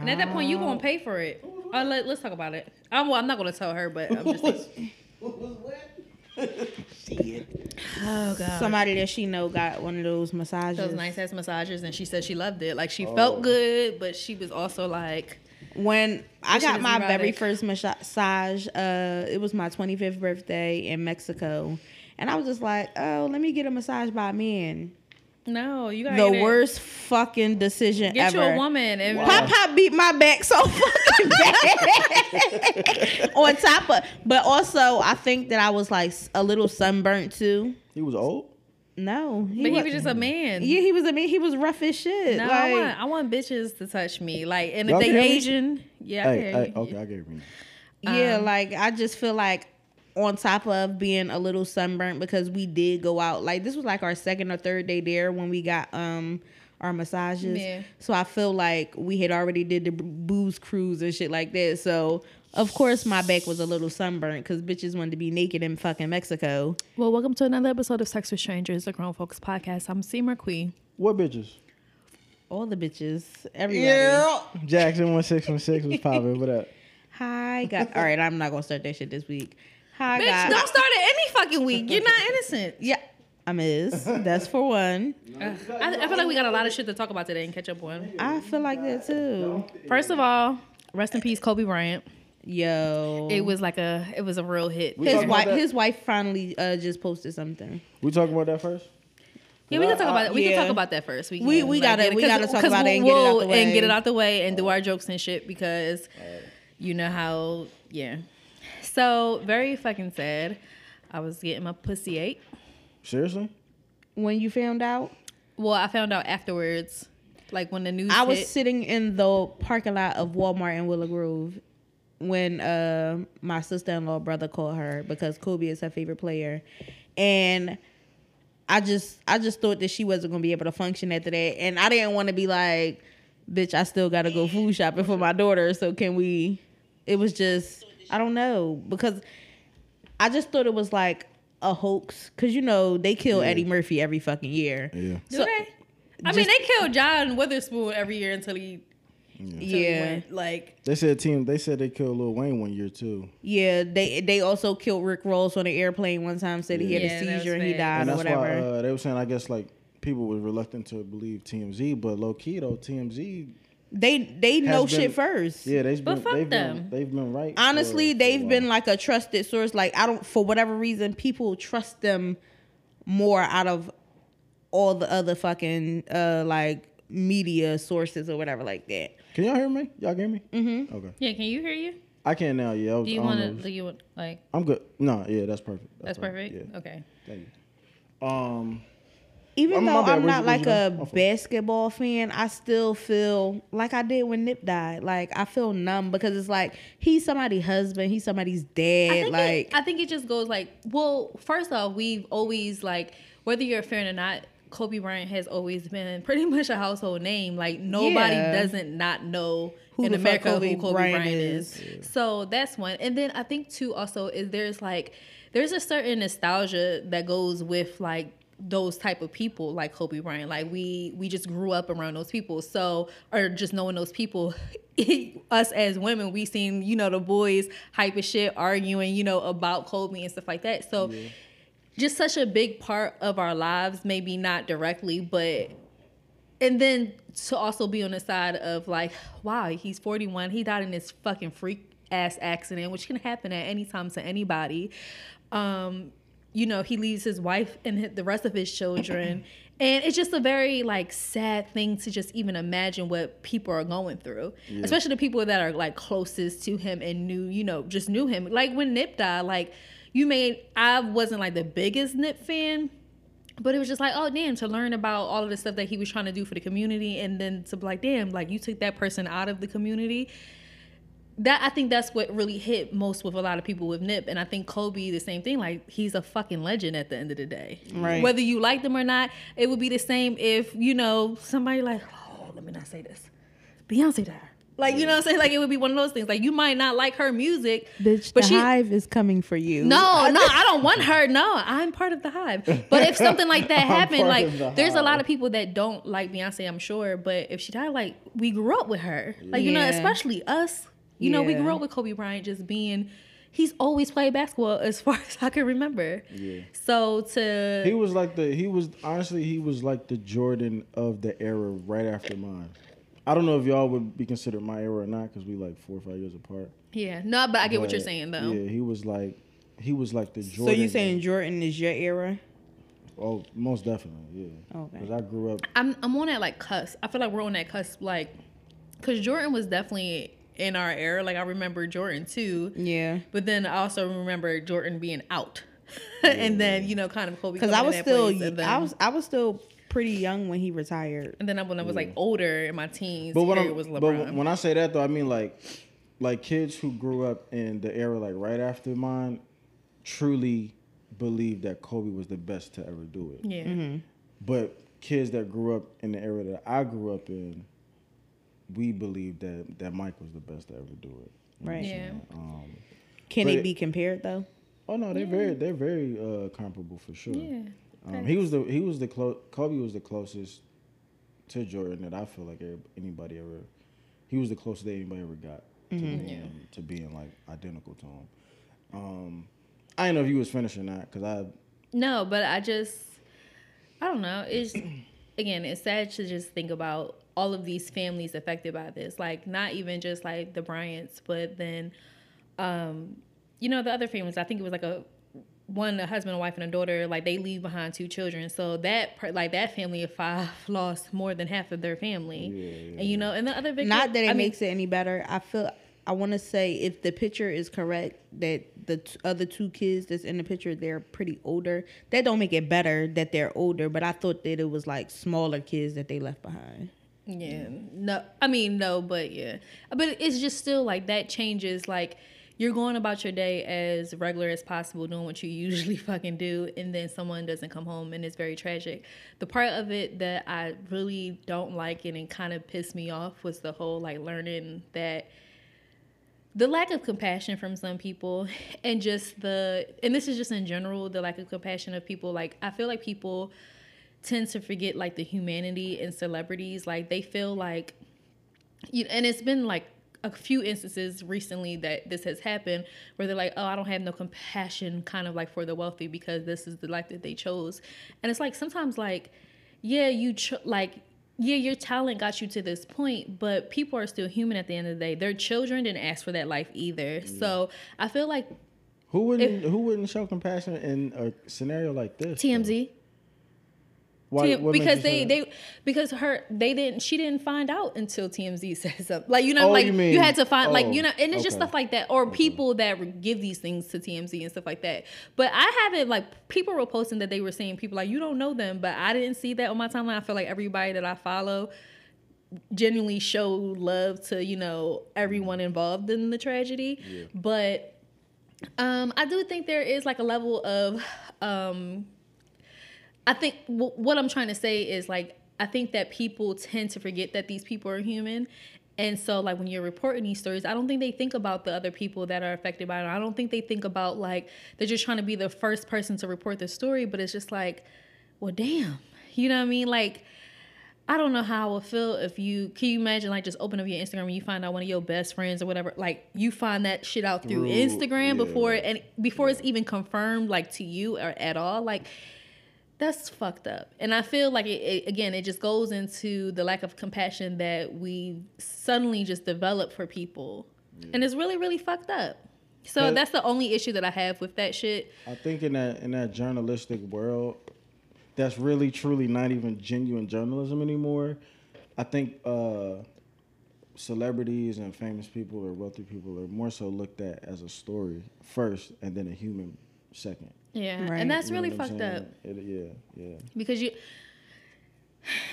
And at that point, you gonna pay for it. Uh, let, us talk about it. I'm, well, I'm not gonna tell her, but I'm just. Saying. Shit. Oh god. Somebody that she know got one of those massages. Those nice ass massages, and she said she loved it. Like she felt good, but she was also like, When I got is my very first massage, uh, it was my 25th birthday in Mexico, and I was just like, "Oh, let me get a massage by a man." "No, you got The worst fucking decision Get ever. you a woman and Pop Pop beat my back so fucking bad. On top of, but also I think that I was like a little sunburnt too. He was old. No, But he was just a man. yeah, he was. I mean, he was rough as shit. No, like, I want I want bitches to touch me. Like, and if they can hear me? Asian, yeah, Hey, hear hey, okay, I get you. Yeah, Um, like I just feel like on top of being a little sunburnt because we did go out. Like this was like our second or third day there when we got um our massages. Yeah. So I feel like we had already did the booze cruise and shit like that. So of course my back was a little sunburnt because bitches wanted to be naked in fucking Mexico. Well, welcome to another episode of Sex with Strangers, the Grown Folks Podcast. I'm C. Marquis. What bitches? All the bitches, everybody. Jaxon one six one six was popping. What up? Hi, God. All right, I'm not gonna start that shit this week. Hi, Bitch, God. don't start it any fucking week. You're not innocent. Yeah, I'm is. That's for one. Ugh. I, I feel like we got a lot of shit to talk about today and catch up on. I feel like that too. First of all, rest in peace, Kobe Bryant. Yo, It was like a, it was a real hit. We his talking about wife. that? His wife finally uh, just posted something. We talking about that first? Yeah, we can talk about it. We Yeah. can talk about that first. We We- can, we gotta- get it- we 'cause- gotta talk about it and get it out the we'll- and get it out the way and do our jokes and shit because you know how yeah. So very fucking sad. I was getting my pussy ate. Seriously? When you found out, Well, I found out afterwards, like when the news. I was hit. sitting in the parking lot of Walmart in Willow Grove when uh, my sister-in-law brother called her because Kobe is her favorite player, and I just I just thought that she wasn't gonna be able to function after that, and I didn't want to be like, bitch, I still gotta go food shopping for my daughter, so can we? It was just I don't know because I just thought it was like a hoax because you know they kill Yeah. Eddie Murphy every fucking year. Yeah. Do So- they? I mean, they killed John Witherspoon every year until he. until Yeah. went, like They said team. They said they killed Lil Wayne one year too, Yeah, they they also killed Rick Ross on an airplane one time. Said he had Yeah, a seizure and he died and or that's whatever. why uh, they were saying. I guess like people were reluctant to believe TMZ, but low key though TMZ. They they know been- shit first. Yeah, they've But been. fuck they've them. been. They've been right. Honestly, for they've while. been like a trusted source. Like I don't for whatever reason, people trust them more out of all the other fucking uh like media sources or whatever like that. Can y'all hear me? Y'all hear me? Mm-hmm. Okay. yeah. Can you hear you? I can now. Yeah. I was, Do you I don't want to? Do you want like? I'm good. No. Yeah. That's perfect. That's perfect. Yeah. Okay. Thank you. Um. Even I'm- though bad, I'm where'd not like a you go? Fuck. basketball fan, I still feel like I did when Nip died. Like I feel numb because it's like he's somebody's husband, he's somebody's dad. think Like it, I think it just goes like, well, first off, we've always like, whether you're a fan or not, Kobe Bryant has always been pretty much a household name. Like nobody Yeah. doesn't not know Who in the fuck America Kobe who Kobe Bryant Bryant, is. So that's one. And then I think too also is there's like there's a certain nostalgia that goes with like those type of people like Kobe Bryant. Like we we just grew up around those people. So or just knowing those people. us as women, we seen, you know, the boys hype as shit, arguing, you know, about Kobe and stuff like that. So just such a big part of our lives, maybe not directly, but and then to also be on the side of like, wow, he's 41. He died in this fucking freak ass accident, which can happen at any time to anybody. Um, you know, he leaves his wife and the rest of his children. And it's just a very like sad thing to just even imagine what people are going through, especially the people that are like closest to him and knew, you know, just knew him. Like when Nip died, like you made, I wasn't like the biggest Nip fan, but it was just like, oh damn, to learn about all of the stuff that he was trying to do for the community, and then to be like, damn, like you took that person out of the community. That I think that's what really hit most with a lot of people with Nip, and I think Kobe the same thing. Like he's a fucking legend at the end of the day. Right. Whether you like them or not, it would be the same if you know somebody like, oh, let me not say this, Beyonce died. Like you know what I'm saying? Like it would be one of those things. Like you might not like her music, Bitch, but the she hive is coming for you. no, no, I don't want her. No, I'm part of the hive. But if something like that happened, like the there's a lot of people that don't like Beyonce, I'm sure. But if she died, like we grew up with her, like you know, especially us. You know, we grew up with Kobe Bryant just being. He's always played basketball as far as I can remember. Yeah. So to He was like the he was honestly he was like the Jordan of the era right after mine. I don't know if y'all would be considered my era or not because we like four or five years apart. yeah, no, but I get what you're saying though. Yeah, he was like he was like the Jordan. So Jordan. you saying Jordan is your era? Oh, most definitely, yeah. Okay. Because I grew up. I'm I'm on that like cusp. I feel like we're on that cusp, like, cause Jordan was definitely in our era. Like I remember Jordan too, Yeah. but then I also remember Jordan being out, and then you know kind of Kobe. Because I was that still then, I was I was still pretty young when he retired. and then when I was like older in my teens, But when I it was but LeBron. when I say that though, I mean like like kids who grew up in the era like right after mine truly believed that Kobe was the best to ever do it. yeah, mm-hmm. But kids that grew up in the era that I grew up in, we believe that that Mike was the best to ever do it. You know Right. Yeah. Um, Can But it it- be compared though? oh no, they're very they're very uh, comparable for sure. yeah. Um, he was the he was the clo- Kobe was the closest to Jordan that I feel like anybody ever. He was the closest that anybody ever got to, being, Yeah. to being like identical to him. Um, I didn't know if you was finished or not because I No, but I just, I don't know. It's again, it's sad to just think about all of these families affected by this. Like not even just like the Bryants, but then, um, you know, the other families. I think it was like a one, a husband, a wife, and a daughter. Like they leave behind two children. So that like that family of five lost more than half of their family. Yeah, and you know, and the other victim. Not that it I mean, makes it any better. I feel I want to say if the picture is correct that the t- other two kids that's in the picture they're pretty older. That don't make it better that they're older, but I thought that it was like smaller kids that they left behind. Yeah. No, I mean, no, but yeah. But it's just still like that changes. Like, you're going about your day as regular as possible, doing what you usually fucking do, and then someone doesn't come home, and it's very tragic. The part of it that I really don't like and it kind of pissed me off was the whole like learning that the lack of compassion from some people and just the and this is just in general the lack of compassion of people like i feel like people tend to forget like the humanity in celebrities. Like they feel like you and it's been like a few instances recently that this has happened where they're like oh i don't have no compassion kind of like for the wealthy because this is the life that they chose. And it's like sometimes like yeah you ch- like yeah your talent got you to this point but people are still human at the end of the day. Their children didn't ask for that life either. So i feel like who wouldn't who wouldn't show compassion in a scenario like this? though? Why, TM because they they because her they didn't she didn't find out until TMZ said something. Like you know Oh, like you you, had to find like oh, you know and it's just stuff like that or people that give these things to TMZ and stuff like that. But I haven't like people were posting that they were saying people like you don't know them, but I didn't see that on my timeline. I feel like everybody that I follow genuinely show love to you know everyone involved in the tragedy, but um, I do think there is like a level of um, I think w- what I'm trying to say is like I think that people tend to forget that these people are human. And so like when you're reporting these stories, I don't think they think about the other people that are affected by it. I don't think they think about like they're just trying to be the first person to report the story, but it's just like, well damn. You know what I mean? Like I don't know how I would feel if you can you imagine like just open up your Instagram and you find out one of your best friends or whatever like you find that shit out through, Through- Instagram yeah. before and before it's even confirmed like to you or at all like that's fucked up. And i feel like it, it again it just goes into the lack of compassion that we suddenly just develop for people. And it's really really fucked up. So that's the only issue that i have with that shit. I think in that in that journalistic world, that's really truly not even genuine journalism anymore. I think uh, celebrities and famous people or wealthy people are more so looked at as a story first, and then a human second. Yeah Right. and that's You know really fucked up? It, yeah, yeah. because you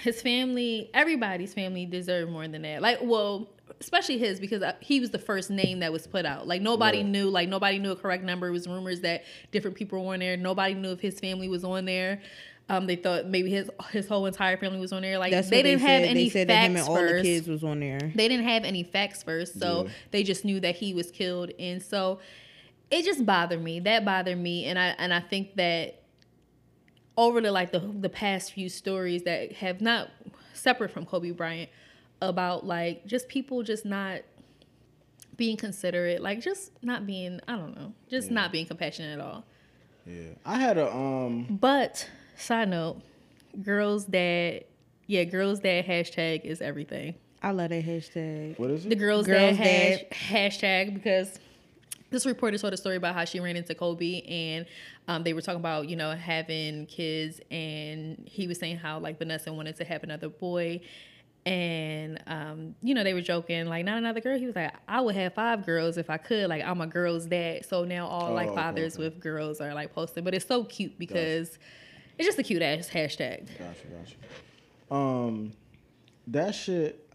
his family everybody's family deserve more than that like well especially his because uh, he was the first name that was put out like nobody Right. knew like nobody knew a correct number it was rumors that different people were on there nobody knew if his family was on there Um, they thought maybe his his whole entire family was on there. Like That's they didn't they have said. any They said that him facts and all the kids was on there. They didn't have any facts first, so Yeah. they just knew that he was killed, and so it just bothered me. That bothered me, and I and I think that over the like the the past few stories that have not separate from Kobe Bryant about like just people just not being considerate, like just not being I don't know, just not being compassionate at all. Yeah, I had a um. But side note, girls that yeah, girls that hashtag is everything. I love that hashtag. What is The it? girls, Girls that hash, hashtag because this reporter told a story about how she ran into Kobe and um, they were talking about you know having kids and he was saying how like Vanessa wanted to have another boy and um, you know they were joking like not another girl. He was like I would have five girls if I could like I'm a girl's dad. So now all Oh, like fathers okay. with girls are like posting, but it's so cute because it's just a cute ass hashtag. Gotcha, gotcha. Um, that shit.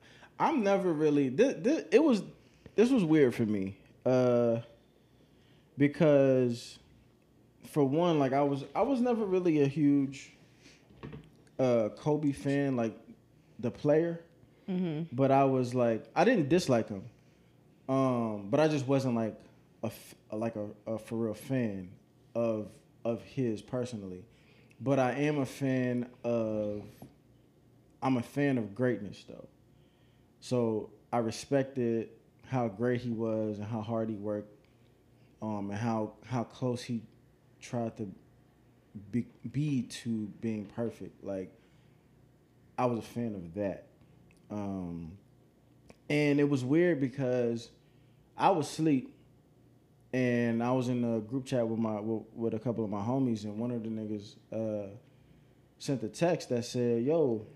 I'm never really. This, this, it was. This was weird for me. Uh, because, for one, like I was, I was never really a huge, uh, Kobe fan, like the player. But I was like, I didn't dislike him. Um, but I just wasn't like a like a, a for real fan of of his personally. But I am a fan of I'm a fan of greatness though. So I respected how great he was and how hard he worked, um, and how how close he tried to be, be to being perfect. Like I was a fan of that. Um, and it was weird because I was asleep and I was in a group chat with my with, with a couple of my homies, and one of the niggas uh, sent a text that said, "Yo,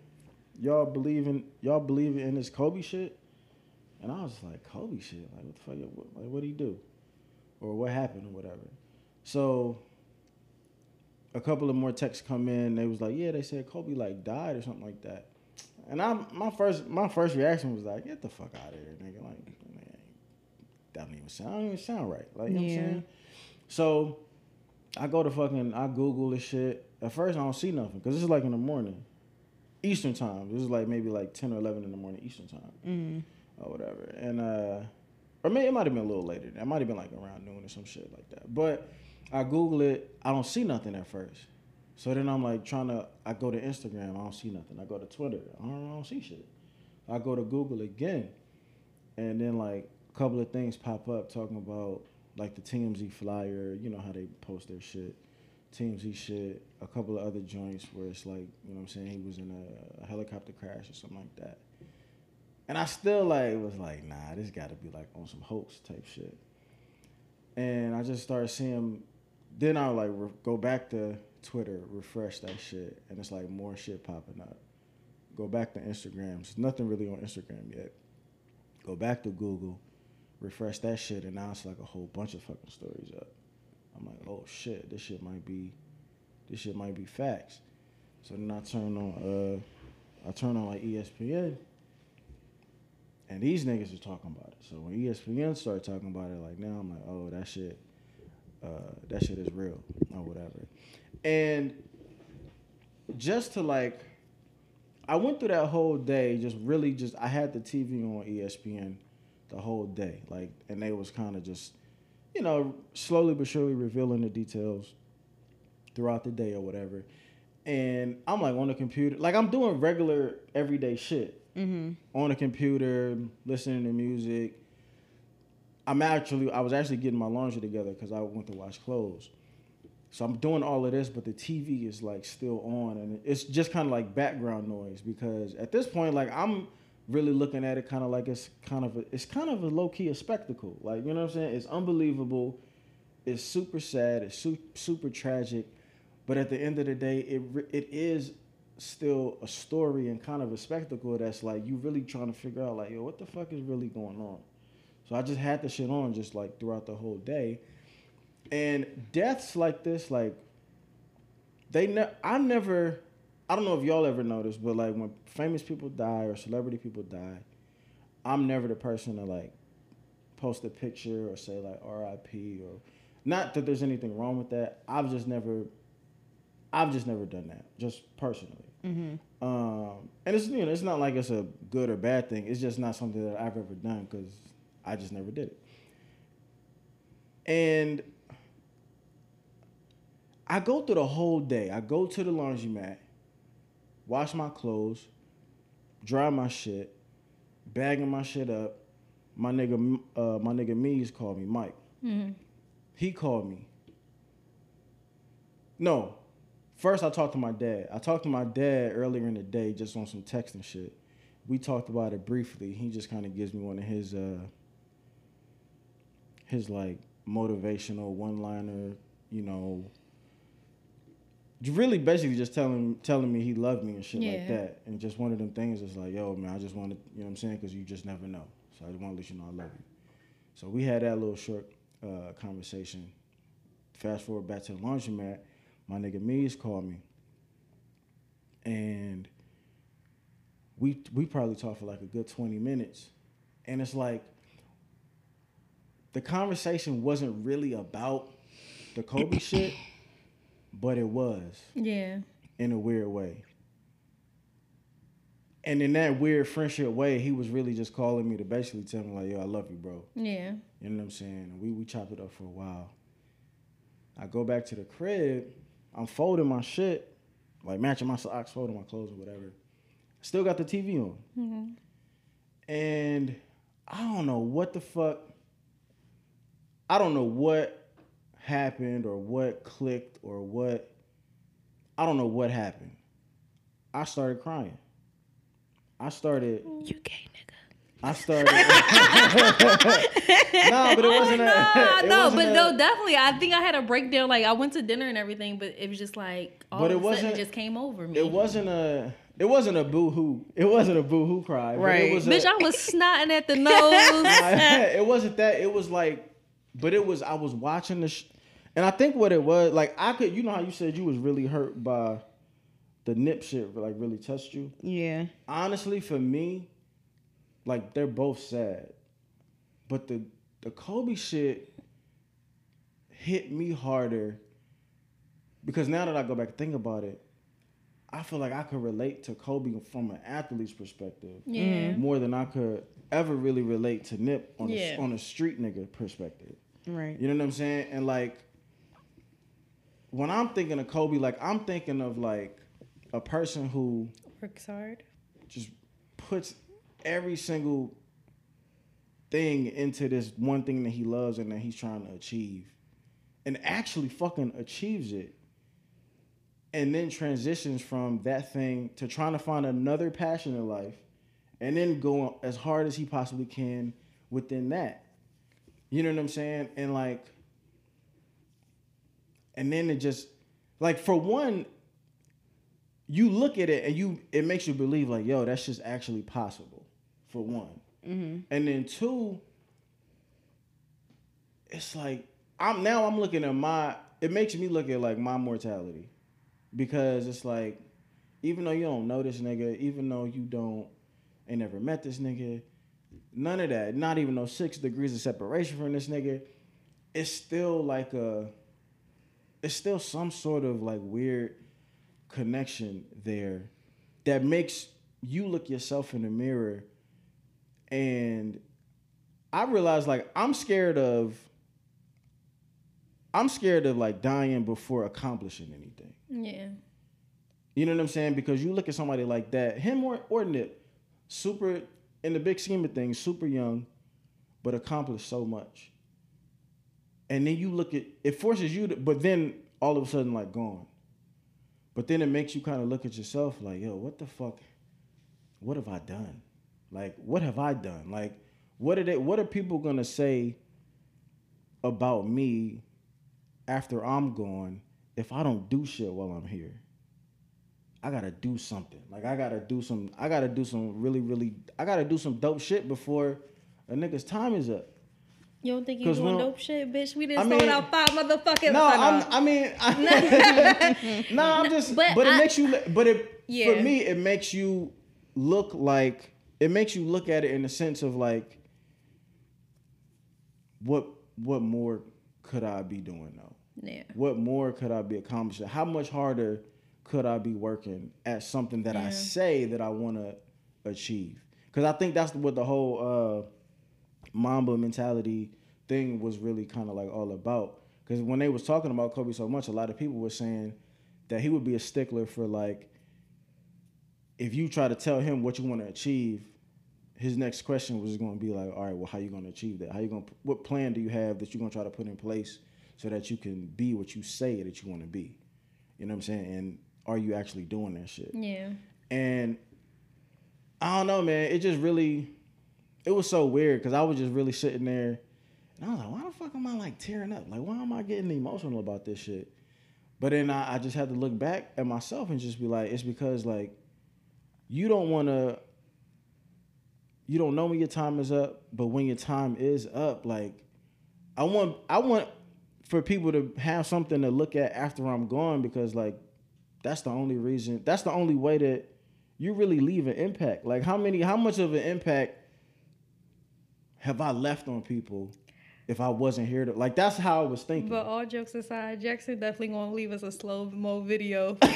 y'all believe in y'all believe in this Kobe shit?" And I was like, "Kobe shit? Like what the fuck? What, like what did he do, or what happened, or whatever?" So a couple of more texts come in. They was like, "Yeah, they said Kobe like died or something like that." And I my first my first reaction was like, "Get the fuck out of here, nigga!" Like, man, that don't even sound, don't even sound right. Like, you know what I'm saying? So I go to fucking, I Google this shit. At first, I don't see nothing because this is like in the morning, Eastern time. This is like maybe like ten or eleven in the morning Eastern time Mm. or whatever. And uh, or maybe it might have been a little later. It might have been like around noon or some shit like that. But I Google it. I don't see nothing at first. So then I'm like trying to. I go to Instagram. I don't see nothing. I go to Twitter. I don't, I don't see shit. I go to Google again, and then like a couple of things pop up talking about like the TMZ flyer. You know how they post their shit. TMZ shit. A couple of other joints where it's like you know what I'm saying he was in a, a helicopter crash or something like that. And I still like was like, nah, this got to be like on some hoax type shit. And I just started seeing. Then I like re- go back to Twitter, refresh that shit, and it's like more shit popping up. Go back to Instagram. There's nothing really on Instagram yet. Go back to Google, refresh that shit, and now it's like a whole bunch of fucking stories up. I'm like, oh shit, this shit might be, this shit might be facts. So then I turn on, uh, I turn on like ESPN, and these niggas are talking about it. So when ESPN started talking about it, like now I'm like, oh, that shit, uh, that shit is real or whatever. And just to like, I went through that whole day, just really just, I had the TV on ESPN the whole day, like, and they was kind of just, you know, slowly but surely revealing the details throughout the day or whatever. And I'm like on the computer, like I'm doing regular everyday shit Mm-hmm. on a computer, listening to music. I'm actually, I was actually getting my laundry together because I went to wash clothes. So I'm doing all of this, but the TV is like still on, and it's just kind of like background noise because at this point, like I'm really looking at it kind of like it's kind of a, it's kind of a low key a spectacle. Like you know what I'm saying? It's unbelievable. It's super sad. It's su- super tragic, but at the end of the day, it it is still a story and kind of a spectacle that's like you really trying to figure out like yo what the fuck is really going on. So I just had the shit on just like throughout the whole day. And deaths like this, like they ne- I never I don't know if y'all ever noticed, but like when famous people die or celebrity people die, I'm never the person to like post a picture or say like RIP or not that there's anything wrong with that. I've just never I've just never done that, just personally. Mm-hmm. Um, and it's you know it's not like it's a good or bad thing. It's just not something that I've ever done because I just never did it. And I go through the whole day. I go to the laundromat, wash my clothes, dry my shit, bagging my shit up. My nigga, uh, my nigga Mees called me, Mike. He called me. No, first I talked to my dad. I talked to my dad earlier in the day, just on some text and shit. We talked about it briefly. He just kind of gives me one of his, uh, his like motivational one-liner, you know, really basically just telling telling me he loved me and shit like that. And just one of them things is like, yo, man, I just want to, you know what I'm saying? Because you just never know. So I just want to let you know I love you. So we had that little short uh, conversation. Fast forward back to the laundromat, my nigga Mees called me. And we we probably talked for like a good 20 minutes. And it's like the conversation wasn't really about the Kobe shit, but it was Yeah. in a weird way. And in that weird friendship way, he was really just calling me to basically tell me like, "Yo, I love you, bro." Yeah. You know what I'm saying? And we we chopped it up for a while. I go back to the crib. I'm folding my shit, like matching my socks, folding my clothes or whatever. Still got the TV on. Mm-hmm. And I don't know what the fuck. I don't know what happened or what clicked or what. I don't know what happened. I started crying. I started. You gay nigga. I started. no, but it oh, wasn't. Nah, a, it no, wasn't but a- no, definitely. I think I had a breakdown. Like I went to dinner and everything, but it was just like all But of it a sudden it wasn't- just came over me. It wasn't a. It wasn't a boo hoo. It wasn't a boo hoo cry. but Right. It was a, Bitch, I was snotting at the nose. it wasn't that. It was like, but it was. I was watching the, sh- and I think what it was like. I could. You know how you said you was really hurt by the nip shit. Like really touched you. Yeah. Honestly, for me, like they're both sad, but the the Kobe shit hit me harder because now that I go back and think about it, I feel like I could relate to Kobe from an athlete's perspective yeah. Mm-hmm. more than I could ever really relate to Nip on Yeah. a on a street nigga perspective. Right. You know what I'm saying? And like when I'm thinking of Kobe, like I'm thinking of like a person who Works hard. just puts every single thing into this one thing that he loves and that he's trying to achieve. And actually fucking achieves it. And then transitions from that thing to trying to find another passion in life and then go as hard as he possibly can within that. You know what i'm saying? And like and then it just like for one you look at it and you it makes you believe like yo that's just actually possible for one. Mm-hmm. And then two it's like i'm now i'm looking at my it makes me look at like my mortality. Because it's like even though you don't know this nigga even though you don't ain't never met this nigga none of that not even no six degrees of separation from this nigga it's still like a it's still some sort of like weird connection there that makes you look yourself in the mirror and I realized like I'm scared of I'm scared of like dying before accomplishing anything. Yeah. You know what I'm saying? Because you look at somebody like that, him or, or Nip, super in the big scheme of things, super young, but accomplished so much. And then you look at it forces you to, but then all of a sudden like gone. But then it makes you kind of look at yourself like, yo, what the fuck? What have I done? Like, what have I done? Like, what are they? What are people gonna say about me after I'm gone if I don't do shit while I'm here? I gotta do something. Like I gotta do some. I gotta do some really, really. I gotta do some dope shit before a nigga's time is up. You don't think you doing dope shit, bitch? We I didn't mean- sold out five motherfucking. No, I'm, I mean, I, no, I'm just. but But, it I- makes you. But it Yeah. for me, it makes you look like. It makes you look at it in the sense of like, what what more could I be doing though? Yeah. What more could I be accomplishing? How much harder could I be working at something that I say that I want to achieve? Because I think that's what the whole uh, Mamba mentality thing was really kind of like all about. Because when they was talking about Kobe so much, a lot of people were saying that he would be a stickler for like, if you try to tell him what you want to achieve, his next question was going to be like, all right, well, how you going to achieve that? How you going? to What plan do you have that you're going to try to put in place so that you can be what you say that you want to be? You know what I'm saying? And are you actually doing that shit? Yeah. And I don't know, man. It just really, it was so weird because I was just really sitting there, and I was like, why the fuck am I like tearing up? Like, why am I getting emotional about this shit? But then I, I just had to look back at myself and just be like, it's because like, you don't want to. You don't know when your time is up, but when your time is up, like, I want, I want for people to have something to look at after I'm gone because like that's the only reason that's the only way that you really leave an impact like how many how much of an impact have i left on people if i wasn't here to like that's how i was thinking But all jokes aside, Jaxon definitely gonna leave us a slow mo video. Don't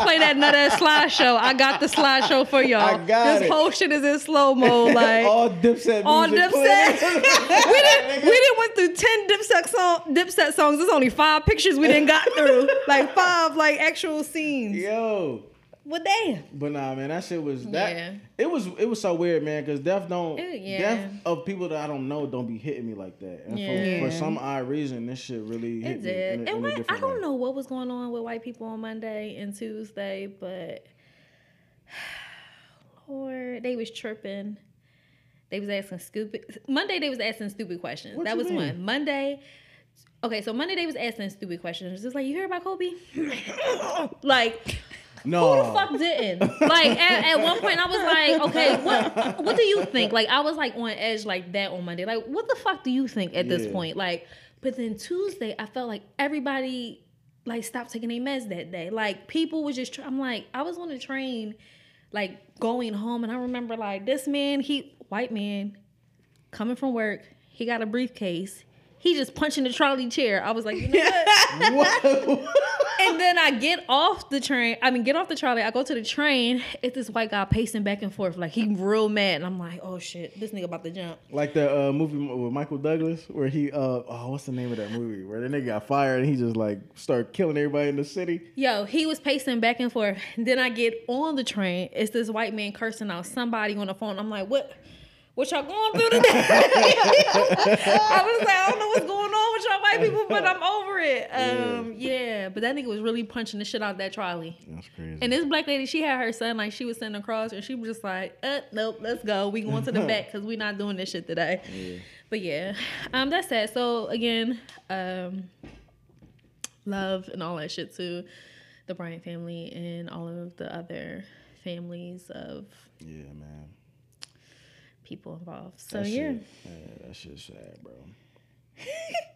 play that nut ass slideshow. I got the slideshow for y'all. I got this it. whole shit is in slow mo. Like all dipset all Dipset. we didn't we didn't went through ten Dipset song Dipset songs. There's only five pictures we didn't got through. Like five like actual scenes. yo Well damn. but nah man that shit was that Yeah. it was it was so weird man because death don't It- yeah. death of people that i don't know don't be hitting me like that and Yeah. for, for some odd reason this shit really hit It me did. in a, in and a what, I don't way. know what was going on with white people on Monday and Tuesday, but Lord, they was tripping. They was asking stupid. Monday they was asking stupid questions. What that you was mean? one. Monday. Okay, so Monday they was asking stupid questions. Just like you hear about Kobe, like no who the fuck didn't? Like at, at one point, I was like, okay, what what do you think? Like I was like on edge like that on Monday. Like what the fuck do you think at this Yeah. point? Like, but then Tuesday, I felt like everybody like stopped taking their meds that day. Like people was just. Tr- I'm like, I was on the train, like going home, and I remember like this man, he white man, coming from work, he got a briefcase. He just punching the trolley chair. I was like, you know what? And then I get off the train. I mean, get off the trolley. I go to the train. It's this white guy pacing back and forth, like he real mad. And I'm like, oh shit, this nigga about to jump. Like the uh, movie with Michael Douglas, where he, uh, oh, what's the name of that movie? Where the nigga got fired and he just like started killing everybody in the city. Yo, he was pacing back and forth. Then I get on the train. It's this white man cursing out somebody on the phone. I'm like, what? What y'all going through today? I was like, I don't know what's going on with y'all white people, but I'm over it. Um, yeah. but that nigga was really punching the shit out that trolley. That's crazy. And this black lady, she had her son like she was sitting across, and she was just like, uh, "Nope, let's go. We going to the back because we not doing this shit today." But yeah, um, that's sad. So again, um, love and all that shit to the Bryant family and all of the other families of yeah, man. People involved. So That yeah, shit, yeah, that shit's sad, bro.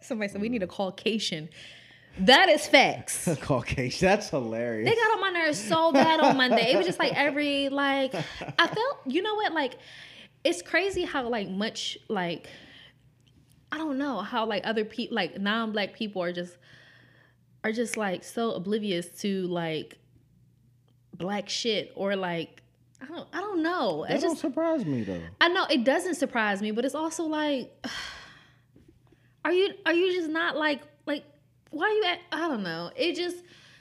somebody said we need a Caucasian. That is facts. Caucasian. That's hilarious. They got on my nerves so bad on Monday. It was just like every like I felt you know what like it's crazy how like much like I don't know how like other people like non-black people are just are just like so oblivious to like black shit or like I don't I don't know. that It's don't surprise me though. I know it doesn't surprise me, but it's also like are you are you just not like like why are you at I don't know. It just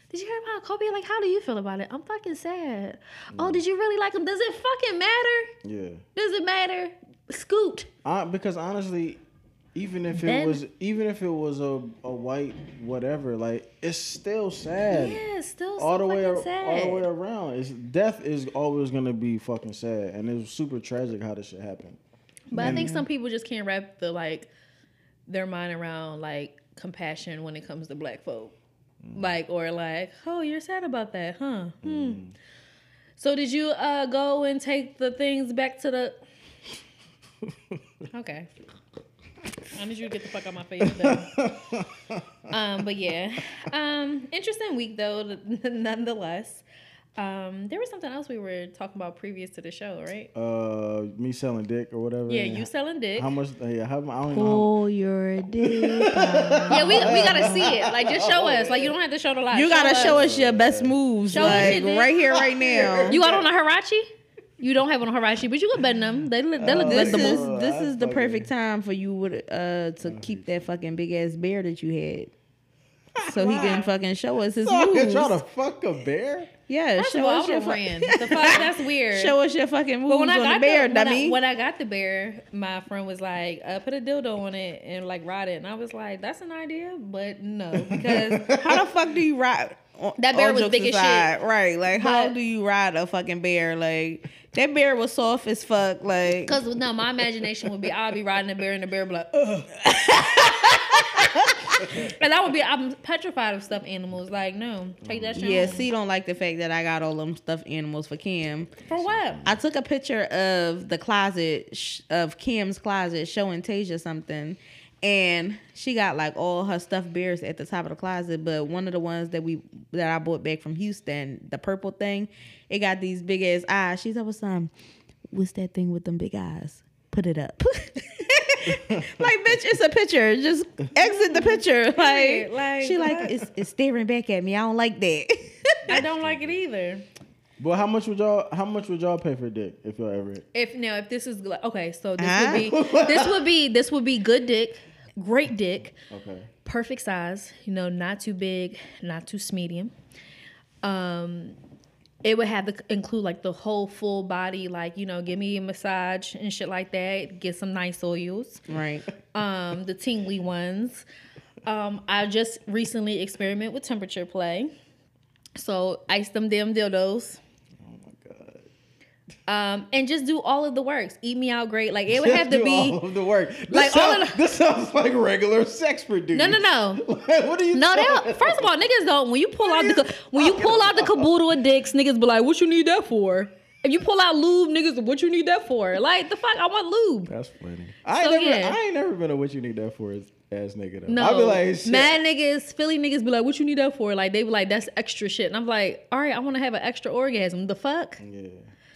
did you hear about Kobe? Like, how do you feel about it? I'm fucking sad. Oh, mm. did you really like him? Does it fucking matter? Yeah. Does it matter? Scoot. I, because honestly, even if it was even if it was a, a white whatever, like it's still sad. Yeah, it's still so all the way fucking sad. all the way around. It's death is always gonna be fucking sad, and it's super tragic how this shit happened. But I think some people just can't wrap the like their mind around like compassion when it comes to black folk. Like or like, oh, you're sad about that, huh? Hmm. So did you uh go and take the things back to the Okay. I need you to get the fuck out my face though. um, but yeah. Um, interesting week though, nonetheless. Um, there was something else we were talking about previous to the show, right? Uh, me selling dick or whatever. Yeah, you selling dick. How much? Yeah, how, I don't know. Pull your dick. Yeah, we, we gotta see it. Like, just show us. Like, you don't have to show the light. You gotta show us your best moves, Show us like your dick. right here, right now. You got on a Hirachi? You don't have on a Hirachi, but you look better than them. They look, they look this good. is Oh, this is the perfect time for you with uh to keep that fucking big ass bear that you had, so he can fucking show us his So I can moves. try to fuck a bear? Yeah, First show of all, I us your would fu- The fuck, that's weird. show us your fucking moves But when I on got the bear, the, when, dummy. I, when I got the bear, my friend was like, uh, "Put a dildo on it and like ride it," and I was like, "That's an idea, but no, because how the fuck do you ride? That bear all was jokes big as shit. Right? Like, how do you ride a fucking bear? Like, that bear was soft as fuck. Like, because no, my imagination would be I'll be riding a bear and the bear would be like, Ugh. And I would be I'm petrified of stuffed animals. Like, no, take that shit. yeah, home. C don't like the fact that I got all them stuffed animals for Kim. for what? I took a picture of the closet sh- of Kim's closet showing Tasia something, and she got like all her stuffed bears at the top of the closet. But one of the ones that we that I bought back from Houston, the purple thing, it got these big ass eyes. She's like, "What's um, what's that thing with them big eyes? Put it up." like bitch, it's a picture. Just exit the picture. Like, like, she like what? it's, it's staring back at me. I don't like that. I don't like it either. But how much would y'all? How much would y'all pay for dick if y'all ever? If now, if this is like- okay, so this Huh? would be this would be this would be good dick, great dick, Okay. perfect size. You know, not too big, not too medium. Um, it would have to include like the whole full body, like you know, give me a massage and shit like that. Get some nice oils, right. um, the tingly ones. Um, I just recently experiment with temperature play, so ice them damn dildos. Um, and just do all of the works. Eat me out great. Like it would have to be. all of the work. This like, all sounds, of this sounds like regular sex for dudes. No, no, no. Like, what are you? No, they. First of all, niggas don't. When you pull out the What are ca- when you pull out the caboodle of dicks, niggas be like, "What you need that for?" If you pull out lube, niggas, what you need that for? Like the fuck, I want lube. That's funny. I ain't So, never. yeah. I ain't never been a what you need that for as ass nigga though. No, I'll be like, shit. mad niggas, Philly niggas be like, "What you need that for?" Like they be like, "That's extra shit," and I'm like, "All right, I want to have an extra orgasm." The fuck. Yeah.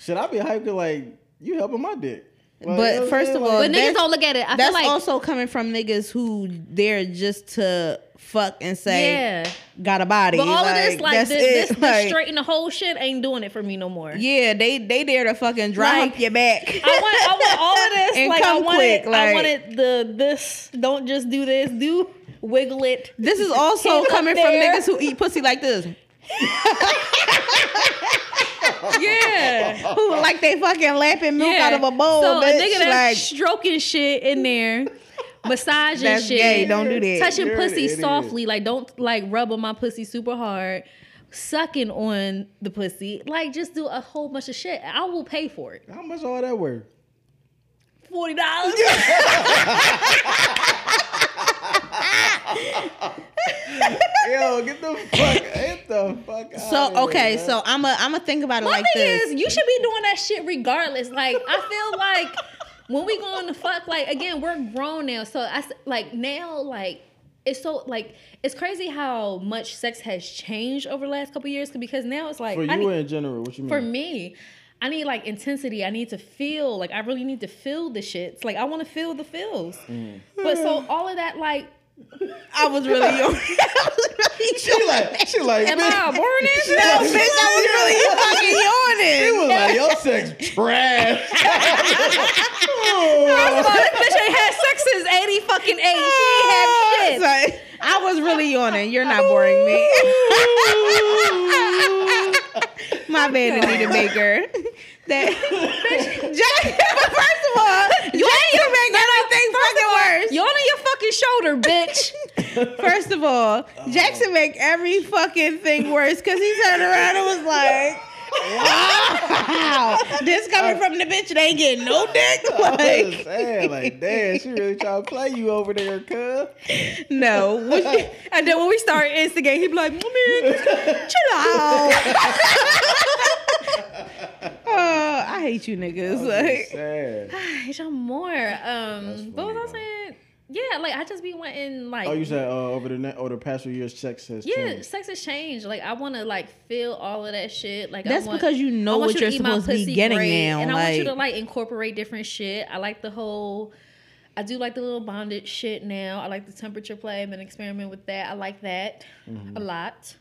Should I be hyped like you helping my dick? Like, But you know first of saying? all, But niggas don't look at it. I That's feel like also coming from niggas who they're just to fuck and say yeah. got a body. But all of this, like that's this, it. this, Like, this straighten the whole shit ain't doing it for me no more. yeah, they they there to fucking dry Like, hump your back. I want, I want all of this. And like I come want quick, it. I wanted the this. Don't just do this. Do wiggle it. this is also coming from niggas who eat pussy like this, Yeah. who like they fucking lapping milk yeah. out of a bowl. So bitch. a nigga that's like stroking shit in there, massaging that's shit, gay. Don't do that. touching You're pussy idiot. softly. Like don't like rub on my pussy super hard. Sucking on the pussy, like just do a whole bunch of shit. I will pay for it. How much all that worth? Forty dollars. Yo, get the fuck, get the fuck out. So okay, so I'm a I'm gonna think about it My like thing this. is, you should be doing that shit regardless. Like, I feel like when we going to fuck, like again, we're grown now. So I like now, like it's so like it's crazy how much sex has changed over the last couple years. Because now it's like for I you need- in general, what you mean? for me. I need like intensity. I need to feel like I really need to feel the shits. Like I want to feel the feels. Mm. But so all of that, like, I was really young. I was really she like, she like, am bitch, I boring as she? No, like- bitch, I was really fucking He yawning. was like, your sex trash. First of all, this bitch ain't had sex since eighty fucking eight. She ain't had ah, shit. Sorry. I was really yawning. You're not boring me. My bad, Anita Baker. That Jack, first of all, you ain't make everything fucking worse. Yawn on your fucking shoulder, bitch. First of all, Jaxon make every fucking thing worse because he turned around and was like, "Wow, this coming from the bitch that ain't getting no dick." I was Like, saying, like, damn, she really trying to play you over there, cuz. no. And then when we start instigating, he'd be like, "Mommy, chill out." Oh, I hate you niggas. Like, Sad. Hate y'all more. Um, what was I saying? Yeah, like I just be wanting like Oh, you said uh, over the net, over the past few years, sex has Yeah, changed. sex has changed. Like I want to like feel all of that shit. Like I That's want- because you know what you you're eat supposed to be pussy getting great, now, and I want you to like- like incorporate different shit. I like the whole. I do like the little bondage shit now. I like the temperature play. I've been experimenting with that. I like that Mm-hmm. a lot.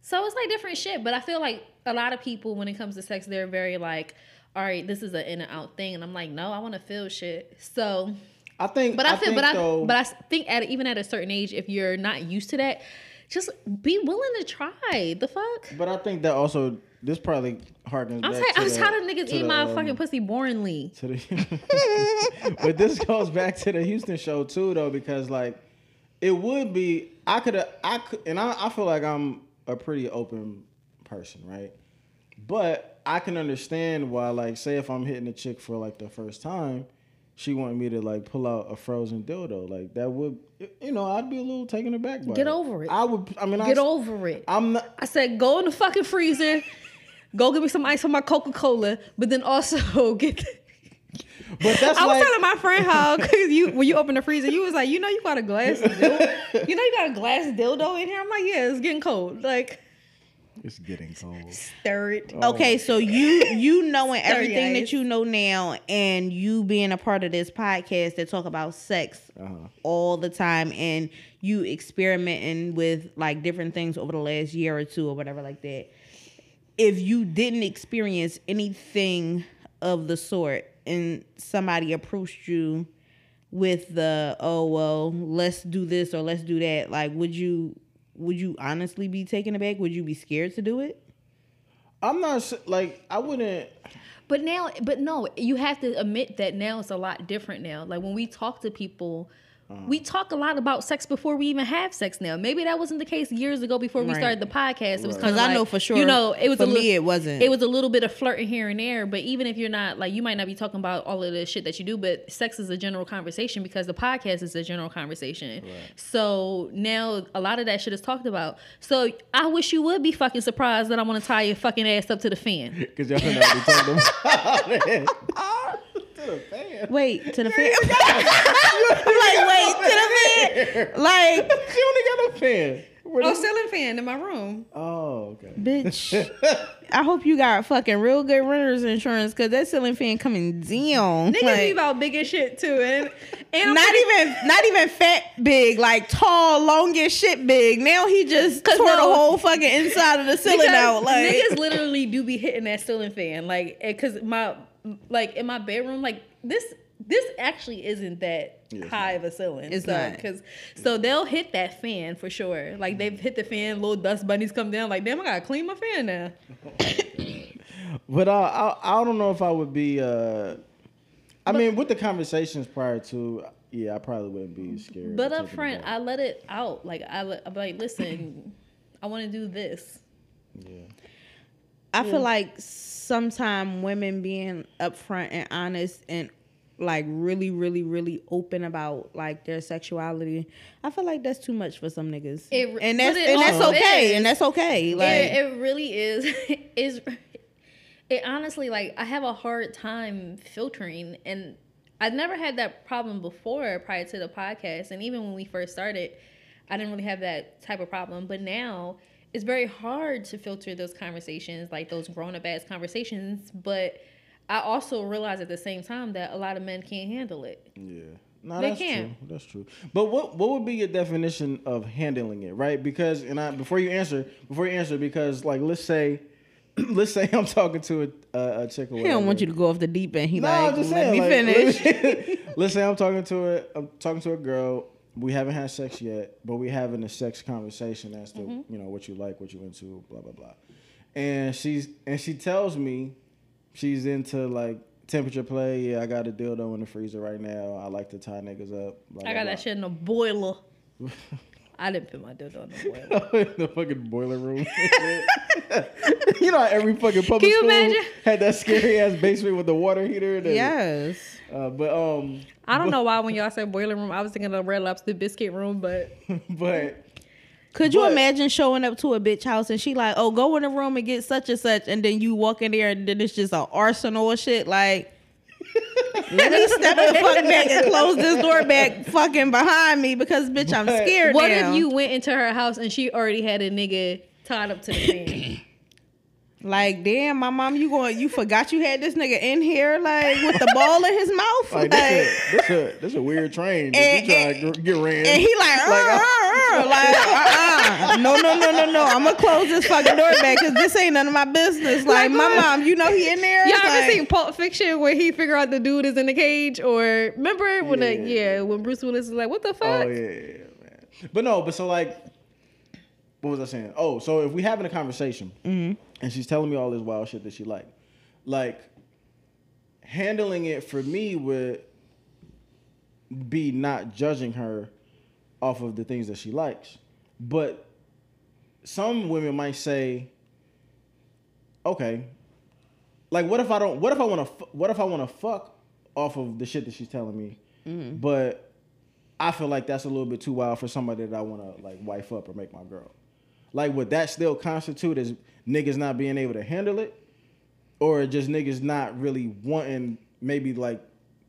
So it's like different shit, but I feel like a lot of people when it comes to sex, they're very like, all right, this is an in and out thing, and I'm like, no, I want to feel shit. So I think, but I, feel, think, but I, though, but I think at even at a certain age, if you're not used to that, just be willing to try. The fuck. But I think that also this probably harkens I'm back to I'm the- tired of niggas the, my um, fucking pussy boringly. the but this goes back to the Houston show too though because like it would be I could I could and I, I feel like I'm a pretty open person right but I can understand why like say if I'm hitting a chick for like the first time she wanted me to like pull out a frozen dildo like that would you know I'd be a little taken aback by Get it. over it. I would I mean Get I, over it. I'm not I said, go in the fucking freezer. Go get me some ice for my Coca Cola, but then also get. but that's I was like telling my friend how cause you when you open the freezer, you was like, you know, you got a glass, dildo, you know, you got a glass dildo in here. I'm like, yeah, it's getting cold. Like, it's getting cold stir it. Okay, so you you knowing everything that you know now, and you being a part of this podcast that talk about sex uh-huh. all the time, and you experimenting with like different things over the last year or two or whatever like that. If you didn't experience anything of the sort, and somebody approached you with the oh well, let's do this or let's do that, like would you would you honestly be taken aback? Would you be scared to do it? I'm not like I wouldn't But now, but no, you have to admit that now it's a lot different now. Like when we talk to people, Uh-huh. we talk a lot about sex before we even have sex now. Maybe that wasn't the case years ago before we started the podcast. It was because kind I like, know for sure, You know, it was for a me, little, it wasn't. It was a little bit of flirting here and there. But even if you're not like, you might not be talking about all of the shit that you do. But sex is a general conversation because the podcast is a general conversation. So now a lot of that shit is talked about. So I wish you would be fucking surprised that I want to tie your fucking ass up to the fan. Because y'all know we talked about it. to the fan. Wait to the fan. I'm like, wait to the fan. Like, She only got a fan. Where Oh, the- ceiling fan in my room. oh, okay. bitch. I hope you got fucking real good renter's insurance because that ceiling fan coming down. Niggas Like, be about big as shit too, and and not pretty- even not even fat big, like tall, long as shit big. Now he just tore the whole fucking inside of the ceiling out. Like niggas literally do be hitting that ceiling fan, like eh, because my like in my bedroom, like this this actually isn't that Yeah, it's high of a ceiling. It's so, not. because so they'll hit that fan for sure. Like they've hit the fan, little dust bunnies come down. Like damn, I gotta clean my fan now. But uh, I I don't know if I would be. Uh, I mean, with the conversations prior to, yeah, I probably wouldn't be scared. But to up front. I let it out. Like I, let, I'm like, listen, I want to do this. yeah. I feel like sometimes women being upfront and honest and like really, really, really open about like their sexuality. I feel like that's too much for some niggas, It and that's and that's okay, is. and that's okay. Like it, it really is is it honestly like i have a hard time filtering and I've never had that problem before prior to the podcast and even when we first started i didn't really have that type of problem but now it's very hard to filter those conversations like those grown-up ass conversations but i also realize at the same time that a lot of men can't handle it Yeah. No, They that's can. true. That's true. But what what would be your definition of handling it, right? Because and I before you answer, before you answer, because like let's say, let's say I'm talking to a, a, a chick or he don't want you to go off the deep end. He No, like I'm just let me like, finish. Let's say I'm talking to a I'm talking to a girl. We haven't had sex yet, but we having a sex conversation as to Mm-hmm. you know what you like, what you into, blah blah blah. And she's and she tells me she's into like temperature play. Yeah, I got a dildo in the freezer right now. I like to tie niggas up. Blah, i got that shit in a boiler i didn't put my dildo in the boiler in the fucking boiler room. you know, how every fucking public school imagine? had that scary ass basement with the water heater. and- yes. Uh, but um, I don't know why when y'all said boiler room, I was thinking of Red Lobster biscuit room, but but Could you But- imagine showing up to a bitch house and she like, oh, go in the room and get such and such, and then you walk in there and then it's just an arsenal of shit. Like, Let me step the fuck back and close this door back fucking behind me because bitch, I'm scared What now. if you went into her house and she already had a nigga tied up to the fan? Like, damn, my mom, you going you forgot you had this nigga in here like with the ball in his mouth? Like, Like, this, a, this, a, this a weird train. that And- you trying to get ran. and he like, uh, uh, uh, like, uh, uh, no, no, no, no, no. I'm gonna close this fucking door back because this ain't none of my business. Like, my mom, you know he in there. Y'all It's ever like, seen Pulp Fiction where he figure out the dude is in the cage? Or remember when the, Yeah. yeah, when Bruce Willis is like, what the fuck? Oh yeah, yeah, yeah, man. But no, but so like, what was I saying? Oh, so if we having a conversation and she's telling me all this wild shit that she like, like handling it for me would be not judging her off of the things that she likes, but some women might say, okay, like what if I don't? What if I want to? What if I want to fuck off of the shit that she's telling me, mm-hmm. but I feel like that's a little bit too wild for somebody that I want to like wife up or make my girl. Like, would that still constitute as niggas not being able to handle it, or just niggas not really wanting maybe like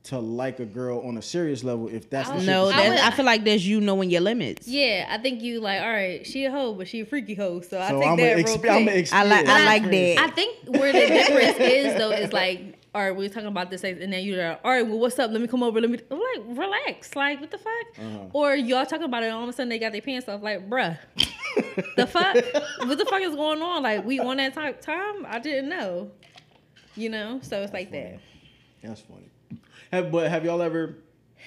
to like a girl on a serious level if that's the I shit no, I that's, I feel like there's you knowing your limits. Yeah, I think you like, all right, she a hoe, but she a freaky hoe. So, I So take I'm that a real quick. I'm exp- I like- I like that. I think where the difference is though is like, all right, we're talking about this and then you're like, all right, well, what's up? Let me come over. Let me I'm like relax. Like, what the fuck? Uh-huh. Or y'all talking about it, and all of a sudden they got their pants off. Like, bruh, the fuck? what the fuck is going on? Like, we on that type time? I didn't know. You know, so it's like that. That's funny. Have, but have y'all ever?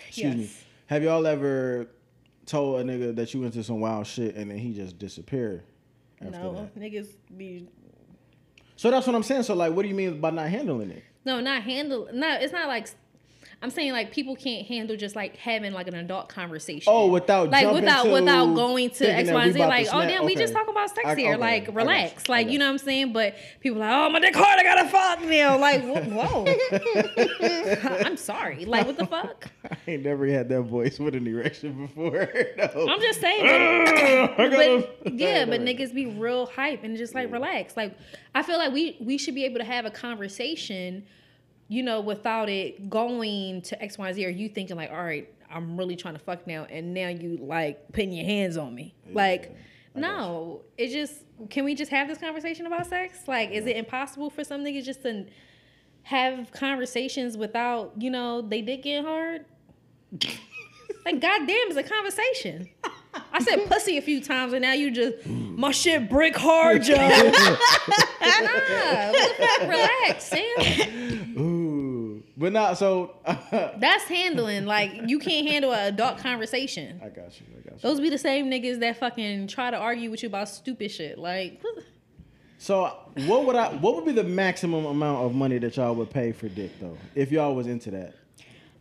Excuse me. Have y'all ever told a nigga that you into some wild shit and then he just disappeared? After No, that? niggas be So that's what I'm saying. So like, what do you mean by not handling it? No, not handle. No, it's not like. I'm saying like people can't handle just like having like an adult conversation. Oh, without like without without going to X, Y, and Z. Like, oh damn, we just talk about sex I- here. okay. Like, relax. you. Like, you know what I'm saying? But people like, oh my dick hard, I gotta fuck now. Like, whoa. I'm sorry. Like, what the fuck? I ain't never had that voice with an erection before. no. I'm just saying. But yeah, but niggas be real hype and just like relax. Like I feel like we we should be able to have a conversation, you know, without it going to X, Y, Z, or you thinking like, all right, I'm really trying to fuck now, and now you like putting your hands on me. Like, no, it just can we just have this conversation about sex? Like, is it impossible for some niggas just to have conversations without, you know, they did get hard? Like, goddamn, it's a conversation. I said pussy a few times, and now you just my shit brick hard, Joe. nah, what the fuck? Relax, Sam. Ooh, but not so. That's handling. Like you can't handle an adult conversation. I got you. I got you. Those be the same niggas that fucking try to argue with you about stupid shit. Like, So what would I? What would be the maximum amount of money that y'all would pay for dick though, if y'all was into that?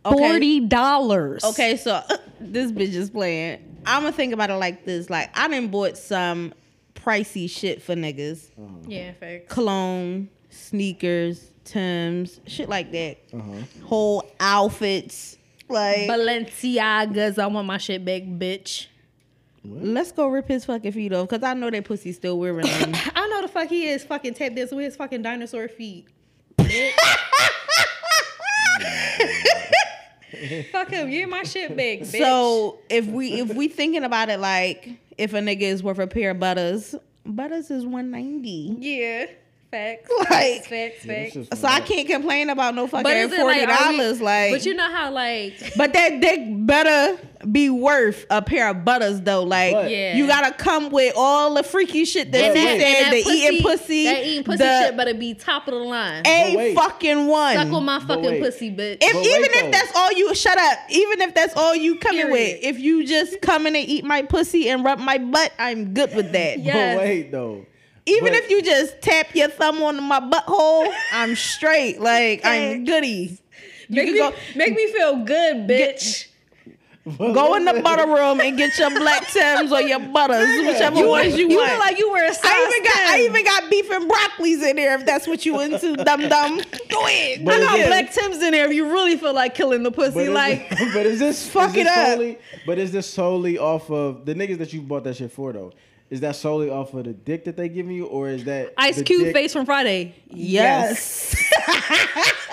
Okay. dollars. Okay, so this bitch is playing. I'm gonna think about it like this: like I done bought some pricey shit for niggas, oh. yeah, facts. cologne, sneakers, Tims, shit like that. Uh-huh. Whole outfits. Like, Balenciagas, I want my shit back, bitch. let's go rip his fucking feet off because I know that pussy still wearing them. I know the fuck he is fucking tap dancing with his fucking dinosaur feet. Fuck him, get my shit back, bitch. so if we if we thinking about it like if a nigga is worth a pair of butters, butters is one ninety. yeah, facts, Like- facts, facts, Yeah, facts. So I can't complain about no fucking forty like, are we- dollars. Like, but you know how like But that dick better be worth a pair of butters though. Like But- Yeah. you gotta come with all the freaky shit that But she wait. said, the eating pussy, that eating pussy the shit better be top of the line. a wait. fucking one. Suck on my fucking wait. pussy, bitch. if But even wait, if that's all you shut up, even if that's all you coming Period. with, if you just come in and eat my pussy and rub my butt, I'm good with that. Yeah. But Yes. wait though. Even But- if you just tap your thumb on my butthole, I'm straight. Like I'm goody. You make, me, go make me feel good, bitch. go in the butter room and get your black Tims or your butters, whichever You- ones you, want. You want. look like you were a size I even got I even got beef and broccolis in there if that's what you into, dum dum. Go ahead. But I got Yeah. black Tims in there if you really feel like killing the pussy. But is, like, but is this Fuck is this it up. Solely, but is this solely off of the niggas that you bought that shit for though? Is that solely off of the dick that they giving you, or is that Ice Cube dick- face from Friday. Yes.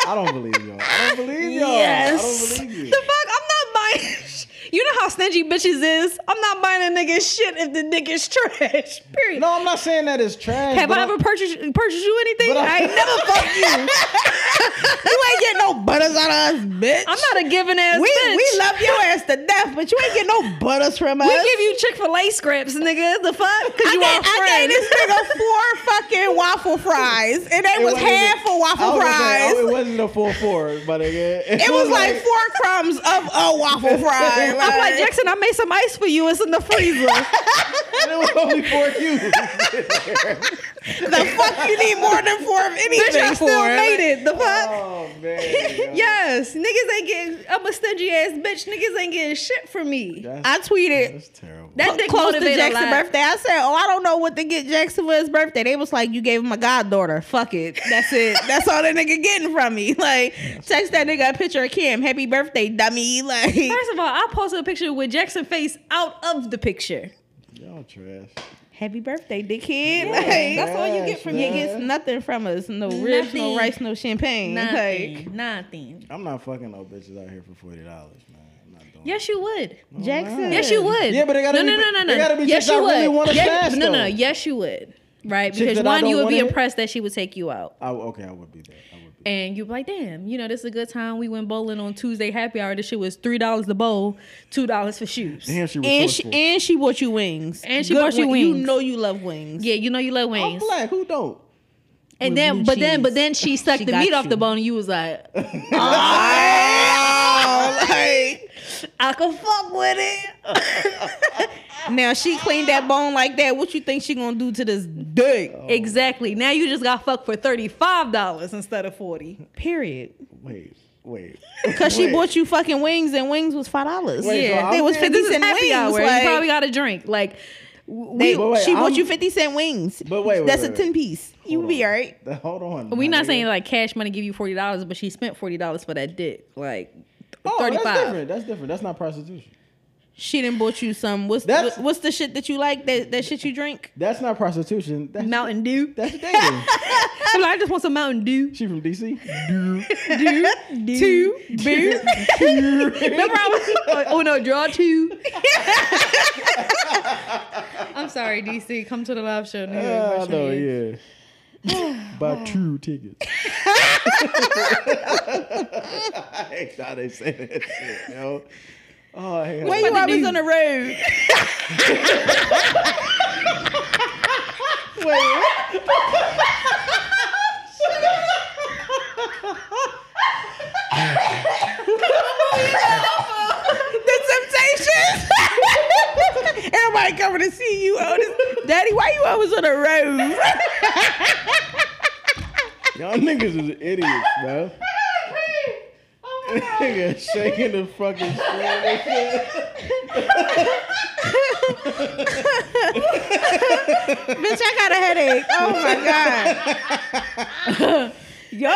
I don't believe y'all. I don't believe y'all. Yes. I don't believe you. The fuck? I'm not buying. You know how stingy bitches is. I'm not buying a nigga shit if the dick is trash. Period. No, I'm not saying that it's trash. Have I ever purchased purchased you anything? I- I ain't never fucked you. you ain't no butters out of us, bitch. I'm not a giving ass we, bitch. we love your ass to death, but you ain't getting no butters from us. We give you Chick Fil A scraps, nigga. The fuck? Cause I you gave, I gave this nigga four fucking waffle fries, and they It was half a waffle was fries. oh, it wasn't a full four, but again, It was like four crumbs of a waffle fry. I'm like Jaxon. I made some ice for you. It's in the freezer. and it was only four cubes. The fuck you need more than four of anything Bitch, I for? still made it. The fuck? oh man. Yes, niggas ain't getting. I'm a stingy ass bitch. Niggas ain't getting shit from me. That's, I tweeted that's terrible. That dick close to Jaxon's birthday. I said, "Oh, I don't know what to get Jaxon for his birthday." They was like, "You gave him a goddaughter. Fuck it. That's it. That's all that nigga getting from me." Like, text that nigga a picture of Kim. Happy birthday, dummy. Like, First of all, I posted a picture with Jaxon face out of the picture. Y'all trash. Happy birthday, dickhead. Yeah, like, that's all you get from you Yeah. get nothing from us. No ribs, no rice, no champagne. Like, Nothing. Nothing. I'm not fucking no bitches out here for forty dollars, man. I'm not doing. Yes, you would. Jaxon. Yes, you would. Yeah, but they gotta no, be- no, no, no, they no. gotta be yes, you I really would. wanna Yeah, smash, no, no, no. Yes, you would. Right? Because one, you would be wanna hit? impressed that she would take you out. I, okay, I would be that. I would be. And you'd be like, damn, you know, this is a good time. We went bowling on Tuesday happy hour. This shit was $3 the bowl, $2 for shoes. Damn, she And she, and she bought you wings. And she Good bought you wing- You know you love wings. Yeah, you know you love wings. I'm wings. black. Who don't? And With then, blue but then, but then she stuck She the got meat off the bone, and you was like, Oh, like, I can fuck with it. now she cleaned that bone like that. What you think she gonna do to this dick? Oh. Exactly. Now you just got fucked for thirty five dollars instead of forty. Period. Wait, wait. Cause she bought you fucking wings and wings was five dollars. Wait, so yeah, I'm was fifty this is cent happy wings. hour. like- you probably got a drink. Like They, But wait, she bought I'm- you fifty cent wings. But wait, wait, that's wait, a ten piece. You be alright. Hold on. we my not nigga. saying like cash money give you forty dollars, but she spent forty dollars for that dick. Like Oh, thirty that's different. That's different. That's not prostitution. She didn't bought you some. What's That's- the, what's the shit that you like? That that shit you drink? That's not prostitution. That's Mountain Dew. That's dating. I'm like, I just want some Mountain Dew. she from DC. Two, boo. Remember I was oh, oh no, draw two. I'm sorry, DC. Come to the live show. Nigga. Ah, I know, yeah. Buy two tickets. I hate how they say that shit, yo. Oh, I hate how Where you always on the road? Wait. The Temptations. Everybody coming to see you. Oh, this, Daddy, why you always on the road? Y'all niggas is idiots, oh, man. Nigga shaking the fucking. Bitch, I got a headache. Oh my god. Y'all,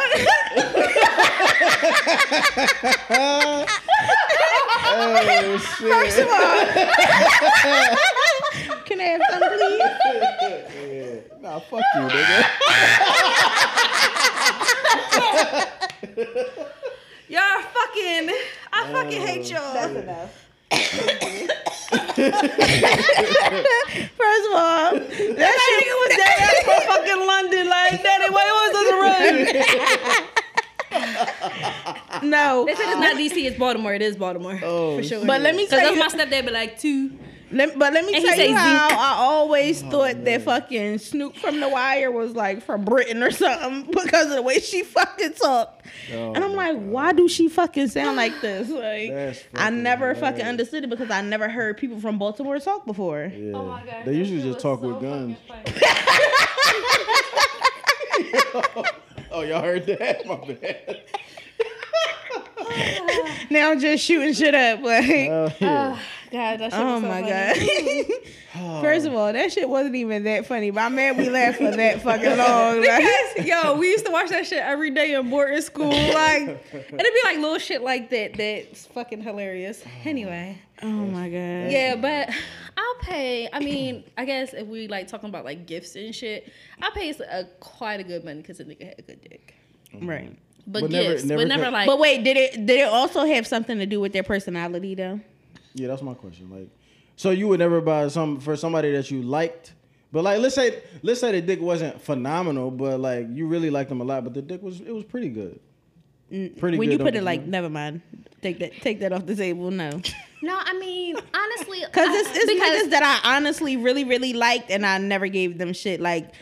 Oh, shit. first of all, can I have some, please? Nah, fuck you, nigga. Y'all fucking. I fucking hate uh, y'all. First of all, that nigga was dead ass from fucking London. Like, daddy, why you always on the road? no. They said it's not DC, it's Baltimore. It is Baltimore. Oh, for sure. But let me Because tell that's you- my stepdad, but like two. Let, but let me And tell you how zinc. I always Oh, thought that fucking Snoop from The Wire was like from Britain or something because of the way she fucking talked. Oh, and I'm my like, why do she fucking sound like this? Like, I fucking never fucking understood it because I never heard people from Baltimore talk before. Yeah. Oh my God. They usually just talk so with guns. Oh, y'all heard that? My bad. Now I'm just shooting shit up. Like, Oh, yeah. God, that shit oh was so my funny. god. First of all, that shit wasn't even that funny, but I'm mad we laughed for that fucking long. Like, Because, yo, we used to watch that shit every day in boarding school. Like, and it'd be like little shit like that that's fucking hilarious. Oh. Anyway, oh my god. yeah, but I'll pay. I mean, I guess if we like talking about like gifts and shit, I'll pay a quite a good money because the nigga had a good dick. Mm-hmm. Right. But, But gifts, never but never got- like. But wait, did it did it also have something to do with their personality though? Yeah, that's my question. Like, so you would never buy some for somebody that you liked, but like, let's say let's say the dick wasn't phenomenal, but like you really liked them a lot, but the dick was it was pretty good. Mm, pretty when good. you put it you like, think? never mind, take that take that off the table. No, no, I mean honestly, because I- it's, it's because niggas that I honestly really really liked, and I never gave them shit. Like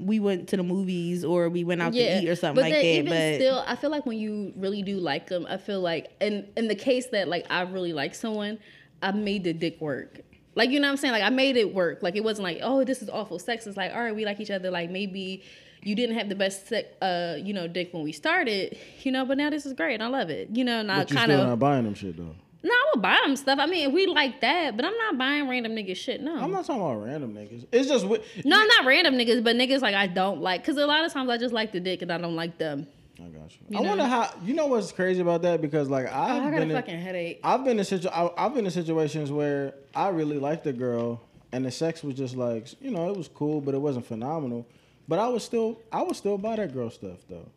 we went to the movies or we went out to eat or something like that. Even But still, I feel like when you really do like them, I feel like in in the case that like I really like someone, I made the dick work. Like you know what I'm saying? Like I made it work. Like it wasn't like oh this is awful sex. It's like all right we like each other. Like maybe you didn't have the best sex, uh you know dick when we started, you know, but now this is great. I love it. You know, and I But you kind of not buying them shit though. No, I would buy them stuff. I mean, we like that, but I'm not buying random niggas shit. No, I'm not talking about random niggas. It's just wi- no, I'm not random niggas, but niggas like I don't like because a lot of times I just like the dick and I don't like them. I got you. You I know? wonder how you know what's crazy about that because like Oh, I've I got a been in, fucking headache. I've been in situ- I, I've been in situations where I really liked the girl and the sex was just like you know it was cool but it wasn't phenomenal, but I was still I would still buy that girl stuff though,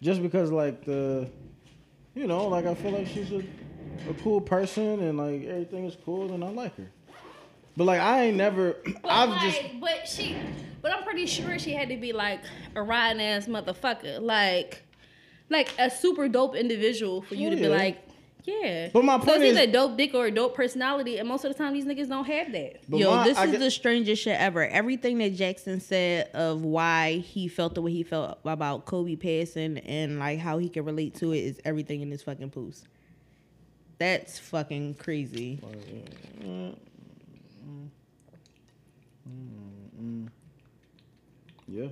just because like the, you know like I feel like she's a, a cool person and like everything is cool and I like her, but like I ain't never But I've like, just but she, but I'm pretty sure she had to be like a riding ass motherfucker, like, like a super dope individual for you to be like, yeah. But my so point it's is- a dope dick or a dope personality, and most of the time these niggas don't have that. Yo, my- this I is get- the strangest shit ever. Everything that Jaxon said of why he felt the way he felt about Kobe passing and like how he can relate to it is everything in this fucking post. That's fucking crazy. yeah.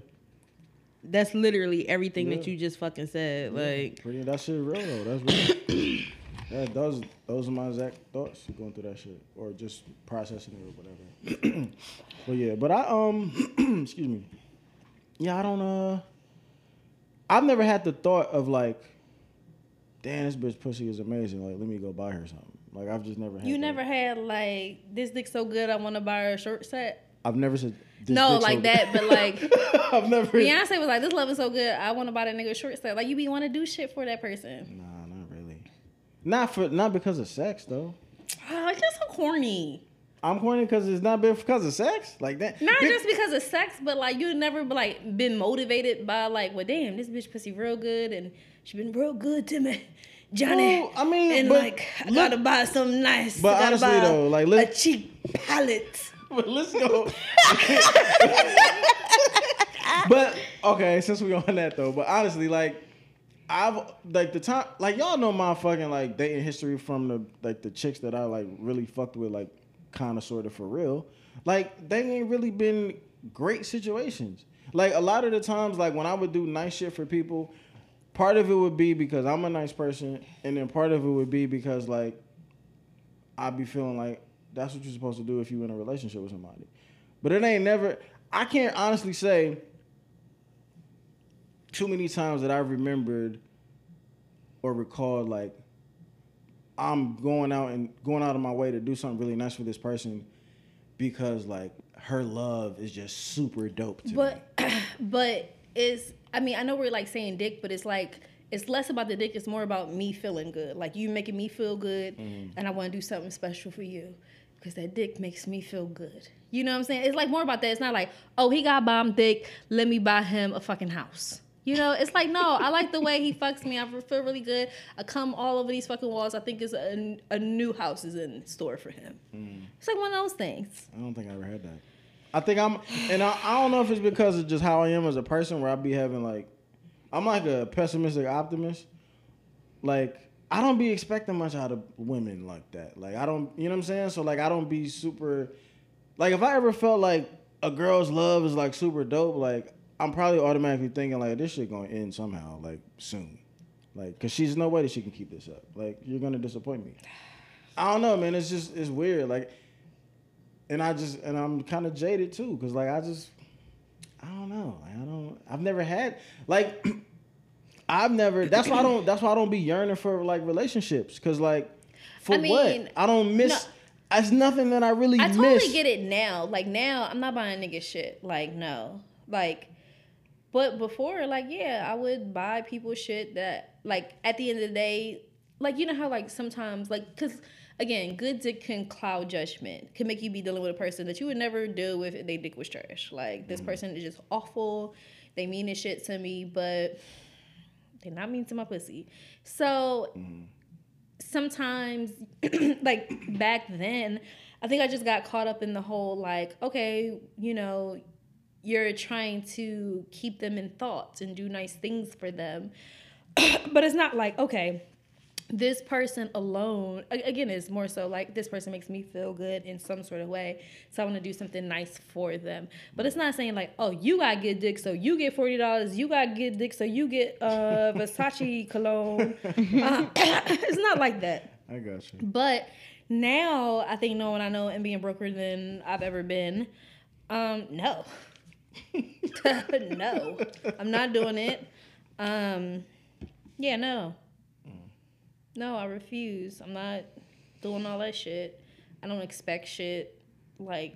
That's literally everything that you just fucking said. Like, Pretty that shit real though. That's real. that those those are my exact thoughts going through that shit or just processing it or whatever. but yeah, but I um excuse me. Yeah, I don't uh I've never had the thought of like damn this bitch pussy is amazing. Like let me go buy her something. Like I've just never had You that. never had like this dick so good I want to buy her a short set. I've never said this no, so like good. that, but like I've never Beyonce was like, this love is so good, I want to buy that nigga a short set. Like you be want to do shit for that person. Nah, not really. Not for not because of sex though. It's just so corny. I'm corny because it's not been because of sex like that. Not Bitch- just because of sex, but like you never like been motivated by like, well, damn, this bitch pussy real good and she been real good to me, Johnny. Well, I mean, and but like I look- gotta buy something nice. But honestly though, like, let, a cheap palette. But let's go. but okay, since we on that though, but honestly, like I've like the time, like y'all know my fucking like dating history from the like the chicks that I like really fucked with, like kind of sort of for real. Like they ain't really been great situations. Like a lot of the times, like when I would do nice shit for people, part of it would be because I'm a nice person, and then part of it would be because like I'd be feeling like that's what you're supposed to do if you're in a relationship with somebody. But it ain't never. I can't honestly say too many times that I remembered or recalled like I'm going out and going out of my way to do something really nice for this person because like her love is just super dope to me. But but it's I mean I know we're like saying dick, but it's like it's less about the dick. It's more about me feeling good. Like you making me feel good, Mm-hmm. and I want to do something special for you because that dick makes me feel good. You know what I'm saying? It's like more about that. It's not like oh he got bomb dick. Let me buy him a fucking house. You know, it's like no, I like the way he fucks me. I feel really good. I come all over these fucking walls. I think it's a, a new house is in store for him. Mm. It's like one of those things. I don't think I ever had that. I think I'm, and I, I don't know if it's because of just how I am as a person, where I be having like, I'm like a pessimistic optimist. Like I don't be expecting much out of women like that. Like I don't, you know what I'm saying? So like I don't be super, like if I ever felt like a girl's love is like super dope, like I'm probably automatically thinking like this shit gonna end somehow, like soon, like cause she's no way that she can keep this up. Like you're gonna disappoint me. I don't know, man. It's just it's weird. Like and I just and I'm kind of jaded too, cause like I just I don't know. I don't. I've never had like I've never. That's why I don't. That's why I don't be yearning for like relationships, cause like for I mean, what I don't miss. no. It's nothing that I really I totally miss. get it now. Like now, I'm not buying nigga shit. Like no, like But before, like, yeah, I would buy people shit that, like, at the end of the day, like, you know how, like, sometimes, like, because, again, good dick can cloud judgment, can make you be dealing with a person that you would never deal with if they dick was trash. Like, this mm-hmm. person is just awful. They mean this shit to me, but they're not mean to my pussy. So, mm-hmm. sometimes like back then i think i just got caught up in the whole like okay you know you're trying to keep them in thoughts and do nice things for them but it's not like okay this person alone again is more so like this person makes me feel good in some sort of way so i want to do something nice for them but it's not saying like oh you got good dick so you get $40 you got good dick so you get uh versace cologne Uh, it's not like that I got you. but now I think knowing I know and being broker than I've ever been, um, no. no. I'm not doing it. Um yeah, no. No, I refuse. I'm not doing all that shit. I don't expect shit like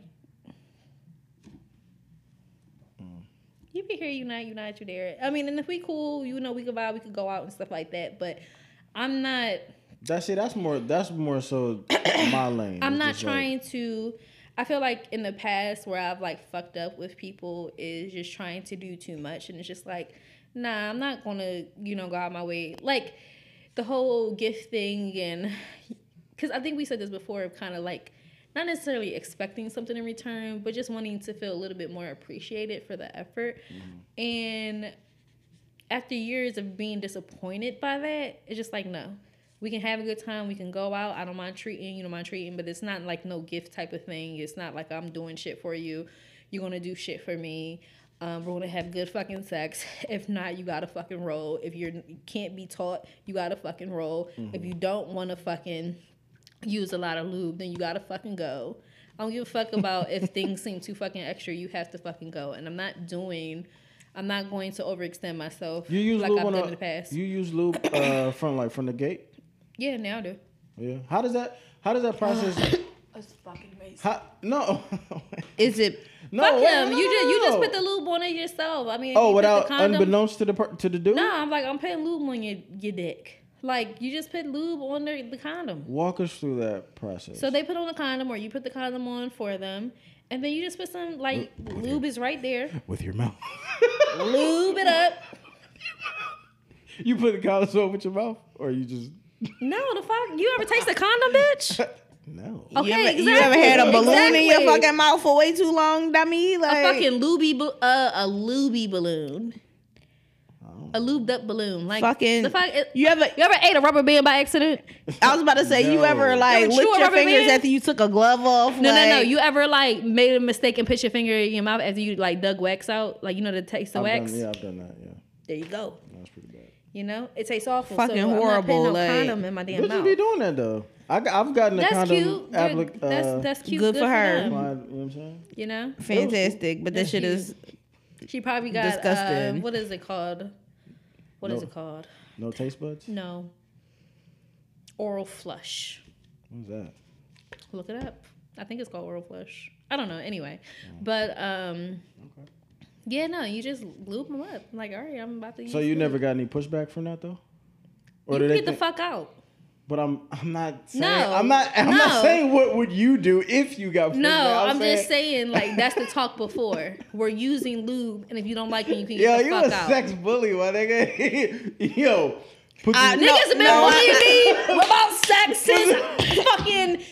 mm. You be here, you not, you not, you there. I mean, and if we cool, you know, we could vibe, we could go out and stuff like that. But I'm not That's it. That's more. That's more so my lane. I'm not just like- trying to. I feel like in the past where I've like fucked up with people is just trying to do too much, and it's just like, nah, I'm not gonna, you know, go out my way. Like the whole gift thing, and because I think we said this before, of kind of like not necessarily expecting something in return, but just wanting to feel a little bit more appreciated for the effort. Mm-hmm. And after years of being disappointed by that, it's just like no. We can have a good time. We can go out. I don't mind treating. You don't mind treating, but it's not like no gift type of thing. It's not like I'm doing shit for you. You're gonna do shit for me. Um, we're gonna have good fucking sex. If not, you gotta fucking roll. If you're you can't be taught, you gotta fucking roll. If you don't want to fucking use a lot of lube, then you gotta fucking go. I don't give a fuck about if things seem too fucking extra. You have to fucking go. And I'm not doing. I'm not going to overextend myself You use like lube I've done a, in the past. You use lube uh, from like from the gate. yeah, now I do. Yeah. How does that? How does that process? It's fucking amazing. how, no. Is it? No. Fuck him. no, you no, just you just put the lube on it yourself. I mean, Oh, without the condom, unbeknownst to the per- to the dude. No, I'm like I'm putting lube on your your dick. Like you just put lube on the, the condom. Walk us through that process. So they put on the condom, or you put the condom on for them, and then you just put some like lube is right there. with your mouth. Lube it up. you put the condom on with your mouth, or you just No, the fuck. You ever taste a condom, bitch? no. Okay, you, ever, you ever had a balloon in your fucking mouth for way too long, dummy? Like, a fucking lubey, ba- uh, a lubey balloon. A lubed up balloon, like Fucking- The fuck, it- you ever? you ever ate a rubber band by accident? I was about to say, you ever like Ever licked your fingers band? after you took a glove off? No, no, no. You ever like made a mistake and put your finger in your mouth after you like dug wax out? Like you know the taste of I've wax. done, yeah, I've done that. Yeah, There you go. that's pretty bad. You know it tastes awful. Fucking so I'm not horrible, putting no like- condom in my damn Bitches mouth. be doing that though. I, got- I've gotten a That's condom. cute. Applic- that's uh, that's cute. good for her. them, you know what I'm saying? you know, fantastic, but this shit is she probably got uh, Disgusting. what is it called? What is No. it called? No taste buds. No. Oral flush. What's that? Look it up. I think it's called oral flush. I don't know. Anyway, but um, Okay. yeah, no, you just lube them up. Like, all right, I'm about to. So you lube. never got any pushback from that though? You do can they get the think- fuck out. But I'm I'm not saying No. I'm not I'm No. not saying what would you do if you got pushback. No, I'm, just saying like that's the talk before. We're using lube, and if you don't like it, you can Yo, get the you a out. sex bully, my nigga. Yo, put uh, your- know. Niggas been No, bullying me about sex since fucking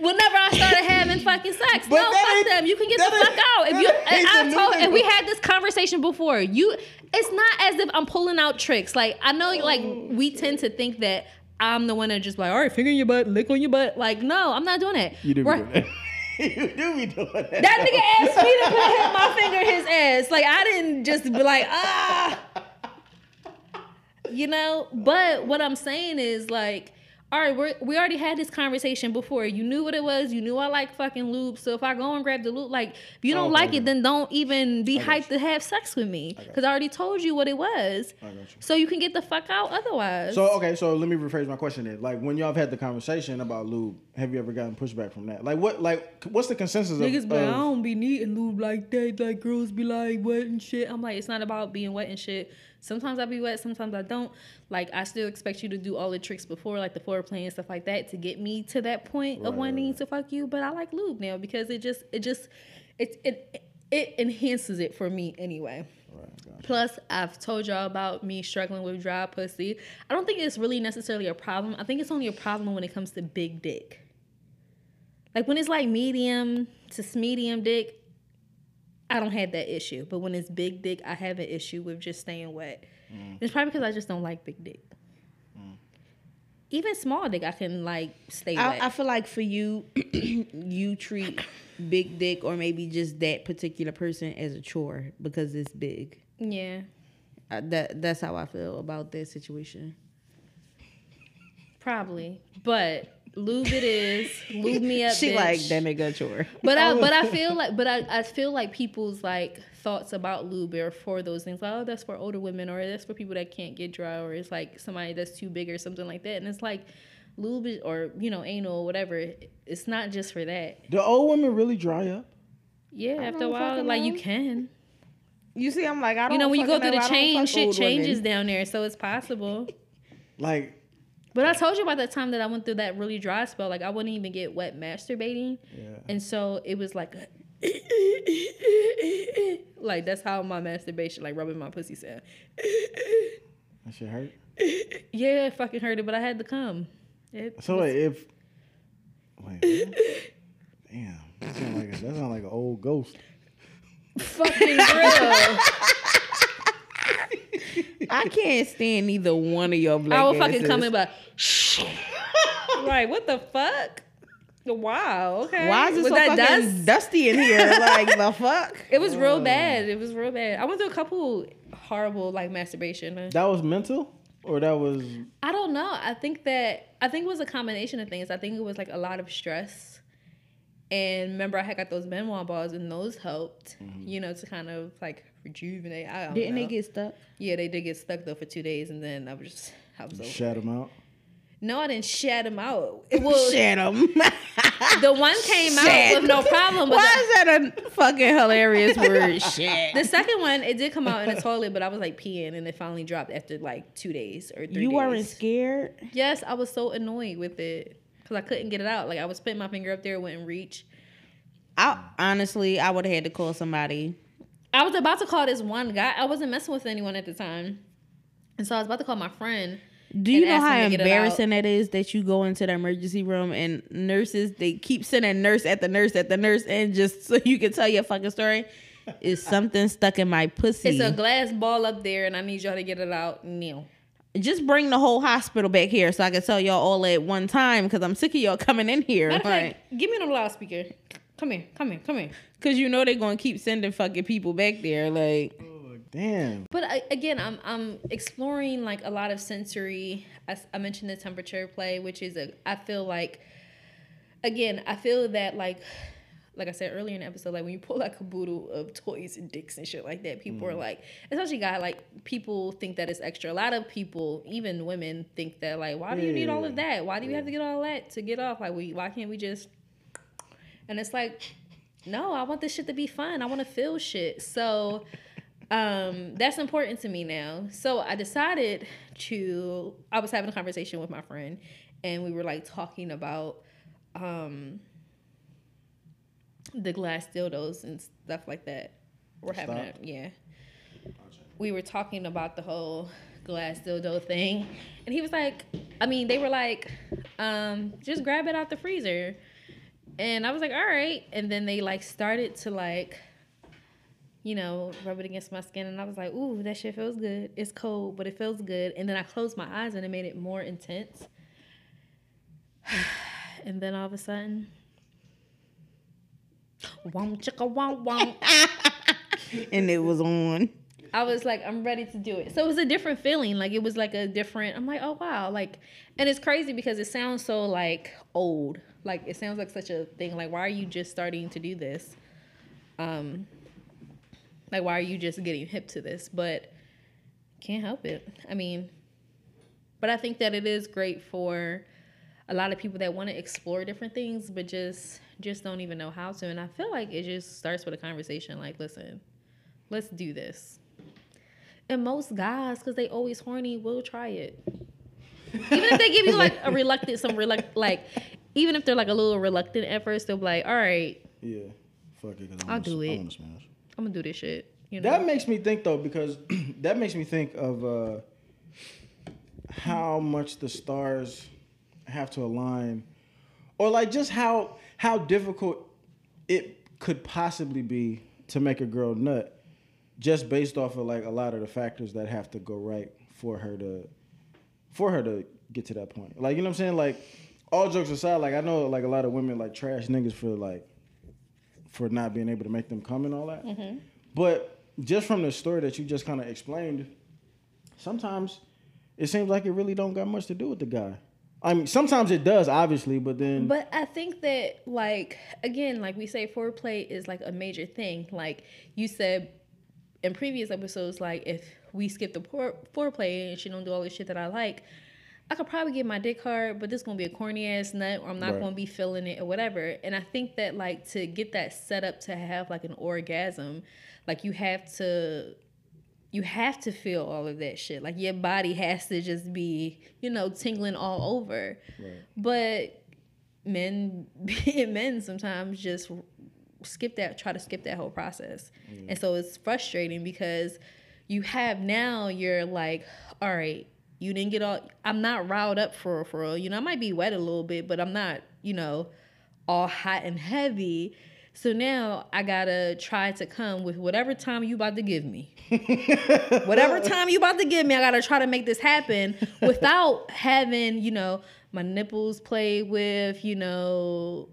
whenever I started having fucking sex. But no, fuck them. You can get the fuck out. If you, ain't and the I told, and we had this conversation before. You, it's not as if I'm pulling out tricks. Like I know, like we tend to think that. I'm the one that just like, all right, finger in your butt, lick on your butt. Like, no, I'm not doing it. You do be doing that. you do be doing that. That nigga asked me to put my finger in his ass. Like I didn't just be like, ah. You know, but what I'm saying is like, all right, we're, we already had this conversation before. You knew what it was. You knew I like fucking lube. So if I go and grab the lube, like if you don't Oh, like okay. it, then don't even be hyped to have sex with me because I already told you what it was. I you. So you can get the fuck out otherwise. So okay, so let me rephrase my question then. Like when y'all have had the conversation about lube, have you ever gotten pushback from that? Like what? Like what's the consensus of? Niggas like, I don't be needing lube like that. Like girls be like wet and shit. I'm like, it's not about being wet and shit. Sometimes I be wet, sometimes I don't. Like I still expect you to do all the tricks before, like the foreplay and stuff like that, to get me to that point of Right, wanting to fuck you. But I like lube now because it just, it just, it it it enhances it for me anyway. Right. Plus, I've told y'all about me struggling with dry pussy. I don't think it's really necessarily a problem. I think it's only a problem when it comes to big dick. Like when it's like medium to medium dick, I don't have that issue. But when it's big dick, I have an issue with just staying wet. It's probably because I just don't like big dick. Even small dick, I can like stay wet. I, I feel like for you, you treat big dick or maybe just that particular person as a chore because it's big. yeah. Uh, that that's how I feel about that situation. Probably. But lube it is. Lube me up. She bitch. like that make a chore. But I but I feel like but I, I feel like people's like thoughts about lube are for those things. Like, oh, that's for older women or that's for people that can't get dry or it's like somebody that's too big or something like that. And it's like lube or you know anal or whatever. It's not just for that. Do old women really dry up? Yeah, after a while, fucking like you can. You see, I'm like I don't. You know when you go through the know. Change, fuck shit old women. changes down there, so it's possible. Like But I told you about that time that I went through that really dry spell. Like I wouldn't even get wet masturbating. yeah. And so it was like a like that's how my masturbation, like rubbing my pussy sound. That shit hurt. Yeah, it fucking hurt it, but I had to come. It So was- if wait, damn, that sound like a, that sound like an old ghost. fucking real. I can't stand either one of your black I would fucking come in, but shh. right, what the fuck? Wow. Okay. Why is it was so that fucking dust? dusty in here? like the fuck? It was real uh. bad. It was real bad. I went through a couple horrible like masturbation. That was mental, or that was I don't know. I think that I think it was a combination of things. I think it was like a lot of stress. And remember, I had got those Ben Wa balls, and those helped, mm-hmm. you know, to kind of like rejuvenate. I don't Didn't know. they get stuck? Yeah, they did get stuck though for two days, and then I was just, I was over. shut him out. No, I didn't shat them out. It was shat them. the one came out with no problem, but Why the, is that a fucking hilarious word? Shit. the second one it did come out in the toilet, but I was like peeing, and it finally dropped after like two days or three. You days. weren't scared? Yes, I was so annoyed with it because I couldn't get it out. Like I was putting my finger up there, it wouldn't reach. I honestly, I would have had to call somebody. I was about to call this one guy. I wasn't messing with anyone at the time, and so I was about to call my friend. Do you know how him to get it embarrassing that is that you go into the emergency room and nurses they keep sending nurse at the nurse at the nurse and just so you can tell your fucking story is something stuck in my pussy. It's a glass ball up there, and I need y'all to get it out now. just bring the whole hospital back here so I can tell y'all all at one time because I'm sick of y'all coming in here. Matter Like, fact, give me the loudspeaker. Come here, come here, come here. Cause you know they're gonna keep sending fucking people back there. Like oh, Damn. But I, again, I'm I'm exploring like a lot of sensory. I, I mentioned the temperature play, which is a. I feel like, again, I feel that like, like I said earlier in the episode, like when you pull like a boodle of toys and dicks and shit like that, people are mm. like, especially guy like people think that it's extra. A lot of people, even women, think that like, why do you need all of that? Why do you have to get all that to get off? Like, we why can't we just? And it's like, no, I want this shit to be fun. I want to feel shit. So um that's important to me now. So i decided to i was having a conversation with my friend and we were like talking about um the glass dildos and stuff like that. We're having a yeah. We were talking about the whole glass dildo thing and he was like i mean they were like um just grab it out the freezer and i was like all right and then they like started to like you know, rub it against my skin, and I was like, "Ooh, that shit feels good. It's cold, but it feels good." And then I closed my eyes, and it made it more intense. and then all of a sudden, chicka and it was on. I was like, I'm ready to do it. So it was a different feeling. Like it was like a different. I'm like, oh wow, like, and it's crazy because it sounds so like old. Like it sounds like such a thing. Like why are you just starting to do this? Um, like why are you just getting hip to this? But can't help it. I mean, but I think that it is great for a lot of people that want to explore different things, but just just don't even know how to. And I feel like it just starts with a conversation. Like, listen, let's do this. And most guys, because they always horny, will try it. Even if they give you like a reluctant, some reluctant, like, even if they're like a little reluctant at first, they'll be like, all right, Yeah. Fuck it. I I'll do it. wanna smash. I'm gonna do this shit. You know, That makes me think though, because that makes me think of uh, how much the stars have to align, or like just how how difficult it could possibly be to make a girl nut, just based off of like a lot of the factors that have to go right for her to for her to get to that point. Like you know what I'm saying? Like all jokes aside, like I know like a lot of women like trash niggas for like for not being able to make them come and all that. Mm-hmm. But just from the story that you just kind of explained, sometimes it seems like it really don't got much to do with the guy. I mean, sometimes it does, obviously, but then But I think that, like, again, like we say, foreplay is like a major thing. Like you said in previous episodes, like if we skip the fore- foreplay and she don't do all the shit that I like, I could probably get my dick hard, but this is gonna be a corny ass nut, or I'm not Right. gonna be feeling it or whatever. And I think that like to get that set up to have like an orgasm, like you have to you have to feel all of that shit. Like your body has to just be, you know, tingling all over. But men being men sometimes just skip that try to skip that whole process. Mm. And so it's frustrating because you have now you're like, all right, you didn't get all I'm not riled up for for real. You know, I might be wet a little bit, but I'm not, you know, all hot and heavy. So now I gotta try to come with whatever time you about to give me. whatever time you about to give me, I gotta try to make this happen without having, you know, my nipples played with, you know,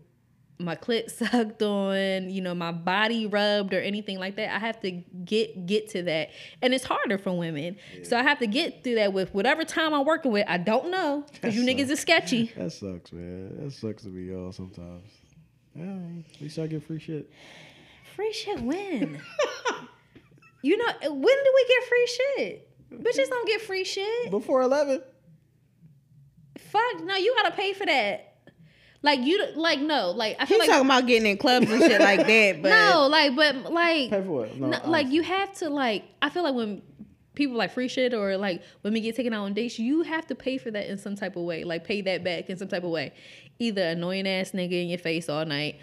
my clit sucked on, you know, my body rubbed or anything like that. I have to get get to that. And it's harder for women. So I have to get through that with whatever time I'm working with. I don't know. Because you niggas is sketchy. that sucks, man. That sucks to be y'all sometimes. Yeah, at least I get free shit. Free shit when? you know, when do we get free shit? Bitches don't get free shit. Before eleven. Fuck no, you gotta pay for that. Like you, like no, like I feel He's like talking about getting in clubs and shit like that, but no, like but like Pay for what? No, no, like you have to like. I feel like when people like free shit or like when we get taken out on dates, you have to pay for that in some type of way. Like pay that back in some type of way. Either annoying ass nigga in your face all night,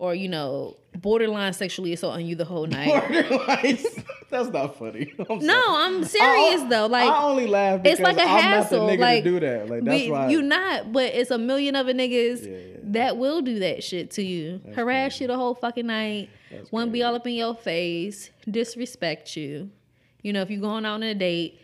or you know borderline sexually assaulting you the whole night. Borderline. That's not funny. I'm no. I'm serious I- though. Like I only laugh because it's like a I'm hassle. not the nigga like to do that. Like that's we- why you not, but it's a million other niggas Yeah, yeah. that will do that shit to you. Harass you the whole fucking night. That's Want to be all up in your face, disrespect you. You know, if you're going out on a date,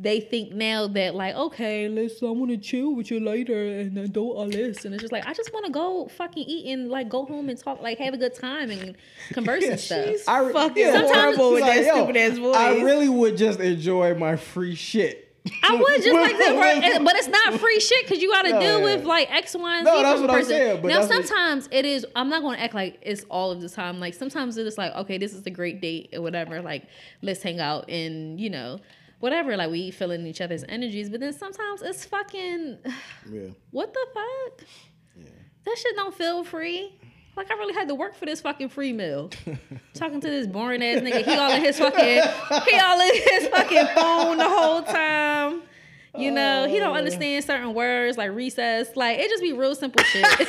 they think now that like, okay, let's I want to chill with you later and then do all this, and it's just like I just want to go fucking eat and like go home and talk, like have a good time and converse and stuff. I fucking yeah. horrible with Like, that stupid ass voice. I really would just enjoy my free shit. I would just like that, work, but it's not free shit because you got to No, deal yeah. with like X, Y, and No, that's what the I'm person. saying, but now, that's what- sometimes it is. I'm not going to act like it's all of the time. Like sometimes it's like, okay, this is a great date or whatever. Like let's hang out and you know, whatever. Like we feeling each other's energies. But then sometimes it's fucking. Yeah. What the fuck? Yeah. That shit don't feel free. Like I really had to work for this fucking free meal. Talking to this boring ass nigga. He all in his fucking he all in his fucking phone the whole time. You know, he don't oh. understand certain words like recess. Like it just be real simple shit.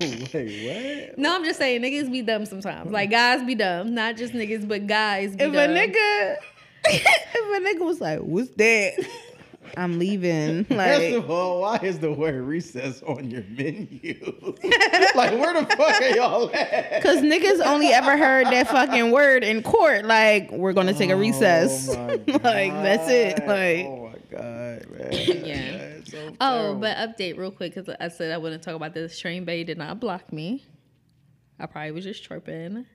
Wait, what? no, I'm just saying niggas be dumb sometimes. Like guys be dumb. Not just niggas, but guys be if dumb. a nigga, if a nigga was like, "What's that?" I'm leaving. First Like, of all, why is the word recess on your menu? like, where the fuck are y'all at? cause niggas only ever heard that fucking word in court. Like, we're gonna take a oh recess. Oh like, that's it. Like, oh my god, man. Yeah. So Oh, but update real quick because I said I wouldn't talk about this. Train Bay did not block me. I probably was just chirping,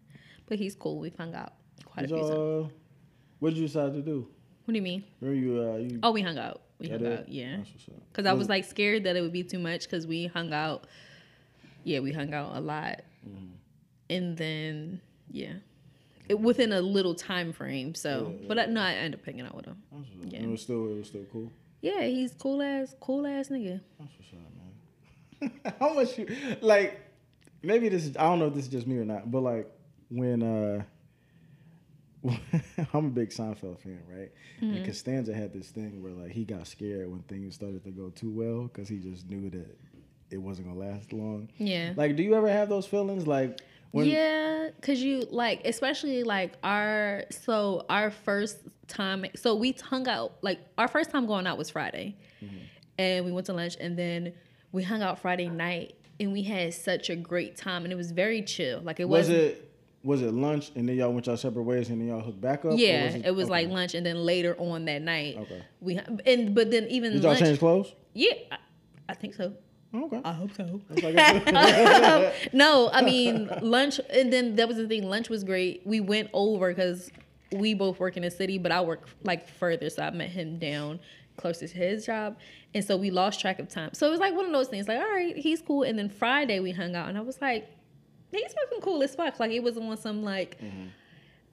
but he's cool. We hung out quite a few times. What did you decide to do? What do you mean? You, uh, you Oh, we hung out. We hung out. Yeah. That's what's up. Because I was like scared that it would be too much because we hung out. Yeah, we hung out a lot. Mm-hmm. And then, yeah. It, within a little time frame. So, Yeah, but I, no, I ended up hanging out with him. Yeah. It was still, it was still cool. Yeah, he's cool ass, cool ass nigga. That's what's up, man. How much you like? Maybe this is I don't know if this is just me or not, but like when uh I'm a big Seinfeld fan, right? Mm-hmm. And Costanza had this thing where like he got scared when things started to go too well because he just knew that it wasn't gonna last long. Yeah. Like, do you ever have those feelings? Like when yeah, cause you like, especially like our so our first time. So we hung out like our first time going out was Friday, Mm-hmm. and we went to lunch, and then we hung out Friday night, and we had such a great time, and it was very chill. Like it was wasn't. it was it lunch and then y'all went y'all separate ways and then y'all hooked back up? or Yeah, it was okay. like lunch, and then later on that night, Okay. we and but then even Did y'all lunch, change clothes? yeah, I, I think so. Okay. I hope so. That's like a- no, I mean lunch, and then that was the thing. Lunch was great. We went over because we both work in the city, but I work like further, so I met him down closest to his job, and so we lost track of time. So it was like one of those things. Like, all right, he's cool. And then Friday we hung out, and I was like, he's fucking cool as fuck. Like it wasn't on some like.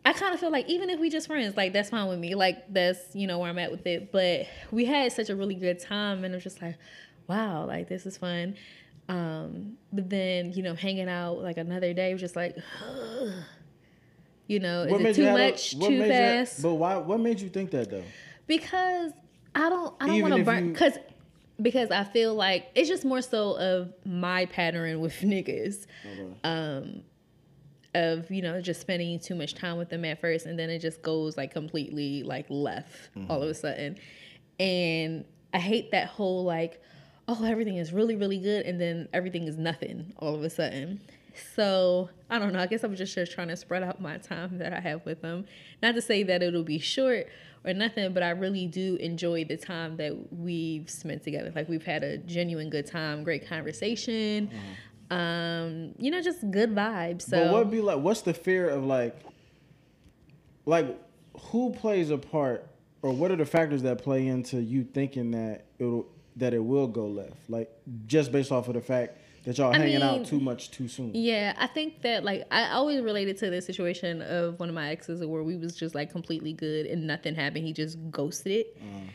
I kind of feel like even if we just friends, like that's fine with me. Like that's you know where I'm at with it. But we had such a really good time, and it was just like, wow, like this is fun. Um, but then you know hanging out like another day was just like, you know, is it too have a- much, too you fast? but why? What made you think that though? because I don't I don't want to burn because because I feel like it's just more so of my pattern with niggas. Um of, you know, just spending too much time with them at first and then it just goes like completely like left all of a sudden. And I hate that whole like, oh, everything is really, really good and then everything is nothing all of a sudden. So I don't know. I guess I'm just, just trying to spread out my time that I have with them. Not to say that it'll be short or nothing, but I really do enjoy the time that we've spent together. Like we've had a genuine good time, great conversation. Um, you know, just good vibes. So But what be like? What's the fear of like, like, who plays a part, or what are the factors that play into you thinking that it'll that it will go left? Like, just based off of the fact that y'all I hanging mean, out too much too soon. Yeah, I think that like I always related to the situation of one of my exes where we was just like completely good and nothing happened. He just ghosted it. Mm.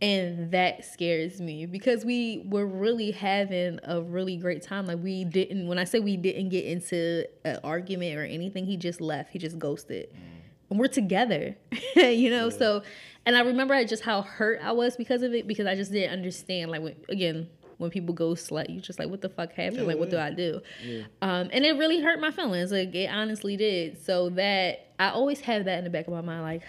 And that scares me because we were really having a really great time. Like we didn't when I say we didn't get into an argument or anything, he just left. He just ghosted. Mm. And we're together. you know, so and I remember just how hurt I was because of it because I just didn't understand like when, again when people go slut, you just like what the fuck happened? Like what do I do? Um, and it really hurt my feelings. Like it honestly did. So that I always have that in the back of my mind like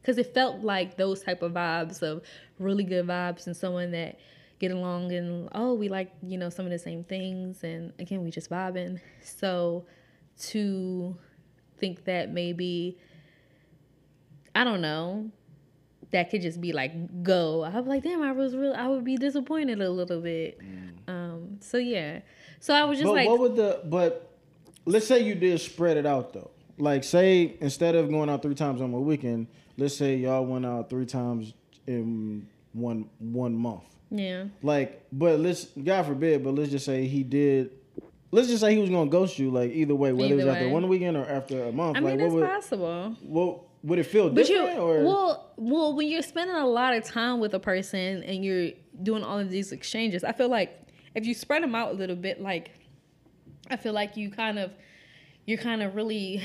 because it felt like those type of vibes of really good vibes and someone that get along and oh we like you know some of the same things and again we just vibing. So to think that maybe I don't know that could just be like go. I'm like, damn, I was real. I would be disappointed a little bit. Um, so yeah. So I was just but like, what would the but? Let's say you did spread it out though. Like, say instead of going out three times on a weekend, let's say y'all went out three times in one one month. yeah, Like, but let's God forbid, but let's just say he did. Let's just say he was gonna ghost you. Like either way, whether it was Either after one weekend or after a month. I like, mean what it's would possible. what would it feel But you, different? or well, well, when you're spending a lot of time with a person and you're doing all of these exchanges, I feel like if you spread them out a little bit, like I feel like you kind of, you're kind of really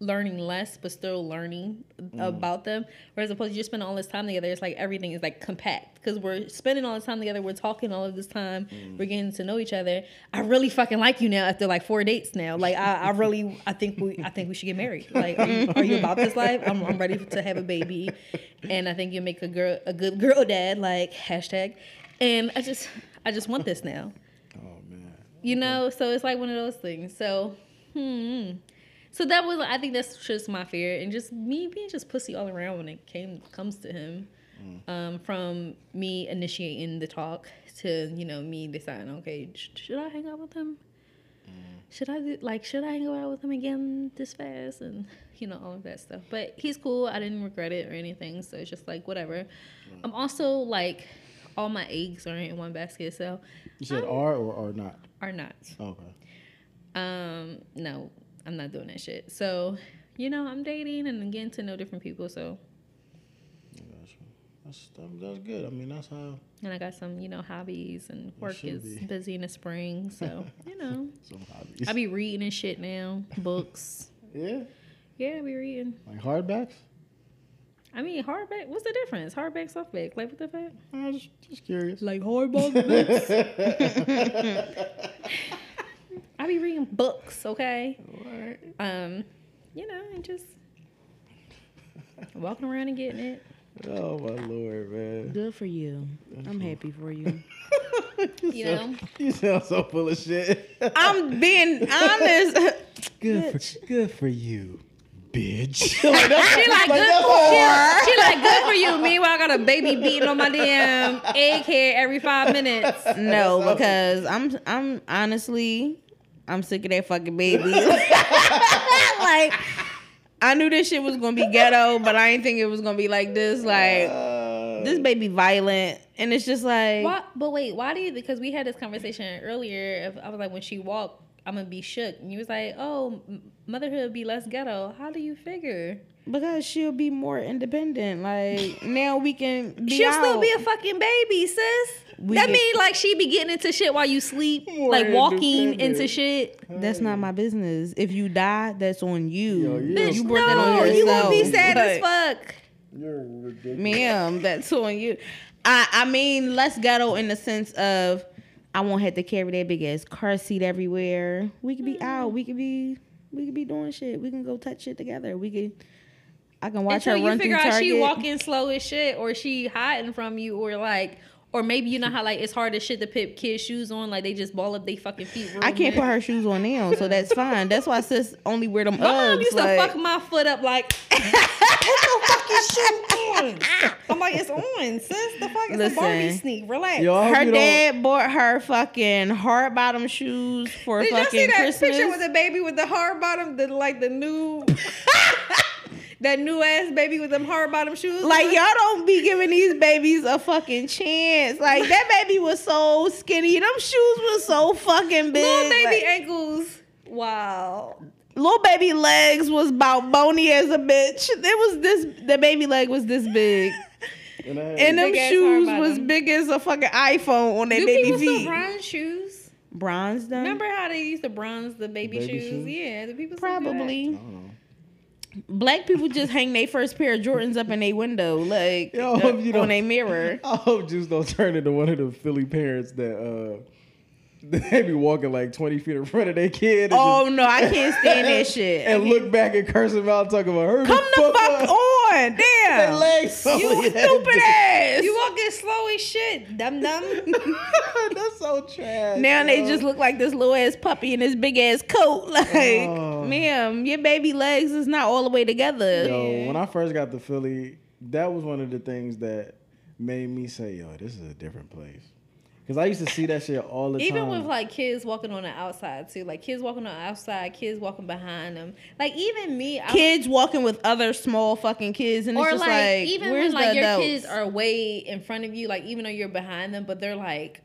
learning less, but still learning about them. Whereas opposed to you spend all this time together, it's like everything is like compact because we're spending all this time together, we're talking all of this time, we're getting to know each other. I really fucking like you now after like four dates now. Like I, I really, I think we, I think we should get married. Like, are you, are you about this life? I'm, I'm ready to have a baby, and I think you make a girl, a good girl dad. Like hashtag, and I just, I just want this now. oh man, You know, so it's like one of those things. So, hmm. So that was, I think that's just my fear, and just me being just pussy all around when it came comes to him. Um, from me initiating the talk to you know me deciding, okay, sh- should I hang out with him? Should I do, like should I hang out with him again this fast? And you know, all of that stuff. But he's cool. I didn't regret it or anything. So it's just like whatever. I'm also like, all my eggs are in one basket, so You said are or are not? are not. Okay. Um, no, I'm not doing that shit. So, you know, I'm dating and getting to know different people. So. That's that's good. I mean, that's how and I got some, you know, hobbies and work is be. busy in the spring. So, you know, some hobbies. I be reading and shit now, books. yeah, Yeah, I be reading. like hardbacks. I mean, hardback. What's the difference? Hardback, softback. Like what the fuck? I'm just just curious. Like hardball books. I be reading books. Okay. Alright. Um, you know, and just walking around and getting it. Oh my lord, man. Good for you. I'm happy for you. You know. You sound so full of shit. I'm being honest. good, for, good for you, bitch. She like good. She, she like good for you. Meanwhile, I got a baby beating on my damn egg head every five minutes. no, because I'm I'm honestly I'm sick of that fucking baby. like I knew this shit was gonna be ghetto, but I didn't think it was gonna be like this. Like Uh, this baby violent, and it's just like Why, but wait, why do you? Because we had this conversation earlier. If I was like, when she walked, I'm gonna be shook. And you was like, oh, motherhood be less ghetto. How do you figure? Because she'll be more independent. Like now we can be She'll still be a fucking baby, sis. We that get- mean like she be getting into shit while you sleep, More like walking into shit. That's not my business. If you die, that's on you. Yo. You Bitch, brought that on no, yourself. you won't be sad as fuck. You're ridiculous. ma'am, that's on you. I I mean, less ghetto in the sense of I won't have to carry that big ass car seat everywhere. We could be Mm. out. We could be we could be doing shit. We can go touch shit together. We could. I can watch Until her you figure through out Target. she walking slow as shit, or she hiding from you, or like, or maybe you know how like it's hard as shit to put kids' shoes on, like they just ball up their fucking feet. real I can't good. put her shoes on now, so that's fine. That's why sis only wear them My mom used like- to fuck my foot up like, put your fucking shoe on. I'm like, it's on, sis. The fuck is a Barbie Listen. sneak. Relax. Yo, her you don't- dad bought her fucking hard bottom shoes for fucking Christmas. Did y'all see that Christmas. picture with the baby with the hard bottom, the like the new, that new ass baby with them hard bottom shoes? Like y'all don't be giving these babies a fucking chance. Like that baby was so skinny. Them shoes was so fucking big. little baby Like, ankles. Wow. little baby legs was about bony as a bitch. It was this. The baby leg was this big, And, and them shoes was big as a fucking iPhone on their Do baby people still feet. bronze shoes? Bronze them. Remember how they used to bronze the baby, Baby shoes? shoes? Yeah, the people still do that? Probably. I. Black people just hang their first pair of Jordans up in their window, like Yo, uh, you on their mirror. I hope Juice don't turn into one of the Philly parents that uh they be walking like twenty feet in front of their kid Oh just- no, I can't stand that shit. and look back and curse him out talking about her. Come the fuck on, Their damn. legs You stupid ass. You walking slow as shit, dum dum. That's so trash. now they just look like this little ass puppy in this big ass coat. Like, Oh. ma'am, your baby legs is not all the way together. Yo, when I first got to Philly, that was one of the things that made me say, "Yo, this is a different place." Because I used to see that shit all the Even time. Even with like kids walking on the outside too, like kids walking on the outside, kids walking behind them. Like even me, I Kids walking with other small fucking kids, and it's just like, like, even where's when like the your adults? kids are way in front of you, like even though you're behind them, but they're like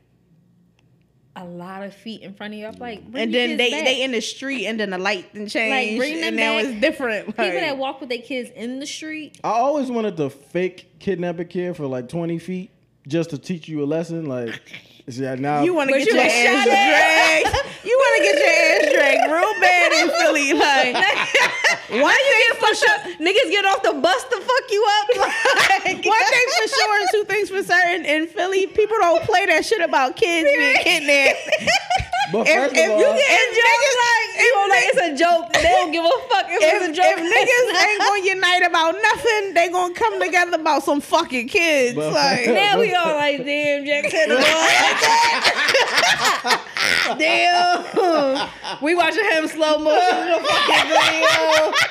a lot of feet in front of you. I'm like, bring and then kids they back. they in the street, and then the light and change, bring them and now back. it's different. people that walk with their kids in the street. I always wanted to fake kidnap a kid for like twenty feet just to teach you a lesson. Like, yeah, now You want to get you your ass shot dragged. You want to get your ass dragged real bad in Philly. Like, one thing for sure, Niggas get off the bus to fuck you up. Like, one thing for sure, and two things for certain. In Philly, people don't play that shit about kids being kidnapped. But If, if all, you get if niggas like, if, you like it's a joke. They don't give a fuck if, if, it's a joke. if niggas ain't gonna unite about nothing, they gonna come together about some fucking kids. But- like, now we all like, damn, Jack said the Damn. We watching him slow motion in the fucking video.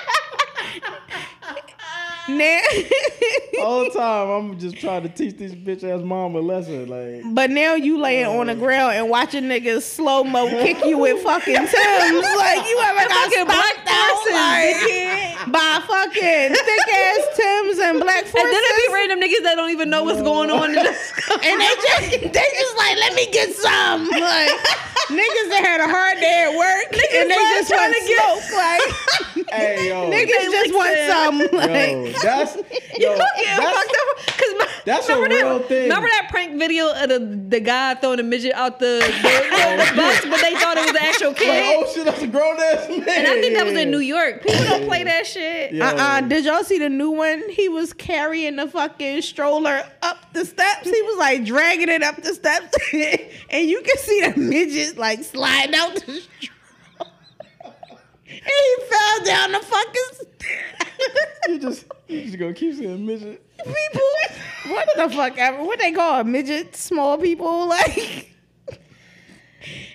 now, all the time I'm just trying to teach this bitch ass mom a lesson. Like, But now you laying on the ground and watching niggas slow mo kick you with fucking Tims. Like you ever got Fucking black stomped out, person, like, dickhead. by fucking thick ass Tims and black forces. And then it be random niggas that don't even know what's going on. In this and they just they just like let me get some like niggas that had a hard day at work and they love just trying want to get- smoke like Hey yo, niggas just want some like yo, that's yo, yeah, that's, fucked up. Cause my, that's a remember real that, thing. Remember that prank video of the, the guy throwing a midget out the, the, the bus, but they thought it was an actual like, oh, kid. oh shit, that's a grown ass man. and I think that was in New York. People don't play that shit. Yo. uh-uh did y'all see the new one he was carrying the fucking stroller up the steps he was like dragging it up the steps and you can see the midget like sliding out the stroller and he fell down the fucking stairs You just you just gonna keep saying midget. people. What the fuck ever? What they call a midget small people like?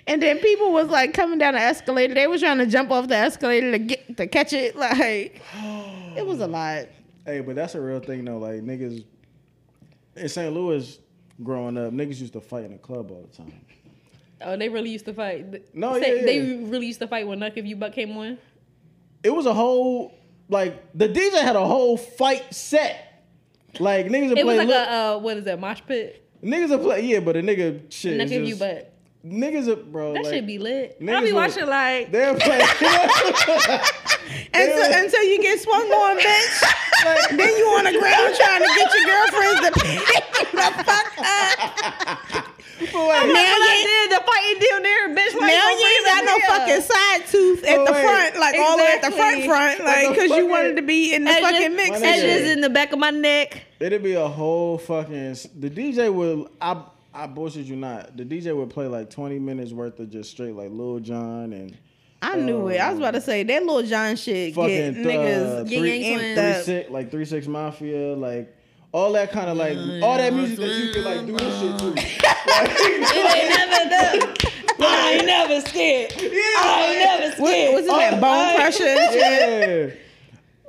And then people was like coming down the escalator. They was trying to jump off the escalator to get to catch it. Like it was a lot. Hey, but that's a real thing though. Like niggas in St. Louis growing up, niggas used to fight in the club all the time. Oh, they really used to fight. No, Say- yeah, They really used to fight when Knuck If You Buck came on. It was a whole like the DJ had a whole fight set. Like niggas would It was like look, a, uh, what is that, mosh pit? niggas are play yeah, but a nigga shit. Knuck is You just- Buck. Niggas are bro. That like, should be lit. I niggas be will- watching like, They're playing. Until, until you get swung on, bitch. then you on the ground trying to get your girlfriends to pick the fuck up. But wait, Now now you I did the fighting deal there, bitch. Like, Now for you ain't got no yeah. fucking side tooth at Oh, the front, like all the way at the front front, like Like because you wanted to be in the Edges- fucking mix. My and Edges in the back of my neck. It'd be a whole fucking. The DJ would. I I bullshit you not. The DJ would play like twenty minutes worth of just straight like Lil Jon and I knew it. I was about to say that Lil Jon shit fucking get niggas uh, Ying three, Yang amped Twins. up. three six like three six mafia like all that kind of like all that music that you could like do this shit to. It ain't never done. I ain't never scared. I ain't never What, scared. what's his name? Bone Crusher. Yeah,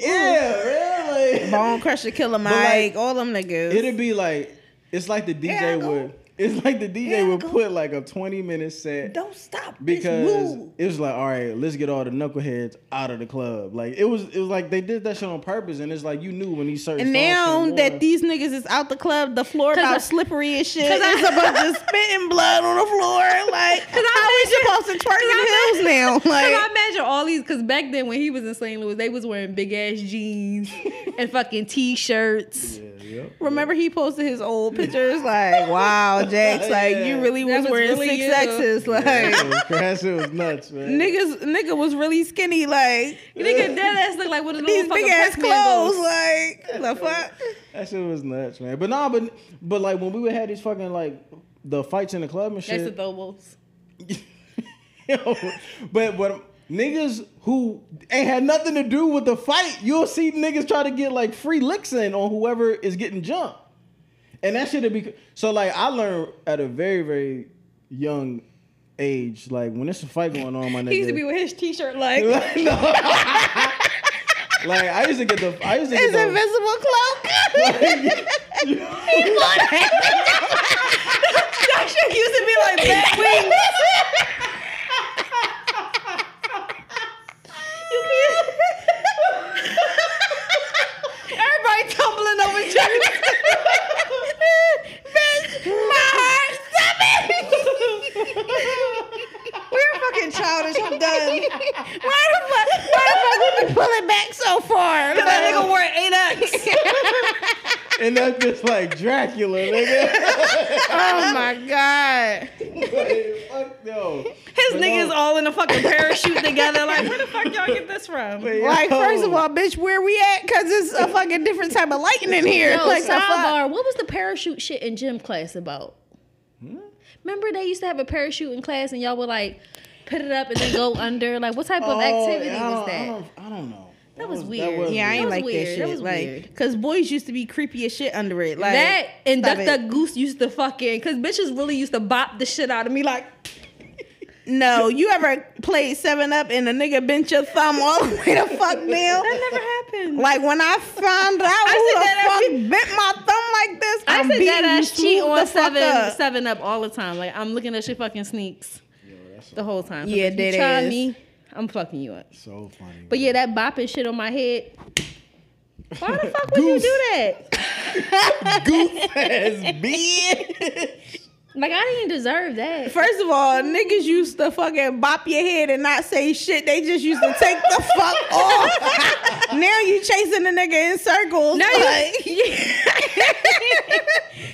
yeah, really. Bone Crusher, Killer Mike, like, all them niggas. It'd be like it's like the Here I DJ go. would. It's like the DJ Here I would go. put like a twenty minute set. Don't stop, because it was like, all right, let's get all the knuckleheads out of the club. Like it was, it was like they did that shit on purpose, and it's like you knew when these certain. And songs now came that on. these niggas is out the club, the floor 'Cause about I- slippery as shit. 'cause I- It's about to spitting blood on the floor. Like, how we supposed to twerk in hills now? Cause I imagine all these, cause back then when he was in St. Louis, they was wearing big ass jeans and fucking t-shirts. yeah, yep. remember he posted his old pictures? Like, wow, Jax, like Yeah. you really That was, was wearing really six you. X's. Like, That was- that shit was nuts, man. niggas, nigga was really skinny. Like, Nigga, that ass look like one of these fucking big ass clothes. mangoes. Like, the fuck. That shit was nuts, man. But nah, but but like when we would have these fucking like the fights in the club and That's shit. the Thobos. Yo, but but niggas who ain't had nothing to do with the fight, you'll see niggas try to get like free licks in on whoever is getting jumped. And that should be so like I learned at a very, very young age, like when there's a fight going on, my nigga. He used to be with his t-shirt like, like, I used to get the I used to His get the invisible cloak. that shit used to be like bat wings. you can't. Everybody tumbling over chairs. Bitch, my heart, stop We're fucking childish. I'm done. Why the fuck? Why the fuck we pull it back so far? Because That nigga wore an 8X. and that's just like Dracula, nigga. oh my god! Like, fuck, yo. His But niggas no. all in a fucking parachute together. Like, where the fuck y'all get this from? But Like, yo. first of oh. all, bitch, where we at? Cause it's a fucking different type of lighting in here. Yo, like, sidebar, what was the parachute shit in gym class about? Hmm? Remember they used to have a parachute in class and y'all would like put it up and then go under? Like what type of Oh, activity was don't- I that? don't, I don't know. That was weird. was Yeah, I That ain't like weird. that That shit. was like, weird. cause boys used to be creepy as shit under it. Like that and stop Duck it. Duck Goose used to fucking, cause bitches really used to bop the shit out of me. Like, No, you ever played Seven Up and a nigga bent your thumb all the way to fuck down? that never happened. Like when I found out I who said the that fuck ass- bent my thumb like this, I I'm said beating that ass cheat on seven, up. seven up all the time. Like I'm looking at your fucking sneaks the whole time. Yeah, if you that try is. me, I'm fucking you up. So funny. But yeah, that bopping shit on my head. Why the fuck would you do that? goof ass bitch. Like I didn't deserve that. First of all, niggas used to fucking bop your head and not say shit. They just used to take the fuck off. now you chasing the nigga in circles. Now like, you,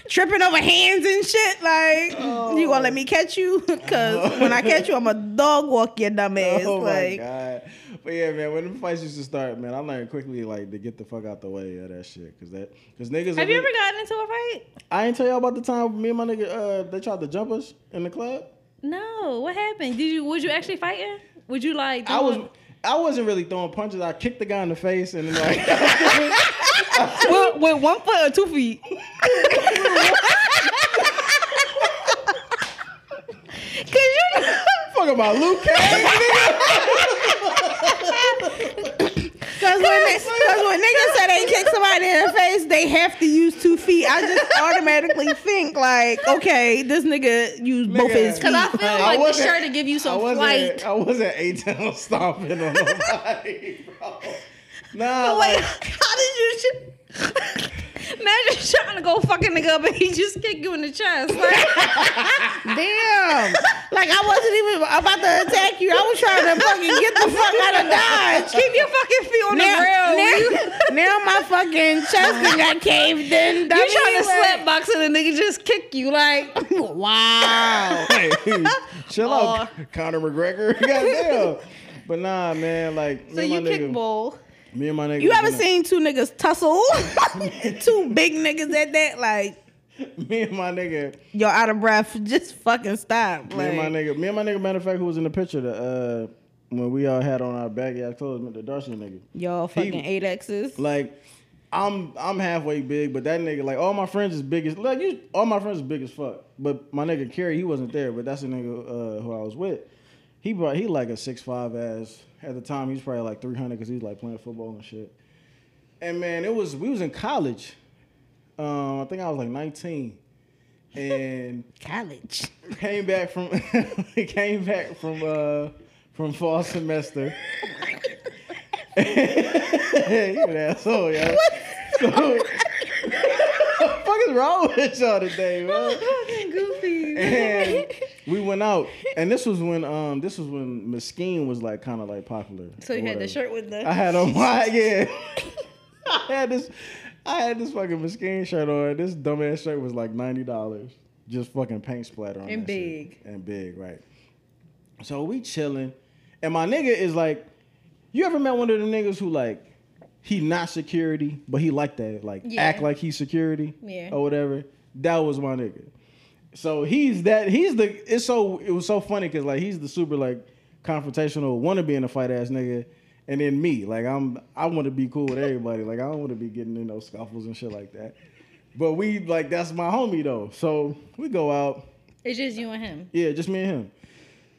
tripping over hands and shit. Like, you gonna let me catch you? Cause when I catch you, I'm a dog walk your dumb ass. Oh my god. But yeah, man, when the fights used to start, man, I learned quickly like to get the fuck out the way of that shit, cause that, cause niggas. have you ever gotten into a fight? I ain't tell y'all about the time me and my nigga uh they tried to jump us in the club. No. What happened? Did you? Was you actually fighting? Would you like? I was. doing- I wasn't really throwing punches. I kicked the guy in the face and then like with, with one foot or two feet. Cause you know, fuck about Luke Cage. Cause when, they, cause when niggas say they kick somebody in the face, they have to use two feet. I just automatically think like, okay, this nigga used both Nigga. his feet. Cause I feel I like the wasn't- shirt to give you I some wasn't. flight. I wasn't eight down stomping on nobody, bro. Nah, Wait, like, how did you? Sh- Imagine trying to go fucking nigga up and he just kick you in the chest. Like, Damn. Like I wasn't even about to attack you. I was trying to fucking get the fuck out of Dodge. keep your fucking feet on Now, the ground. now, now my fucking chest done got caved in. You dummy. trying to Like- slap box and the nigga just kick you like Wow. hey, chill Oh. out, Conor McGregor. Goddamn. But nah, man, like so me and you my nigga, kickball. Me and my nigga. You ever seen two niggas tussle? two big niggas at that, like me and my nigga, you're out of breath. Just fucking stop. me and my nigga, me and my nigga. Matter of fact, who was in the picture? The uh, when we all had on our baggy ass clothes, the Darcy nigga. y'all fucking eight X's. Like, I'm I'm halfway big, but that nigga, like, all my friends is big as like you. All my friends is big as fuck. But my nigga Kerry, he wasn't there, but that's the nigga uh, who I was with. He brought he like a six five ass. At the time, he was probably like three hundred because he was like playing football and shit. And man, it was we was in college. Um, I think I was like nineteen, and College. came back from came back from uh from fall semester. you an asshole, yo. So, the fuck is wrong with y'all today, man? Fucking goofy. And we went out, and this was when um this was when Mesquite was like kind of like popular. So you had the shirt with the I had on my yeah. I had this I had this fucking Mesquite shirt on. This dumbass shirt was like ninety dollars. Just fucking paint splatter on And that shit. big. And big, right. So we chilling. And my nigga is like, you ever met one of the niggas who like he not security, but he like that, like Yeah. act like he's security Yeah. or whatever. That was my nigga. So he's that he's the it's so it was so funny because like he's the super like confrontational wanna be in a fight ass nigga and then me like I'm I want to be cool with everybody like I don't want to be getting in those scuffles and shit like that but we like that's my homie though so we go out It's just you and him. yeah just me and him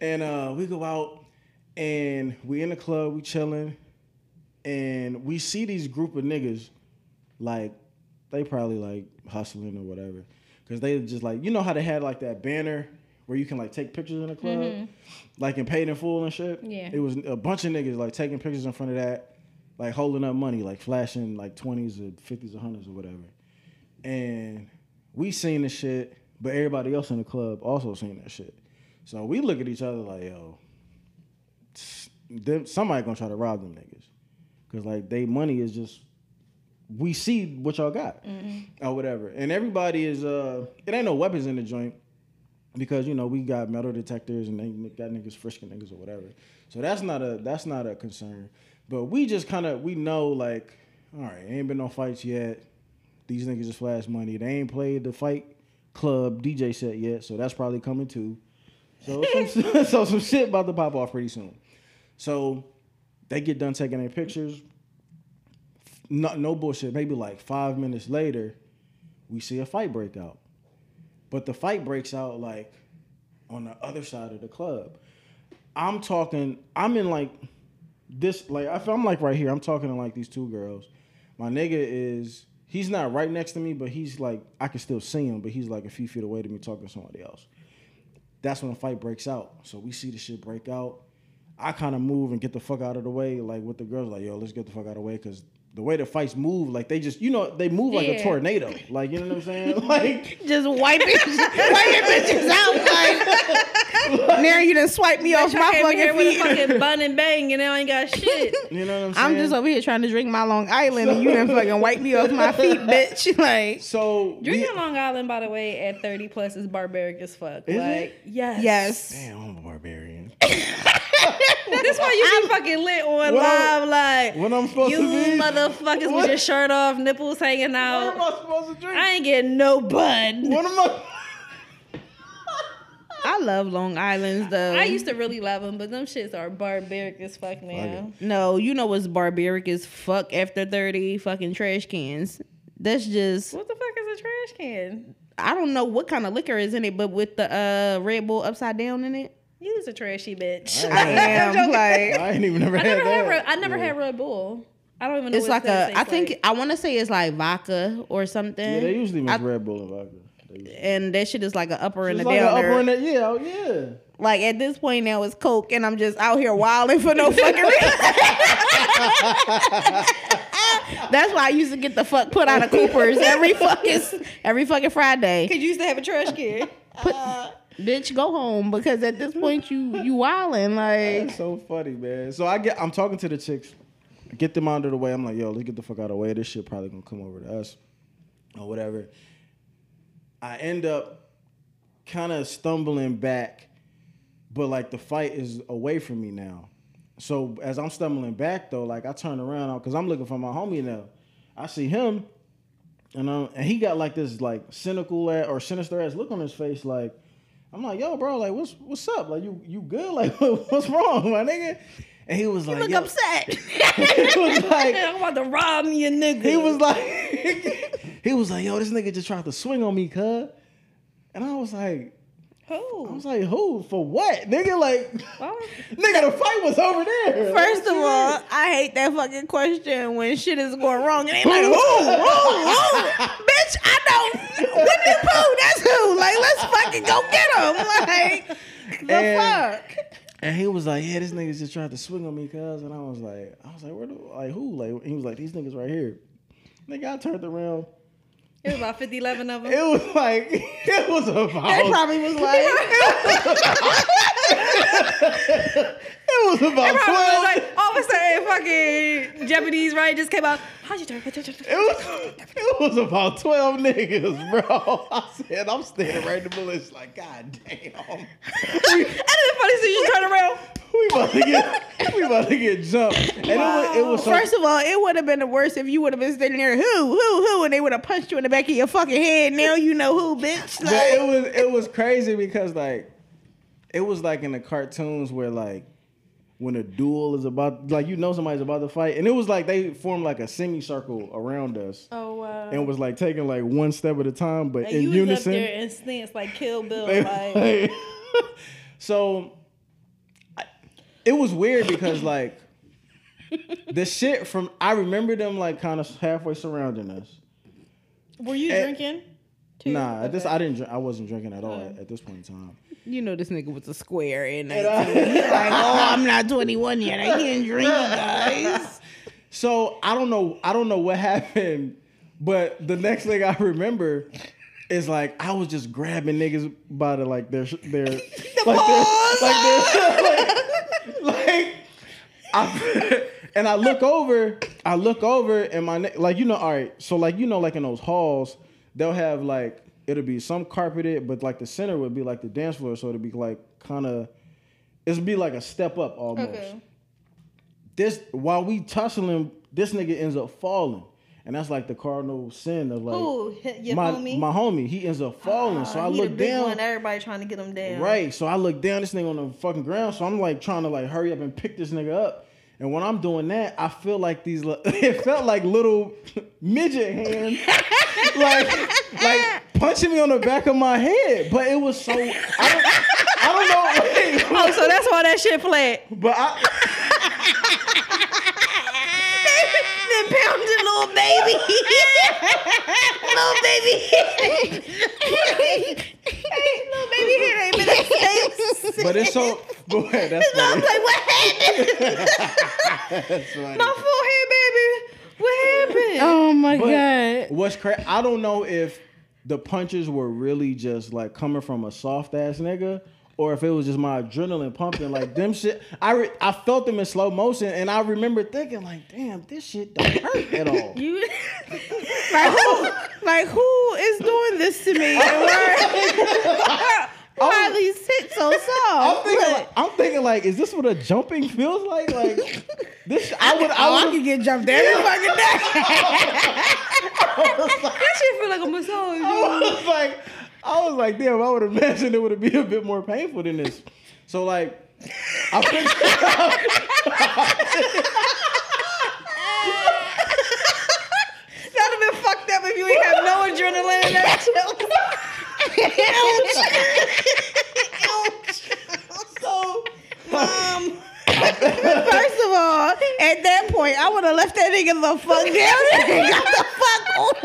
and uh we go out and we in the club we chilling and we see these group of niggas like they probably like hustling or whatever. Because they just like you know how they had like that banner where you can like take pictures in the club? Mm-hmm. Like in paid in full and shit? Yeah. it was a bunch of niggas like taking pictures in front of that like holding up money like flashing like 20s or 50s or 100s or whatever. And we seen the shit but everybody else in the club also seen that shit. So we look at each other like yo them, somebody gonna try to rob them niggas because like they money is just we see what y'all got or whatever. And everybody is uh it ain't no weapons in the joint because you know we got metal detectors and they got niggas frisking niggas or whatever. So that's not a that's not a concern. But we just kind of we know like all right ain't been no fights yet. These niggas just flash money. They ain't played the fight club dj set yet so that's probably coming too. So some, so some shit about to pop off pretty soon. So they get done taking their pictures. No, no bullshit. Maybe like five minutes later, we see a fight break out. But the fight breaks out like on the other side of the club. I'm talking, I'm in like this, like if I'm like right here, I'm talking to like these two girls. My nigga is, he's not right next to me, but he's like, I can still see him, but he's like a few feet away to me talking to somebody else. That's when the fight breaks out. So we see the shit break out. I kind of move and get the fuck out of the way. Like with the girls, like yo, let's get the fuck out of the way because the way the fights move, like they just you know they move like a tornado. Like you know what I'm saying? Like Just wiping, wiping bitches out. Like, now you done swipe me off my fucking here with a feet. fucking bun and bang, and now I ain't got shit. you know what I'm saying? I'm just over here trying to drink my Long Island, and you done fucking wipe me off my feet, bitch. Like, so we- Drinking Long Island, by the way, at 30 plus is barbaric as fuck. Is like, it? yes. yes. Damn, I'm a barbarian. That's why you be fucking lit on What live, I'm- like, what I'm supposed you to be? motherfuckers with your shirt off, nipples hanging What am out. I supposed to drink? I ain't getting no bud. what am I? I love Long Islands though. I used to really love them, but them shits are barbaric as fuck now. No, you know what's barbaric as fuck after 30 fucking trash cans. That's just What the fuck is a trash can? I don't know what kind of liquor is in it, but with the uh Red Bull upside down in it. You's a trashy bitch. I am joking. like I ain't even never I had never that. had Red, I never Yeah. had Red Bull. I don't even know. it's what like a I think like. I want to say it's like vodka or something. Yeah, they usually mix I- Red Bull and vodka. And that shit is like an upper and a It's like an downer. upper and a, yeah, oh, yeah. like at this point now it's coke and I'm just out here wilding for no fucking reason. That's why I used to get the fuck put out of Cooper's every fucking every fucking Friday. Cause you used to have a trash can. Put, uh, bitch, go home because at this point you you wilding like That's so funny, man. So I get, I'm talking to the chicks, get them out of the way. I'm like, yo, let's get the fuck out of the way. This shit probably gonna come over to us or whatever. I end up kind of stumbling back, but like the fight is away from me now. So as I'm stumbling back though, like I turn around because I'm looking for my homie now. I see him, and um, and he got like this like cynical or sinister ass look on his face, like. I'm like, yo, bro, like, what's what's up? Like, you you good? Like, what's wrong, my nigga? And he was like, look yo. upset. he was like, I'm about to rob me a nigga. he was like, he was like, yo, this nigga just tried to swing on me, cuz. And I was like, I was like, who? For what? Nigga, like, Oh. nigga, the fight was over there. First of all, I hate that fucking question when shit is going wrong and they like, who, who, who? Bitch, I know. Winnie Pooh, that's who. Like, let's fucking go get him. Like, the And- fuck? And he was like, yeah, this nigga just tried to swing on me, cuz. And I was like, I was like, where the, like, who? Like, he was like, these niggas right here. Nigga, I turned around. It was about 50, 11 of them. It was like, it was They about, probably was like, it was about Probably 12. was like, all of a sudden, fucking Japanese right just came out. How'd you turn? It was, it was about 12 niggas, bro. I said, I'm standing right in the middle. It's like, God damn. And then the funny thing, you turn around. We about to get, we about to get jumped. And it was, it was so, First of all, it would have been the worst if you would have been standing there, who, who, who, and they would have punched you in the back of your fucking head. Now you know who, bitch. but it was, it was crazy because like, it was like in the cartoons where like, when a duel is about, like you know somebody's about to fight, and it was like they formed like a semicircle around us, Oh, wow. and was like taking like one step at a time, but and in you unison. was up there in stance like Kill Bill. They- Like, so I- it was weird because like the shit from I remember them like kind of halfway surrounding us. were you Eh, drinking? Too? Nah, at this I didn't. I wasn't drinking at all at, at this point in time. You know this nigga was a square in And I- 19. He's like, oh, I'm not 21 yet. I can't drink, guys. So I don't know. I don't know what happened, but the next thing I remember is like I was just grabbing niggas by the like their their like their, like their, like, like I and I look over, I look over and my like you know all right. So like you know like in those halls they'll have like it'll be some carpeted, but like the center would be like the dance floor, so it'd be like kind of it'd be like a step up almost Okay. this while we tussling, this nigga ends up falling, and that's like the cardinal sin of like Ooh, my homie. my homie. He ends up falling, so ah, I he the look down. One, everybody trying to get him down. Right, so I look down. This nigga on the fucking ground, so I'm like trying to like hurry up and pick this nigga up. And when I'm doing that, I feel like these. li- It felt like little midget hands, like like punching me on the back of my head. But it was so. I don't, I don't know. Wait, Oh, so that's why that shit flat. but I. then pounded little baby. little baby. little baby head ain't been in space. But it's so Go ahead. That's I was like, what happened? That's funny. My forehead, baby. What happened? Oh my But god. What's crazy? I don't know if the punches were really just like coming from a soft ass nigga. Or if it was just my adrenaline pumping, like them shit, I re- I felt them in slow motion, and I remember thinking, like, damn, this shit don't hurt at all. You Like who, like who is doing this to me? Why, these hits so I'm soft? thinking, like, I'm thinking, like, is this what a jumping feels like? Like, this, I would, oh, I I could would, get jumped every fucking day. that shit feel like a massage. I was like, I was like, damn, I would imagine it would be a bit more painful than this. So, like, I picked, That'd have been fucked up if you ain't have no adrenaline in that so, Um, First of all, at that point, I would have left that nigga the fuck down and got the fuck on.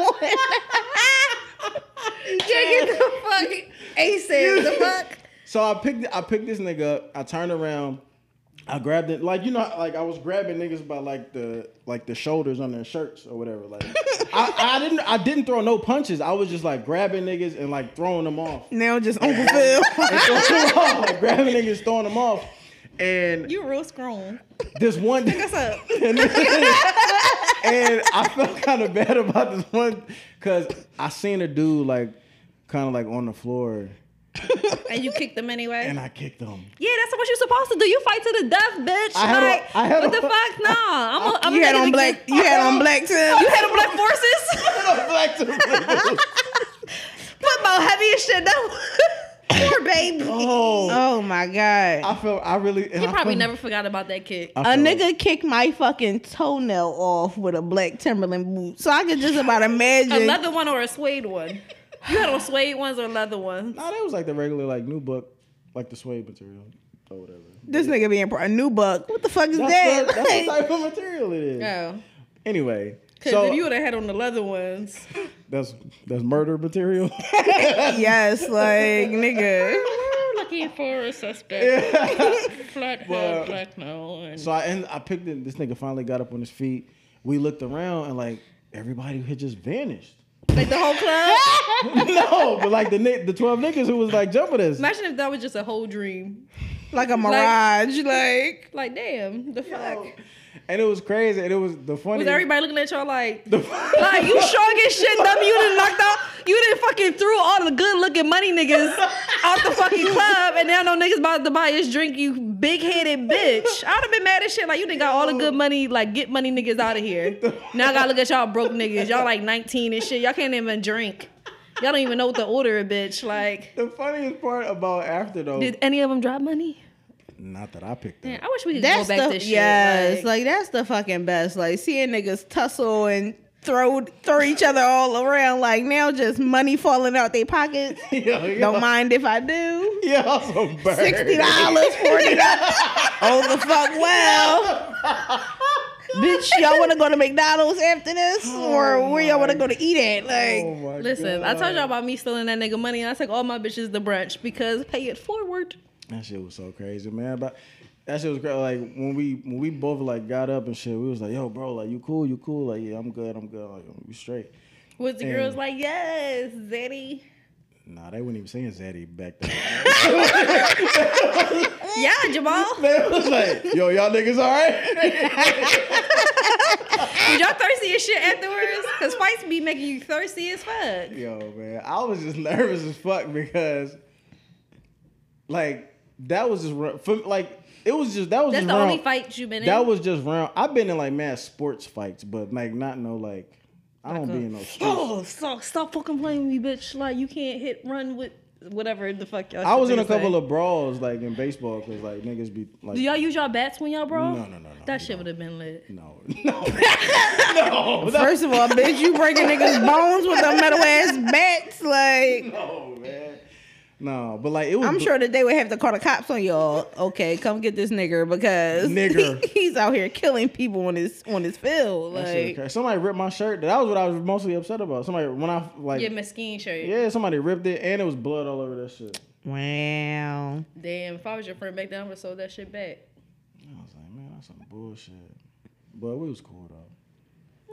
Get the fuck ASAP. The fuck. so I picked, I picked this nigga up. I turned around. I grabbed it, like you know, like I was grabbing niggas by like the like the shoulders on their shirts or whatever. Like I, I didn't, I didn't throw no punches. I was just like grabbing niggas and like throwing them off. Now just Uncle Phil. And throwing them like grabbing niggas, throwing them off. And You real strong. this one, up? and I felt kind of bad about this one because I seen a dude like kind of like on the floor And you kicked them anyway. and I kicked them. Yeah, that's what you're supposed to do. You fight to the death, bitch. I had a- like, I had what a- the fuck? No, I'm a, I'm you a had on black. You had on black too. You had on black forces. Black to. Football heavy as shit. That poor baby. oh, Oh my god. I feel I really. He I probably felt- never forgot about that kick. A felt- nigga kicked my fucking toenail off with a black Timberland boot. So I could just about imagine. A leather one or a suede one? You had on suede ones or leather ones? Nah, that was like the regular like nubuck, like the suede material or whatever. this nigga being pro- a nubuck. What the fuck is That's, that? the, that's the type of material it is. Oh. Anyway, Because so if you would have had on the leather ones, that's that's murder material. yes, like nigga. we're looking for a suspect. Flat Well, black nose. and- So I and I picked it. This nigga finally got up on his feet. We looked around and like everybody had just vanished. Like the whole club? no, but like the the twelve niggas who was like jumping us. Imagine if that was just a whole dream. Like a mirage. Like, Like, damn, the fuck? And it was crazy. And it was the funny. Was everybody looking at y'all like, like you strong as shit, dummy? You done knocked out, you done fucking threw all the good looking money niggas out the fucking club, and now no niggas about to buy his drink. You big headed bitch. I'd have been mad as shit. Like you didn't got all the good money, like get money niggas out of here. Now I gotta look at y'all broke niggas. Y'all like 19 and shit. Y'all can't even drink. Y'all don't even know what to order, a bitch. Like, the funniest part about after though. did any of them drop money? Not that I picked Man, up. I wish we could that's go back the to shit. yes, like, like, that's the fucking best. Like seeing niggas tussle and throw throw each other all around. Like now, just money falling out their pockets. Yo, yo, Don't mind if I do. Yeah, some bird. Sixty dollars, forty dollars. oh the fuck well. Bitch, y'all want to go to McDonald's after this, or oh where y'all want to go to eat at? Like, Oh Listen, God. I told y'all about me stealing that nigga money, and I took all my bitches to brunch because pay it forward. That shit was so crazy, man. But that shit was great. Like when we when we both like got up and shit, we was like, "Yo, bro, like you cool, you cool." Like, yeah, I'm good, I'm good. Like, we straight. Was the And- girls like, yes, Zaddy? Nah, they weren't even saying Zaddy back then. Yeah, Jamal. they was like, "Yo, y'all niggas all right?" Was y'all thirsty as shit afterwards? Because fights be making you thirsty as fuck. Yo, man, I was just nervous as fuck because, like, that was just ru- for, like it was just that was That's just the round, only fight you've been in. That was just round. I've been in like mad sports fights, but like not no like I don't be in no streets. Oh, stop, stop fucking playing with me, bitch. Like, you can't hit, run with whatever the fuck y'all I was in a niggas say. couple of brawls like in baseball because like niggas be like Do y'all use y'all bats when y'all brawl? No, no, no, no, That we shit would have been lit. no no no no first of all, bitch, you breaking niggas' bones with them metal ass bats. Like, no man no but like it was I'm sure that they would have to call the cops on y'all. Okay, come get this nigger because Nigger. he's out here killing people on his on his field. that shit was Like, somebody ripped my shirt that was what I was mostly upset about somebody when I like Your mesquite shirt. yeah somebody ripped it and it was blood all over that shit Wow. Damn, if I was your friend back then, I would have sold that shit back. I was like, man, that's some bullshit. But we was cool though.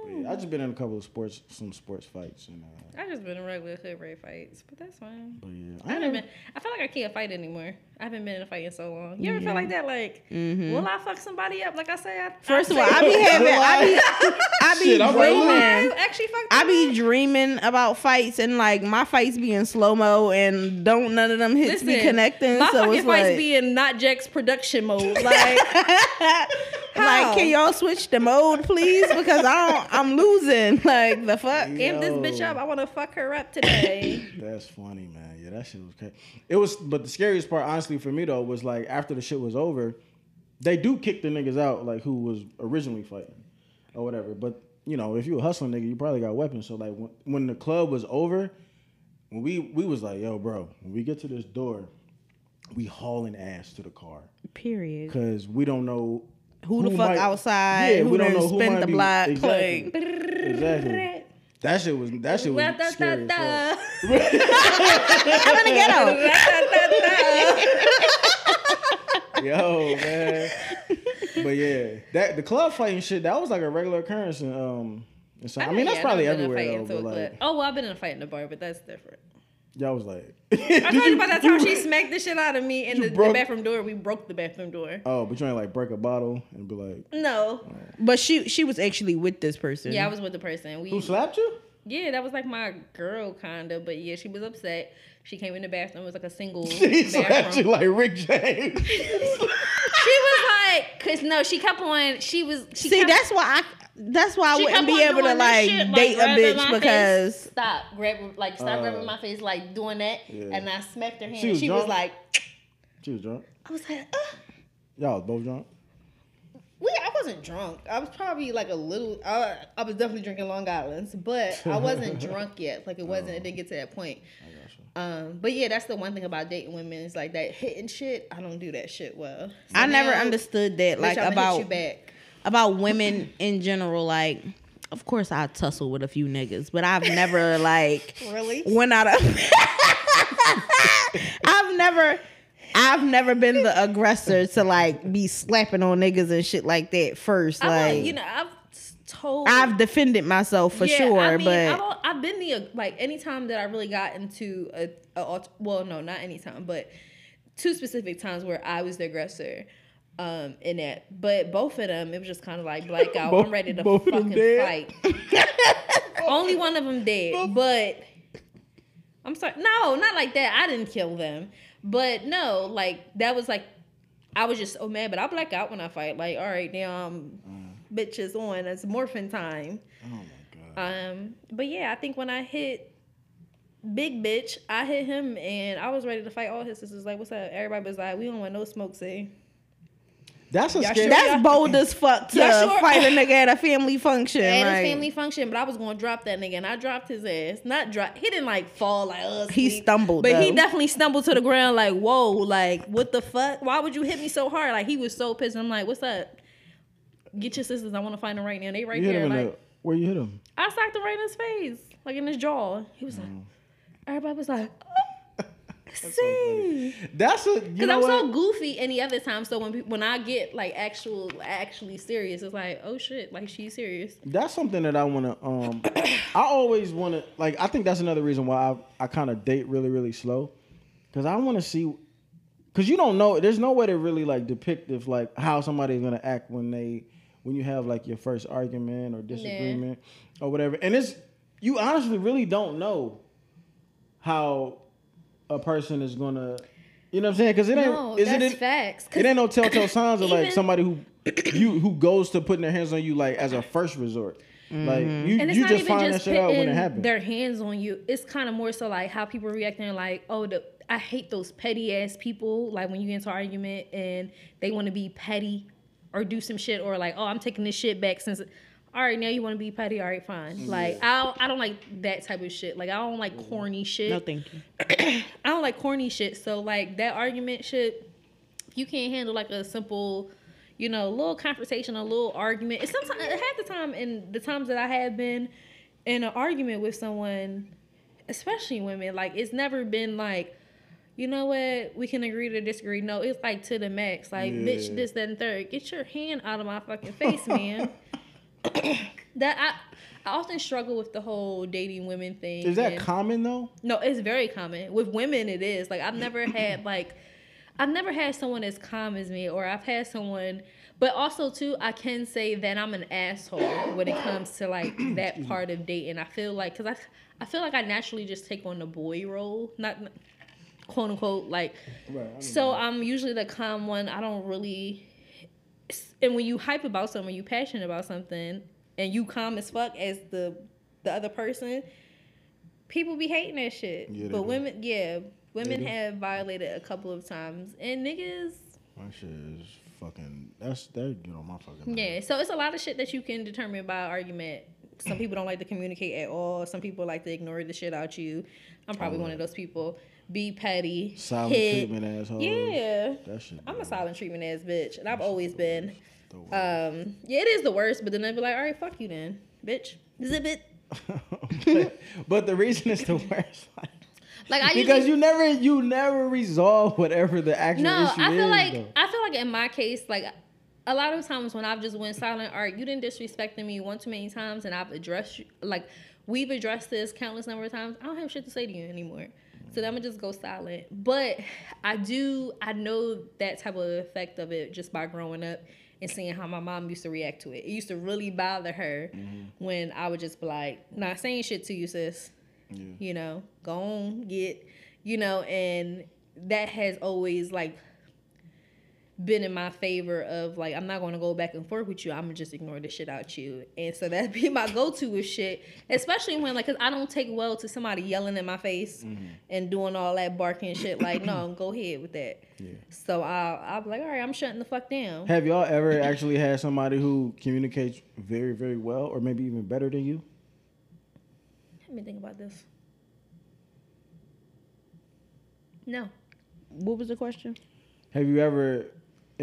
But yeah, I just been in a couple of sports, some sports fights, and uh, I just been in regular hood rape fights, but that's fine. but yeah, I haven't been. I feel like I can't fight anymore. I haven't been in a fight in so long. You ever feel like that? Like, will I fuck somebody up? Like I say, I, Mm-hmm. First I of all, say- I be having, I be, I be Shit, I'm like, Will I dreaming. actually fuck. I them be up? dreaming about fights and like my fights being slow mo and don't none of them hits be connecting. My so fucking it's fights like, be in not Jack's production mode. Like, how? like, can y'all switch the mode, please? Because I don't, I'm losing. Like the fuck. Amp this bitch up. I want to fuck her up today. That's funny, man. Yeah, that shit was crazy. It was, but the scariest part, honestly, for me though, was like after the shit was over, they do kick the niggas out, like who was originally fighting or whatever. But you know, if you a hustling nigga, you probably got weapons. So like when, when the club was over, when we we was like, yo, bro, when we get to this door, we hauling ass to the car Period. because we don't know Who, the fuck might- outside? Yeah, who we don't done know who spent might the be- block? exactly. Like, Exactly. That shit was that shit was Da, da, scary. da, da. I'm in the ghetto. Yo, man. but yeah, that the club fighting shit that was like a regular occurrence. In, um, in some, I, mean that's probably I've never been in everywhere though. But like, oh well, I've been in a fight in the bar, but that's different. Y'all was like, I told you about that time she smacked the shit out of me in You the, the bathroom door. We broke the bathroom door. oh, but you ain't like break a bottle and be like, No. Oh. But she she was actually with this person. Yeah, I was with the person. We who slapped you? yeah, that was like my girl kinda, but yeah, she was upset. She came in the bathroom. It was like a single He slapped you like Rick James. She was like, cause no, she kept on. She was. She See, kept, that's why I that's why I wouldn't be able to like shit, date a bitch my face. because stop, grab, like stop Uh, grabbing my face, like doing that, Yeah. and I smacked her hand. She She was was, drunk? like, she was drunk. I was like, uh. Y'all was both drunk. We, I wasn't drunk. I was probably like a little. I, I was definitely drinking Long Island's, but I wasn't drunk yet. Like it wasn't. It didn't get to that point. Um, but yeah, that's the one thing about dating women is like that hitting shit. I don't do that shit well. So I never understood that like about you back. about women in general. Like, of course, I tussle with a few niggas, but I've never like Really? went out of. I've never. I've never been the aggressor to like be slapping on niggas and shit like that first. I Like, like, you know, I've told. I've defended myself for Yeah, sure, I mean, but I've, I've been the like anytime that I really got into a, a well, no, not anytime, but two specific times where I was the aggressor. Um, in that, but both of them, it was just kind of like blackout. Both- I'm ready to both of them fucking fight. Only one of them dead, but I'm sorry. No, not like that. I didn't kill them, but no, like that was like I was just so mad. But I black out when I fight. Like, all right, now um, bitches on. It's morphin time. Oh my god. Um, but yeah, I think when I hit Big Bitch, I hit him and I was ready to fight all his sisters. Like, what's up? Everybody was like, we don't want no smoke, see. That's a scary. sure that's bold as fuck to sure. fight a nigga at a family function. At like, his family function, but I was gonna drop that nigga and I dropped his ass. Not drop he didn't like fall like us. He stumbled, But he definitely stumbled to the ground like, whoa, like what the fuck? Why would you hit me so hard? Like he was so pissed. I'm like, what's up? Get your sisters. I want to find them right now. They right you there. Like the, where you hit him? I socked him right in his face, like in his jaw. He was like, Mm. everybody was like, oh, see, That's a because I'm what? so goofy any other time. So when when I get like actual actually serious, it's like, oh shit, like she's serious. That's something that I want to. Um, I always want to like. I think that's another reason why I I kind of date really really slow, because I want to see. Because you don't know, there's no way to really like depict if like how somebody's gonna act when they when you have like your first argument or disagreement or whatever, and it's you honestly really don't know how a person is gonna. You know what I'm saying? Because it ain't. No, is that's it, facts. 'Cause it ain't no telltale signs of like somebody who you who goes to putting their hands on you like as a first resort. Like mm-hmm. you, and it's you not just even find just that shit out when it happens. their hands on you. It's kind of more so like how people reacting. Like, oh, the I hate those petty ass people. Like when you get into an argument and they want to be petty or do some shit or like, oh, I'm taking this shit back since. All right, now you want to be petty. All right, fine. Mm-hmm. Like I don't, I don't like that type of shit. Like I don't like mm-hmm. corny shit. no, thank you. I don't like corny shit. So like that argument shit, if you can't handle like a simple, you know, little conversation, a little argument. It's sometimes half the time in the times that I have been in an argument with someone, especially women, like it's never been like, you know what? We can agree to disagree. No, it's like to the max. Like, bitch, this, that, and third. Get your hand out of my fucking face, man. that I I often struggle with the whole dating women thing. Is that and- common though? no, it's very common. With women it is. Like I've never had like I've never had someone as calm as me or I've had someone but also too I can say that I'm an asshole when it comes to like that part of dating. I feel like cuz I I feel like I naturally just take on the boy role, not quote unquote like Right. so I'm usually the calm one. I don't really. And when you hype about something, you passionate about something, and you calm as fuck as the the other person, people be hating that shit. Yeah, but do. women, yeah, women have violated a couple of times, and niggas, My shit is fucking. That's that get on my fucking. yeah. So it's a lot of shit that you can determine by argument. Some people don't like to communicate at all. Some people like to ignore the shit out you. I'm probably Oh, one of those people. Be petty. Silent hit. treatment assholes. Yeah. That shit. I'm a silent treatment ass bitch, and I've always been. Um, yeah, it is the worst, but then they'd be like, all right, fuck you then, bitch. Zip it. but, but the reason it's the worst, like, I because usually, you never you never resolve whatever the actual no, issue I feel is. like though. I feel like in my case, like a lot of times when I've just went silent, all right, you didn't disrespecting me one too many times, and I've addressed you, like we've addressed this countless number of times. I don't have shit to say to you anymore. So then I'm gonna just go silent. But I do, I know that type of effect of it just by growing up and seeing how my mom used to react to it. It used to really bother her Mm-hmm. when I would just be like, not saying shit to you, sis. Yeah. You know, go on, get, you know, and that has always like been in my favor of like I'm not gonna go back and forth with you. I'm gonna just ignore the shit out you, and so that'd be my go-to with shit, especially when like, cause I don't take well to somebody yelling in my face mm-hmm. and doing all that barking shit. Like, no, go ahead with that. Yeah. So I'll I'll be like, all right, I'm shutting the fuck down. Have y'all ever actually had somebody who communicates very, very well, or maybe even better than you? Let me think about this. No. What was the question? Have you ever in,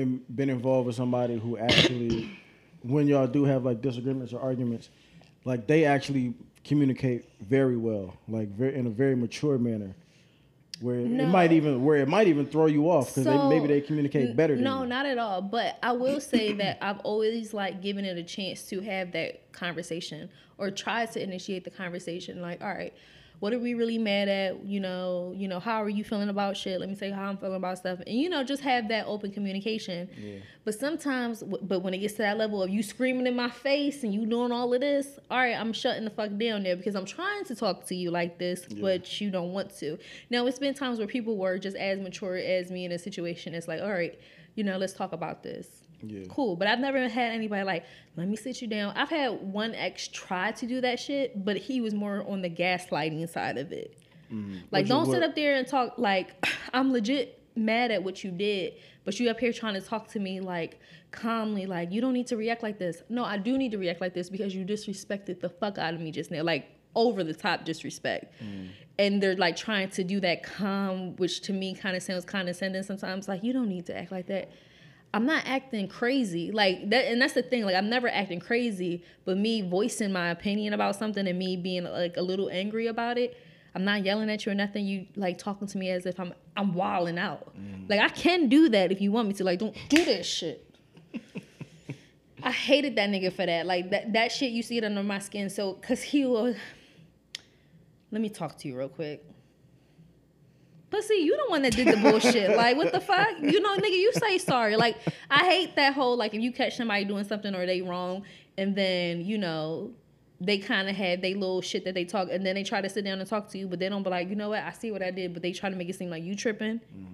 been involved with somebody who actually, when y'all do have like disagreements or arguments, like they actually communicate very well, like very in a very mature manner, where No. it might even where it might even throw you off because So, maybe they communicate better than No, you. not at all. But I will say that I've always like given it a chance to have that conversation or try to initiate the conversation. Like, all right, what are we really mad at? You know, you know, how are you feeling about shit? Let me say how I'm feeling about stuff, and you know, just have that open communication. But sometimes, but when it gets to that level of you screaming in my face and you doing all of this, all right, I'm shutting the fuck down there because I'm trying to talk to you like this, but you don't want to. Now, it's been times where people were just as mature as me in a situation. It's like, all right, you know, let's talk about this. Yeah. Cool. But I've never had anybody like, let me sit you down. I've had one ex try to do that shit, but he was more on the gaslighting side of it. Like, Mm-hmm. You- don't sit up there and talk like I'm legit mad at what you did, but you up here trying to talk to me like calmly, like you don't need to react like this. No, I do need to react like this because you disrespected the fuck out of me just now, like over the top disrespect. Mm. And they're like trying to do that calm, which to me kind of sounds condescending sometimes. Like you don't need to act like that. I'm not acting crazy. Like that and that's the thing. Like I'm never acting crazy, but me voicing my opinion about something and me being like a little angry about it, I'm not yelling at you or nothing. You like talking to me as if I'm I'm wilding out. Mm. Like I can do that if you want me to. Like don't do that shit. I hated that nigga for that. Like that that shit you see it under my skin. So cause he was let me talk to you real quick. But see, you the one that did the bullshit. like, what the fuck? You know, nigga, you say sorry. Like, I hate that whole like if you catch somebody doing something or they wrong, and then you know they kind of had they little shit that they talk, and then they try to sit down and talk to you, but they don't be like, you know what? I see what I did, but they try to make it seem like you tripping. Mm.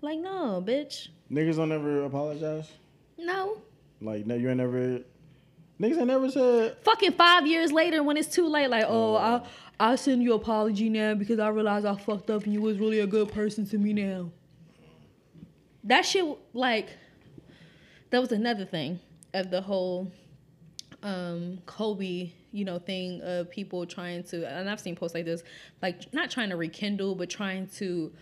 Like, no, bitch, Niggas don't ever apologize. no. Like no, you ain't never. Niggas ain't never said. Fucking five years later, when it's too late, like, oh, oh I I send you apology now because I realized I fucked up and you was really a good person to me now. That shit, like, that was another thing of the whole um Kobe, you know, thing of people trying to and I've seen posts like this, like not trying to rekindle, but trying to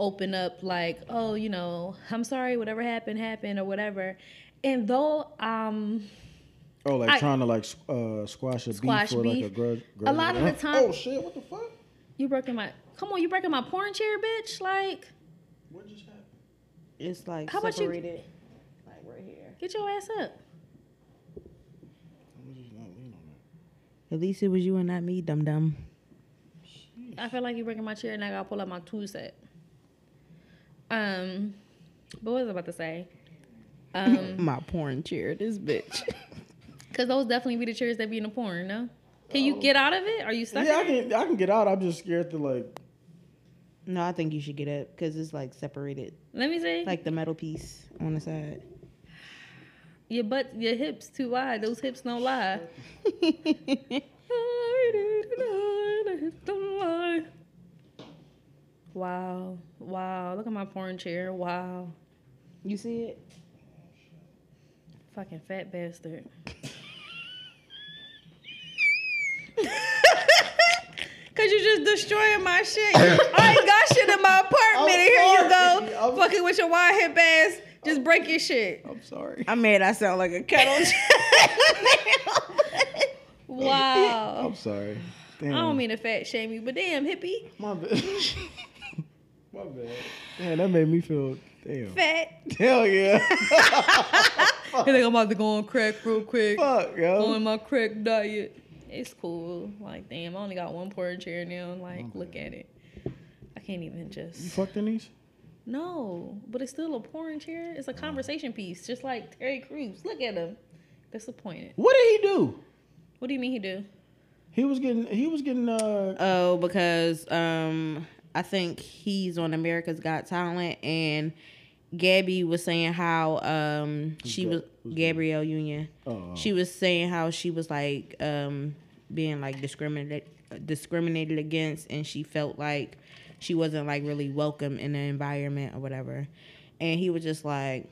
open up like, oh, you know, I'm sorry, whatever happened, happened or whatever. And though um Oh, like I- trying to like uh, squash a Squash beef or like a grudge. A lot of the time- Oh shit! What the fuck? You breaking my come on, you breaking my porn chair, bitch. Like What just happened? It's like How about you- separated. Like right here. Get your ass up. I'm just not leaning on it. At least it was you and not me, dum dum. I feel like you're breaking my chair and I gotta pull up my tool set. Um, but what was I about to say? Um, My porn chair, this bitch. cause those definitely be the chairs that be in the porn, no? Can you oh. get out of it? Are you stuck? Yeah, I in it? can. I can get out. I'm just scared to like. no, I think you should get up because it's like separated, Let me see. like the metal piece on the side. your butt, your hips too wide. Those hips don't lie. Wow. Wow. Look at my porn chair. Wow. you see it? Fucking fat bastard. Cause you just destroying my shit. I ain't got shit in my apartment. and here you go, I'm- fucking with your wide hip ass. Just break your shit. I'm sorry. I made I sound like a kettle. Wow. I'm sorry. Damn. I don't mean to fat shame you, but damn hippie, My bad. My bad. Damn, that made me feel. Damn. fat. Hell yeah. I think I'm about to go on crack real quick. Fuck, Go on my crack diet. It's cool. Like damn, I only got one porn chair now. Like Okay. look at it. I can't even just. You just. fucked in these? No, but it's still a porn chair. It's a conversation piece, just like Terry Crews. Look at him. Disappointed. What did he do? What do you mean he do? He was getting. He was getting. Uh. oh, because um, I think he's on America's Got Talent, and Gabby was saying how um she Gab- was Gabrielle Union. Oh. She was saying how she was like um being like discriminated discriminated against, and she felt like she wasn't like really welcome in the environment or whatever. And he was just like.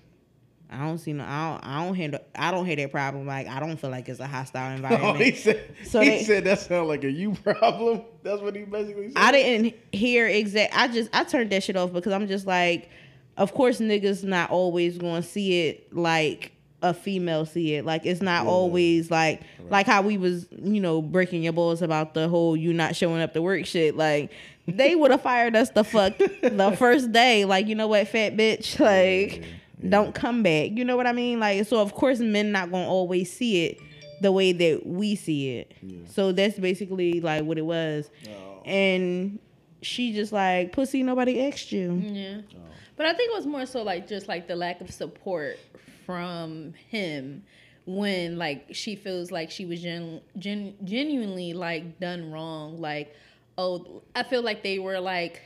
I don't see no. I don't. I don't hear. the- I don't hear that problem. Like I don't feel like it's a hostile environment. Oh, he said. So he they- said that sounded like a you problem. That's what he basically said. I didn't hear exact. I just I turned that shit off because I'm just like, of course niggas not always going to see it like a female see it. Like it's not Yeah. always like like how we was you know breaking your balls about the whole you not showing up to work shit. Like they would have fired us the fuck the first day. Like you know what, fat bitch. Like don't come back. You know what I mean? Like so of course men not gonna always see it the way that we see it. So that's basically like what it was Oh. and she just like pussy nobody asked you Yeah. Oh. But I think it was more so like just like the lack of support from him when like she feels like she was gen- gen- genuinely like done wrong. Like, oh, I feel like they were like.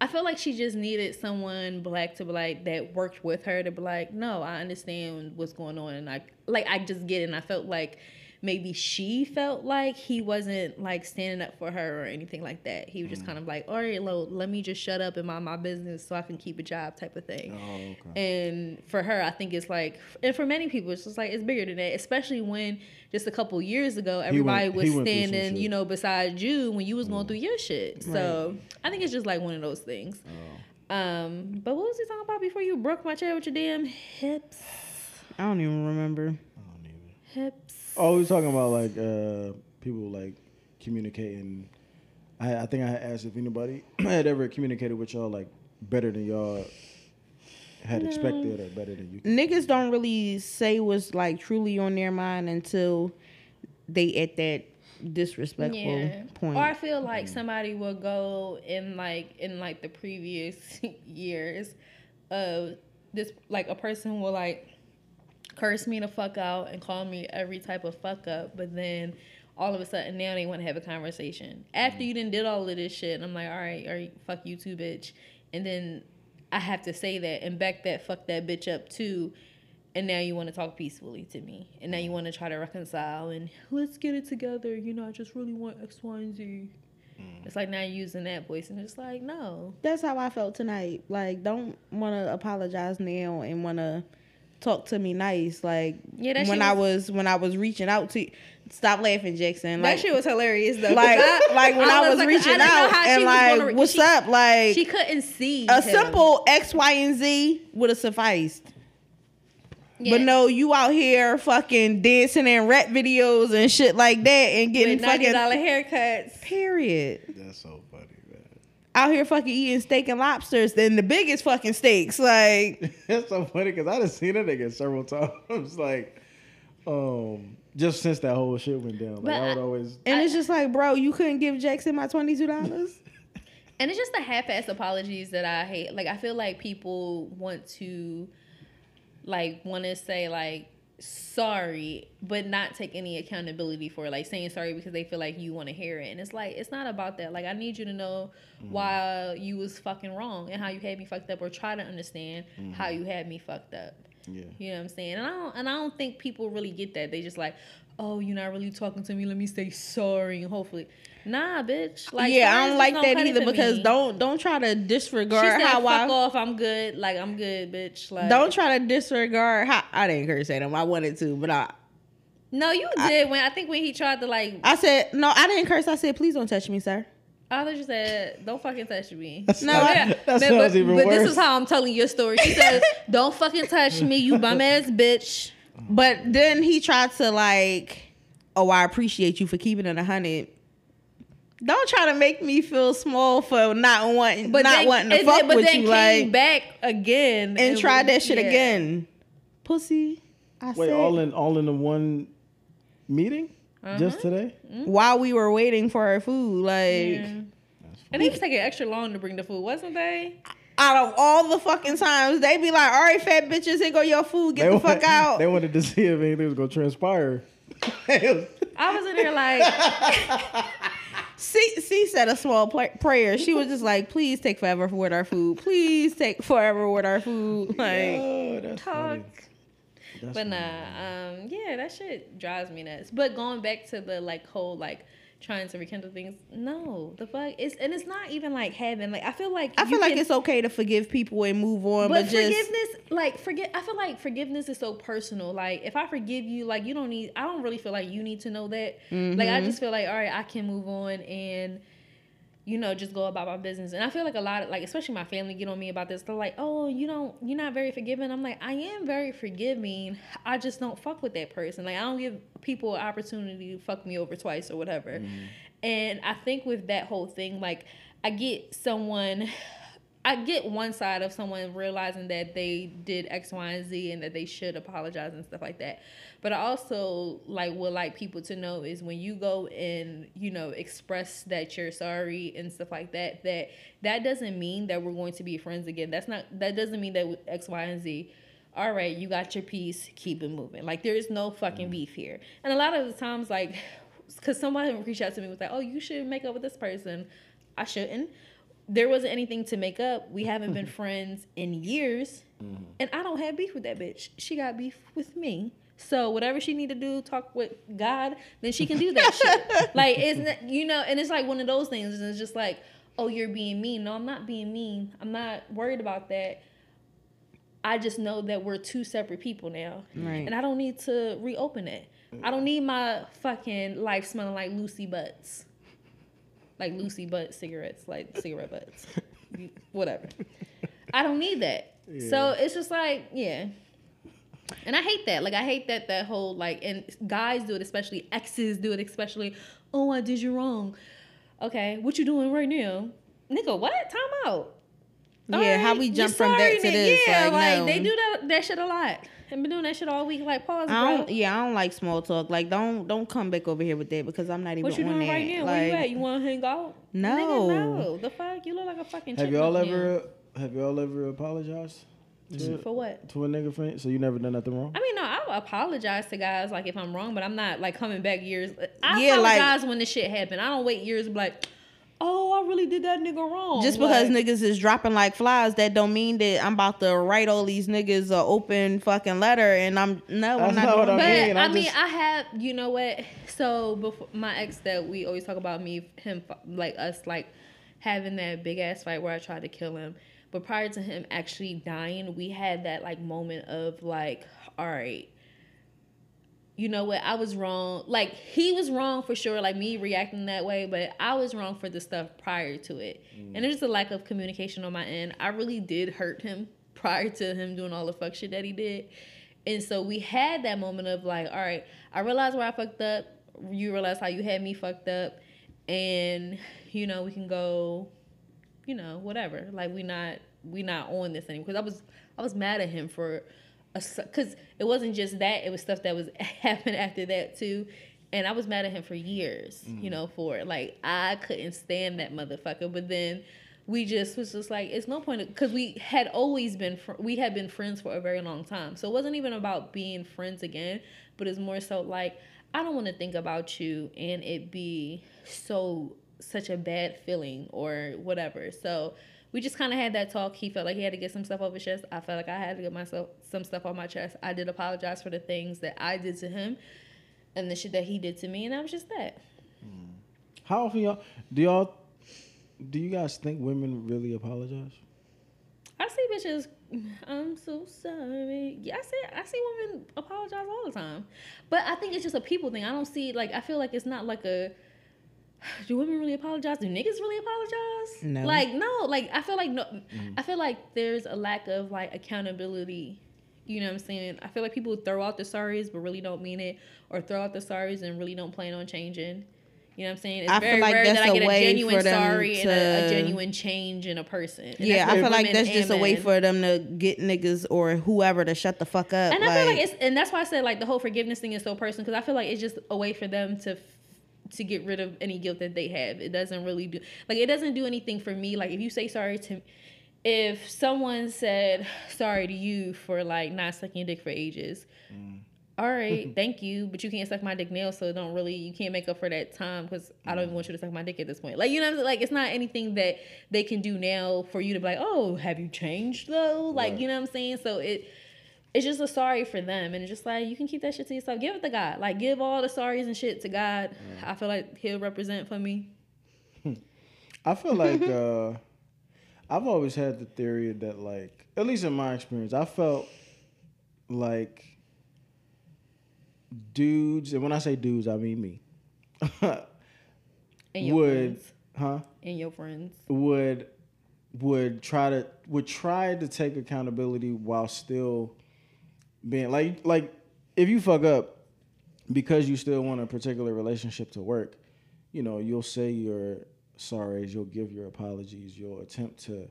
I feel like she just needed someone black to be like that worked with her to be like, no, I understand what's going on, and I like I just get it. And I felt like maybe she felt like he wasn't like standing up for her or anything like that. He was just kind of like, all right, lo, let me just shut up and mind my business so I can keep a job type of thing. Oh, okay. And for her, I think it's like, and for many people, it's just like it's bigger than that. Especially when just a couple years ago, everybody went- was he went through some standing, you know, beside you when you was going through your shit. So I think it's just like one of those things. Oh. Um, but what was he talking about before you broke my chair with your damn hips? i don't even remember I don't even. Hips. Oh, we was talking about like uh people like communicating. I I think I asked if anybody had ever communicated with y'all like better than y'all had expected or better than you. niggas don't really say what's like truly on their mind until they at that disrespectful point Or I feel like somebody will go in like in like the previous years of this like a person will like curse me the fuck out and call me every type of fuck up, but then all of a sudden now they want to have a conversation. After mm. you didn't did all of this shit, and I'm like, all right, all right, fuck you too, bitch. And then I have to say that and back that fuck that bitch up too. And now you want to talk peacefully to me. And now you mm. want to try to reconcile and let's get it together. You know, I just really want X, Y, and Z. Mm. It's like now you're using that voice and it's like, no. that's how i felt tonight like don't want to apologize now and want to talk to me nice like Yeah, that when shit i was- was when i was reaching out to stop laughing Jaxon That like shit was hilarious though. like, I- like when I, was, like, reaching didn't out how she and like, re- what's she- up? Like, She couldn't see. a him. simple X, Y, and Z would have sufficed. Yeah. But no, you out here fucking dancing in rap videos and shit like that and getting with ninety fucking dollar haircuts. period. That's so funny, man. Out here fucking eating steak and lobsters than the biggest fucking steaks. Like, That's so funny because I done seen that nigga several times. like, um, just since that whole shit went down, like I would I- always. and I- it's just like, bro, you couldn't give Jaxon my twenty two dollars. And it's just the half-ass apologies that I hate. Like I feel like people want to, like, want to say like sorry, but not take any accountability for it. like saying sorry because they feel like you want to hear it. And it's like it's not about that. Like I need you to know mm. why you was fucking wrong and how you had me fucked up, or try to understand mm-hmm. how you had me fucked up. Yeah. You know what I'm saying? And I don't and I don't think people really get that. They just like, oh, you're not really talking to me. Let me say sorry and hopefully, nah, bitch. Like yeah, I don't like that either because me. don't don't try to She disregard said, how "Fuck I off. I'm good. Like I'm good, bitch. Like don't try to disregard how I didn't curse at him. I wanted to, but I No, you did when I think when he tried to like. I said no. I didn't curse. I said please don't touch me, sir. I thought you said, "Don't fucking touch me." That's No, not- I- that but, sounds but, even but worse. this is how I'm telling your story. She says, "Don't fucking touch me, you bum ass bitch." But then he tried to like, oh, I appreciate you for keeping it a hundred. Don't try to make me feel small for not wanting, But not then, wanting to fuck then, but with then you, came like, back again and tried was- that shit yeah. again, pussy. I Wait, said, all in all in the one meeting Uh-huh. just today. while we were waiting for our food, like. Yeah. And they was taking extra long to bring the food, wasn't they? Out of all the fucking times, they be like, "All right, fat bitches, here go your food. Get They the wa- fuck out." They wanted to see if anything was gonna transpire. I was in there like, C, C said a small pla prayer. She was just like, "Please take forever with our food. Please take forever with our food." Like, that's talk. funny. That's But funny. nah, um, yeah, that shit drives me nuts. But going back to the like whole like trying to rekindle things, no, the fuck it's and it's not even like having like I feel like I feel like can- it's okay to forgive people and move on, But, but, just forgiveness, like forget, I feel like forgiveness is so personal. Like if I forgive you, like you don't need. I don't really feel like you need to know that. Like Mm-hmm. I just feel like all right, I can move on and you know just go about my business. And I feel like a lot of like, especially my family, get on me about this. They're like, oh, you don't, you're not very forgiving. I'm like, I am very forgiving. I just don't fuck with that person. Like I don't give people an opportunity to fuck me over twice or whatever. Mm-hmm. And I think with that whole thing, like I get someone I get one side of someone realizing that they did X, Y, and Z and that they should apologize and stuff like that. But I also like would like people to know is when you go and, you know, express that you're sorry and stuff like that, that that doesn't mean that we're going to be friends again. That's not that doesn't mean that X, Y, and Z. All right, you got your piece, keep it moving. Like there is no fucking mm. beef here. And a lot of the times like because somebody reached out to me was like, "Oh, you should make up with this person." I shouldn't. There wasn't anything to make up. We haven't been friends in years, mm-hmm. and I don't have beef with that bitch. She got beef with me. So whatever she need to do, talk with God, then she can do that shit. Like it's you know, and it's like one of those things. And it's just like, oh, you're being mean. No, I'm not being mean. I'm not worried about that. I just know that we're two separate people now, Right. and I don't need to reopen it. I don't need my fucking life smelling like Lucy butts, like Lucy butt cigarettes, like cigarette butts, whatever. I don't need that. So it's just like, yeah. And I hate that. Like I hate that that whole like and guys do it especially exes do it especially. Oh, I did you wrong. Okay, what you doing right now? Nigga, what? Time out. yeah, how we jump from that to this? Yeah, like, like no. they do that that shit a lot. I've been doing that shit all week. Like pause, I don't. Yeah, I don't like small talk. Like, don't don't come back over here with that because I'm not even What you on doing that. right now? Like, Where you at? You want to hang out? No. Nigga, no. The fuck? You look like a fucking. Have y'all chipmunk now. ever have y'all ever apologized to, mm-hmm. for what? to a nigga friend? So you never done nothing wrong? I mean, no, I apologize to guys like if I'm wrong, but I'm not like coming back years. I Yeah, like- apologize when the shit happened. I don't wait years and be like, oh, I really did that nigga wrong. Just because Like, niggas is dropping like flies, that don't mean that I'm about to write all these niggas a open fucking letter. And I'm no, I'm not not what doing I But mean, I I'm mean, I have, you know what? So before my ex that we always talk about me, him, like us, like having that big ass fight where I tried to kill him. But prior to him actually dying, we had that like moment of like, all right, you know what? I was wrong. Like he was wrong for sure. Like me reacting that way, but I was wrong for the stuff prior to it. Mm. And there's a lack of communication on my end. I really did hurt him prior to him doing all the fuck shit that he did. And so we had that moment of like, all right, I realized where I fucked up. You realize how you had me fucked up, and you know we can go, you know, whatever. Like we not we not on this anymore. Because I was I was mad at him for, because it wasn't just that. It was stuff that was happened after that too. And I was mad at him for years, you mm. know, for it. Like I couldn't stand that motherfucker. But then we just was just like it's no point because we had always been fr- we had been friends for a very long time so it wasn't even about being friends again but it's more so like i don't want to think about you and it be so such a bad feeling or whatever so we just kind of had that talk he felt like he had to get some stuff off his chest i felt like i had to get myself some stuff off my chest i did apologize for the things that i did to him and the shit that he did to me and that was just that hmm. How often y'all do y'all do you guys think women really apologize? I see bitches. I'm so sorry. Yeah, I see. I see women apologize all the time, but I think it's just a people thing. I don't see like I feel like it's not like a. Do women really apologize? Do niggas really apologize? No. Like no. Like I feel like no. Mm-hmm. I feel like there's a lack of like accountability. You know what I'm saying? I feel like people throw out the sorries but really don't mean it, or throw out the sorries and really don't plan on changing. You know what I'm saying? It's I feel very like rare that I a get a way genuine sorry and a, a genuine change in a person. And Yeah, I feel like that's just a way for them to get niggas or whoever to shut the fuck up. And I feel like it's, and that's why I said like the whole forgiveness thing is so personal because I feel like it's just a way for them to to get rid of any guilt that they have. It doesn't really do like it doesn't do anything for me. Like if you say sorry to, if someone said sorry to you for like not sucking your dick for ages. Mm. All right, thank you, but you can't suck my dick now, so don't really you can't make up for that time because I don't even mm. want you to suck my dick at this point. Like you know, what I'm saying? like it's not anything that they can do now for you to be like, oh, have you changed though? Like Right. you know what I'm saying? So it it's just a sorry for them and it's just like you can keep that shit to yourself. Give it to god. Like give all the sorries and shit to god. I feel like he'll represent for me. I feel like uh, I've always had the theory that, like, at least in my experience, I felt like dudes, and when I say dudes, I mean me, and your would, friends. huh? and your friends. Would would try to would try to take accountability while still being like like if you fuck up because you still want a particular relationship to work, you know, you'll say your sorries, you'll give your apologies, you'll attempt to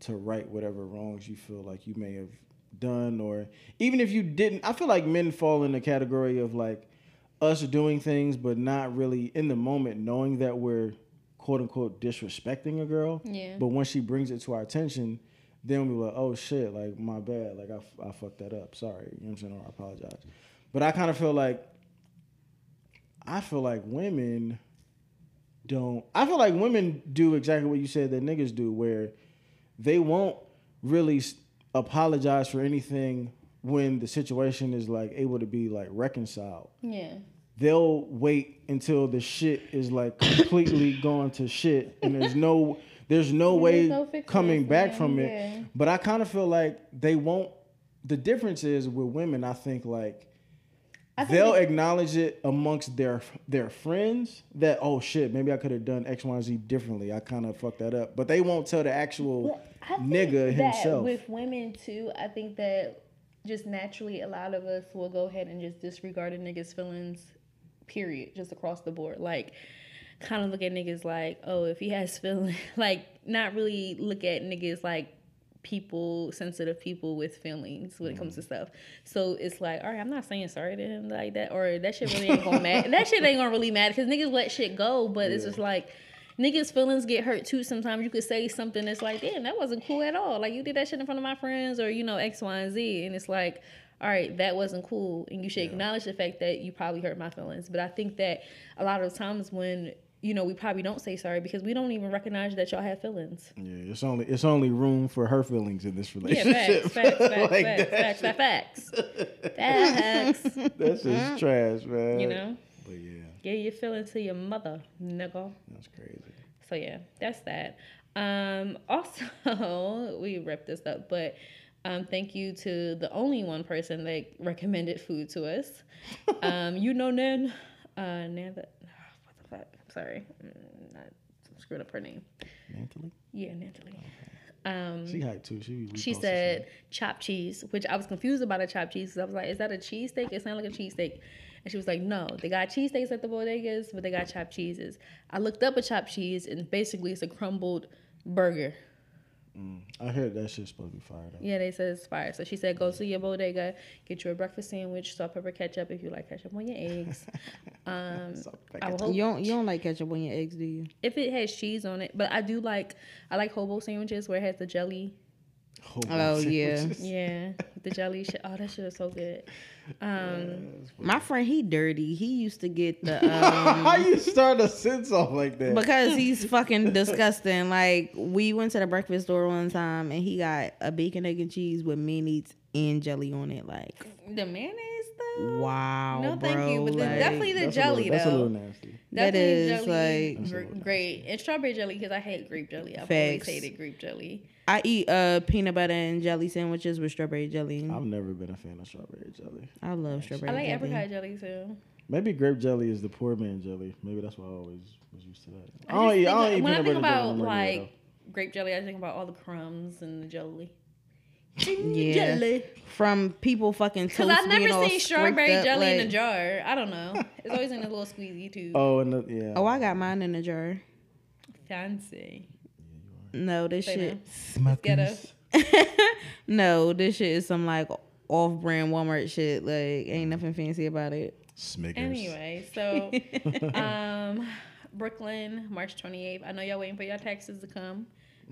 to right whatever wrongs you feel like you may have done or even if you didn't I feel like men fall in the category of like us doing things but not really in the moment knowing that we're quote unquote disrespecting a girl. Yeah. But when she brings it to our attention, then we were like, oh shit, like my bad, like I, I fucked that up. Sorry, you know what I'm saying? Or I apologize. But I kind of feel like, I feel like women don't. I feel like women do exactly what you said that niggas do, where they won't really apologize for anything when the situation is like able to be like reconciled yeah they'll wait until the shit is like completely gone to shit and there's no there's no way no coming back yeah, from it. but i kind of feel like they won't the difference is with women i think like I think they'll acknowledge it amongst their their friends that oh shit maybe i could have done x y and z differently. I kind of fucked that up. But they won't tell the actual nigga himself. with women too i think that just naturally a lot of us will go ahead and just disregard a nigga's feelings period just across the board. Like kind of look at niggas like oh if he has feelings like not really look at niggas like people sensitive people with feelings when it comes to mm-hmm. stuff. So it's like all right i'm not saying sorry to him like that or that shit really ain't gonna matter that shit ain't gonna really matter because niggas let shit go but it's just like niggas feelings get hurt too sometimes. You could say something that's like damn that wasn't cool at all. Like you did that shit in front of my friends or you know x y and z and it's like all right that wasn't cool and you should acknowledge the fact that you probably hurt my feelings. But i think that a lot of times when you know we probably don't say sorry because we don't even recognize that y'all have feelings. Yeah it's only it's only room for her feelings in this yeah relationship. facts facts facts Like facts, facts facts facts. Facts. That's just trash man. You know? But yeah. Get your feelings to your mother nigga. That's crazy. So yeah, that's that. Um, also, we wrap this up, but um, thank you to the only one person that recommended food to us. Um, you know Nan, uh, Nan. What the fuck? Sorry, Mm, not screwing up her name. mentally Yeah, Natalie. Um, She hyped too. She she said chopped cheese, which I was confused about a chopped cheese. 'cause I was like, is that a cheesesteak? It sounded like a cheesesteak. And she was like, no, they got cheesesteaks at the bodegas, but they got chopped cheeses. I looked up a chopped cheese, and basically it's a crumbled burger. I heard that shit's supposed to be fired up. Yeah, they said it's fire. So she said, go to your bodega, get you a breakfast sandwich, salt, pepper, ketchup if you like ketchup on your eggs. Um, I will hope You don't you don't like ketchup on your eggs, do you? if it has cheese on it, but I do like I like hobo sandwiches where it has the jelly. Hobo Oh, yeah. sandwiches. Yeah, the jelly shit. Oh, that shit is so good. Um, My friend, he dirty. He used to get the um, How you start a sentence off like that? because he's fucking disgusting. Like we went to the breakfast store one time and he got a bacon, egg, and cheese with mayonnaise and jelly on it. Like the mayonnaise though. wow, No, thank you. But like, definitely the that's jelly a little, That's a little nasty. That Definitely is, jelly, like- gr- great and strawberry jelly because I hate grape jelly. I've Facts. always hated grape jelly. I eat uh peanut butter and jelly sandwiches with strawberry jelly. I've never been a fan of strawberry jelly. I love strawberry I like jelly. apricot jelly too. Maybe grape jelly is the poor man jelly. Maybe that's why I always was used to that. I I don't eat. I don't like- eat when I think butter jelly about no more either, like grape jelly, I think about all the crumbs and the jelly. Yeah. Jelly. From people fucking Because toast I've never seen strawberry up, jelly in a jar. I don't know. It's always in a little squeezy tube. Oh, and the, yeah. Oh, I got mine in a jar. Fancy. No, this Say shit. no. It's ghetto. no, this shit is some like off-brand Walmart shit. Like, ain't nothing fancy about it. Smuckers. Anyway, so um, Brooklyn, March 28th. I know y'all waiting for your taxes to come.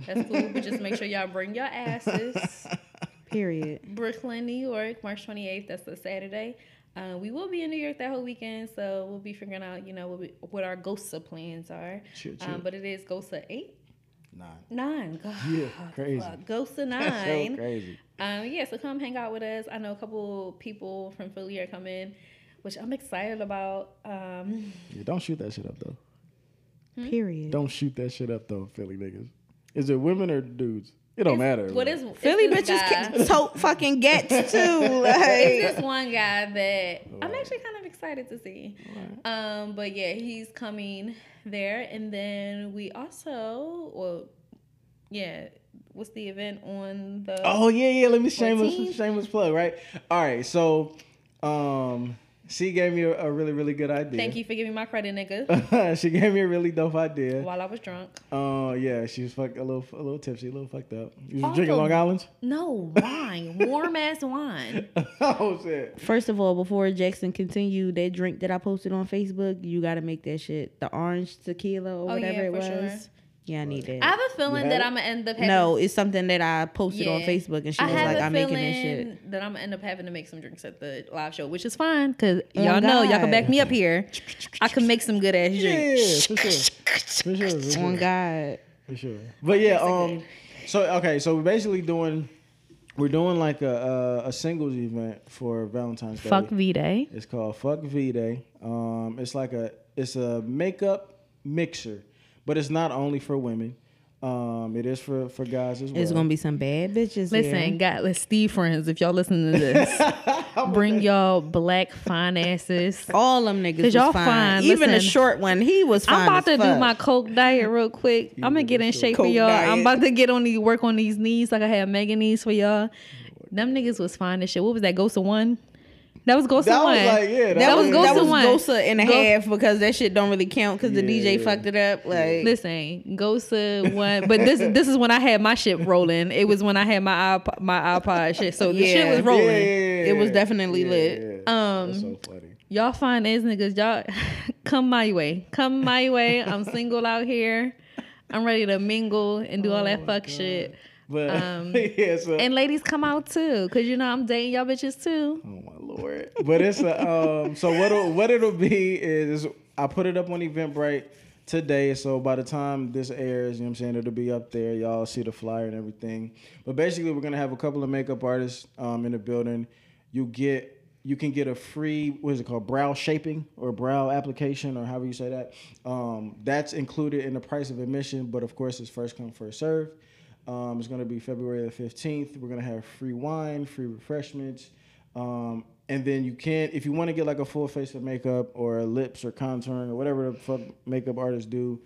That's cool, but just make sure y'all bring your asses. Period. Brooklyn, New York, March 28th. That's the Saturday. Uh, we will be in New York that whole weekend, so we'll be figuring out, you know, what, we, what our GOSA plans are. Choo, choo. Um, but it is GOSA 8? Nine. 9. God, Yeah, crazy. fuck. GOSA That's so 9. crazy. Um, yeah, so come hang out with us. I know a couple people from Philly are coming, which I'm excited about. Um, Yeah, don't shoot that shit up though. Hmm? Period. Don't shoot that shit up though, Philly niggas. Is it women or dudes? It don't matter. What is Philly bitches guy- can tote fucking get too. It's Like, this one guy that I'm actually kind of excited to see. Um, but yeah, he's coming there, and then we also, well, yeah, what's the event on the? Oh yeah, yeah. Let me shameless 14? shameless plug, right? All right, so um she gave me a, a really, really good idea. Thank you for giving my credit, nigga. she gave me a really dope idea. while I was drunk. Oh yeah, she was fuck, a little a little tipsy, a little fucked up. You was Also- drinking Long Island? No wine, warm ass wine. oh shit. First of all, before Jaxon continue, that drink that I posted on Facebook, you gotta make that shit. The orange tequila or Oh, whatever yeah, it for was. sure. Yeah, I need that. I have a feeling that had I'm gonna end up having. no, it's something that I posted on Facebook and she I was have like, a I'm making this shit. that I'm gonna end up having to make some drinks at the live show, which is fine because Oh, y'all know y'all can God. back me up here. I can make some good ass Yeah, drinks. for sure. For sure. For On sure. God. For sure. But yeah, um so okay, so we're basically doing we're doing like a a, a singles event for Valentine's Day. Fuck V Day. It's called Fuck V Day. Um, it's like a it's a makeup mixer, but it's not only for women. Um, it is for for guys as well. It's gonna be some bad bitches. Listen, here. God, let's Steve friends. If y'all listen to this, bring y'all black fine asses. all them niggas 'Cause was y'all fine. fine. Even the Listen, short one, he was fine. I'm about to as do my coke diet real quick. I'm gonna get in shape for y'all. diet. I'm about to get on these work on these knees like I had Megan knees for y'all. Them niggas was fine as shit. What was that? Ghost of one. That was Ghost That of was one. like, yeah, that That was was- Ghost that was one. Gosa and a Go- half because that shit don't really count because the DJ fucked it up. Like Listen, Ghost of one. But this this is when I had my shit rolling. It was when I had my iPod, my iPod shit. So the shit Yeah. was rolling. It was definitely Yeah, lit. yeah. Um, That's so funny. Y'all fine as niggas. Y'all come my way. Come my way. I'm single out here. I'm ready to mingle and do all that fuck shit. But um, yeah, so And ladies come out too, cause you know I'm dating y'all bitches too. Oh my lord! But it's a um. So what it'll, what it'll be is I put it up on Eventbrite today. So by the time this airs, you know what I'm saying it'll be up there. Y'all see the flyer and everything. But basically, we're gonna have a couple of makeup artists um in the building. You get you can get a free what is it called brow shaping or brow application or however you say that. Um, that's included in the price of admission, but of course it's first come first serve. Um, it's to be February the 15th. We're to have free wine, free refreshments. Um, and then you can't if you want to get like a full face of makeup or lips or contouring or whatever the fuck makeup artists do,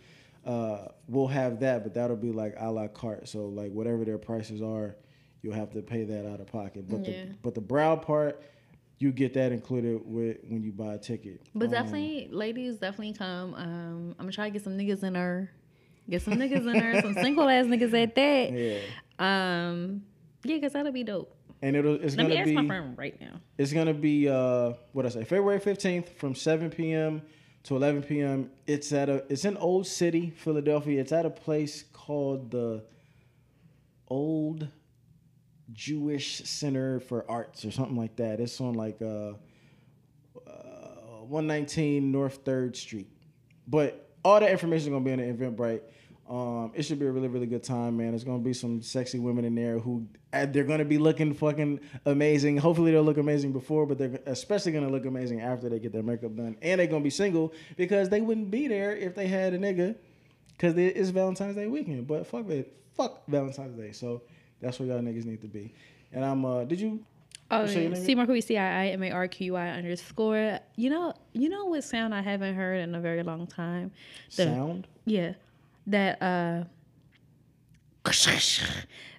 uh, we'll have that, but that'll be like a la carte. So like whatever their prices are, you'll have to pay that out of pocket. But Yeah. the but the brow part, you get that included with when you buy a ticket. But Um, definitely, ladies, definitely come. Um, I'm gonna try to get some niggas in there. Get some niggas in there, some single ass niggas at that. Yeah, Um, yeah, cause that'll be dope. And it'll it's Let gonna ask be my friend right now. it's gonna be uh what I say February fifteenth from seven p.m. to eleven p.m. It's at a it's in Old City, Philadelphia. It's at a place called the Old Jewish Center for Arts or something like that. It's on like uh, uh 119 North Third Street. But all that information is gonna be in the Eventbrite. Um, it should be a really, really good time, man. There's gonna be some sexy women in there who uh, they're gonna be looking fucking amazing. Hopefully, they'll look amazing before, but they're especially gonna look amazing after they get their makeup done, and they're gonna be single because they wouldn't be there if they had a nigga. Because it's Valentine's Day weekend, but fuck it, fuck Valentine's Day. So that's where y'all niggas need to be. And I'm, uh, did you? Oh, Say your yeah. name C Marquis C I I M A R Q I underscore. You know, you know what sound I haven't heard in a very long time. The- Sound? Yeah, that uh, the,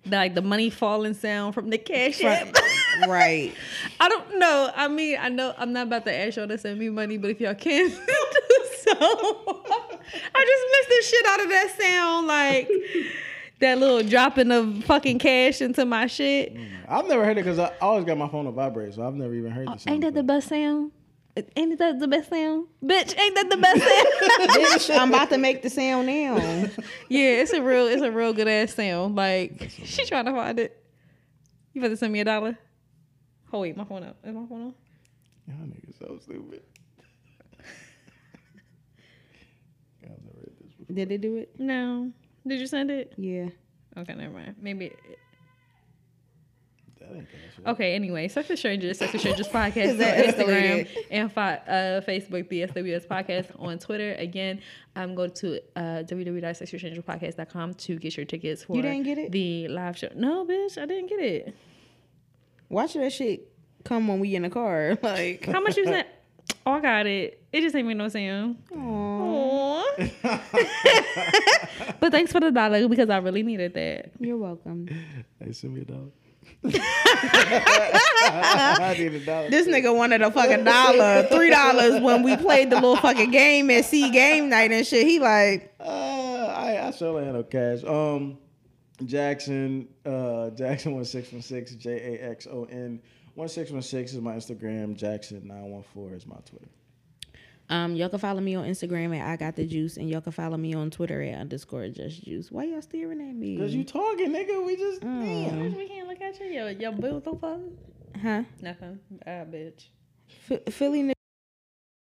like the money falling sound from the cash app. right. I don't know. I mean, I know I'm not about to ask y'all to send me money, but if y'all can so, I just missed the shit out of that sound, like that little dropping of fucking cash into my shit. I've never heard it because I always got my phone on vibrate, so I've never even heard the sound. Oh, Ain't that the best sound? Ain't that the best sound? Bitch, ain't that the best sound? Bitch, I'm about to make the sound now. yeah, it's a real, it's a real good ass sound. Like she trying to find it. You better send me a dollar? Oh wait, my phone up. Is my phone on? Y'all niggas so stupid. I've never heard this before. Did it do it? No. Did you send it? Yeah. Okay, never mind. Maybe. It, That ain't that shit. okay. Anyway, Sex with Strangers, Sex with Strangers podcast on Instagram and fi- uh, Facebook, the SWS podcast on Twitter. Again, um, go to uh, www.sexwithstrangerspodcast.com to get your tickets for You didn't get it? the live show. No, bitch, I didn't get it. Watch that shit come when we in the car. Like, How much you sent? Oh, I got it. It just ain't make no sound. Aw, Aw. but thanks for the dollar because I really needed that. you're welcome. Hey, send me a dollar. I need a dollar. This nigga wanted a fucking dollar, three dollars when we played the little fucking game at C game night and shit. He like, Uh, I I sure ain't no cash. Um, Jaxon, uh, Jaxon one six one six J A X O N one six one six is my Instagram. Jaxon nine one four is my Twitter. Um, y'all can follow me on Instagram at I got the juice, and y'all can follow me on Twitter at underscore just juice. Why y'all staring at me? Cause you talking, nigga. We just damn. We can't look at you. Yo, your bill so far. huh? Nothing. Ah, bitch. F- Philly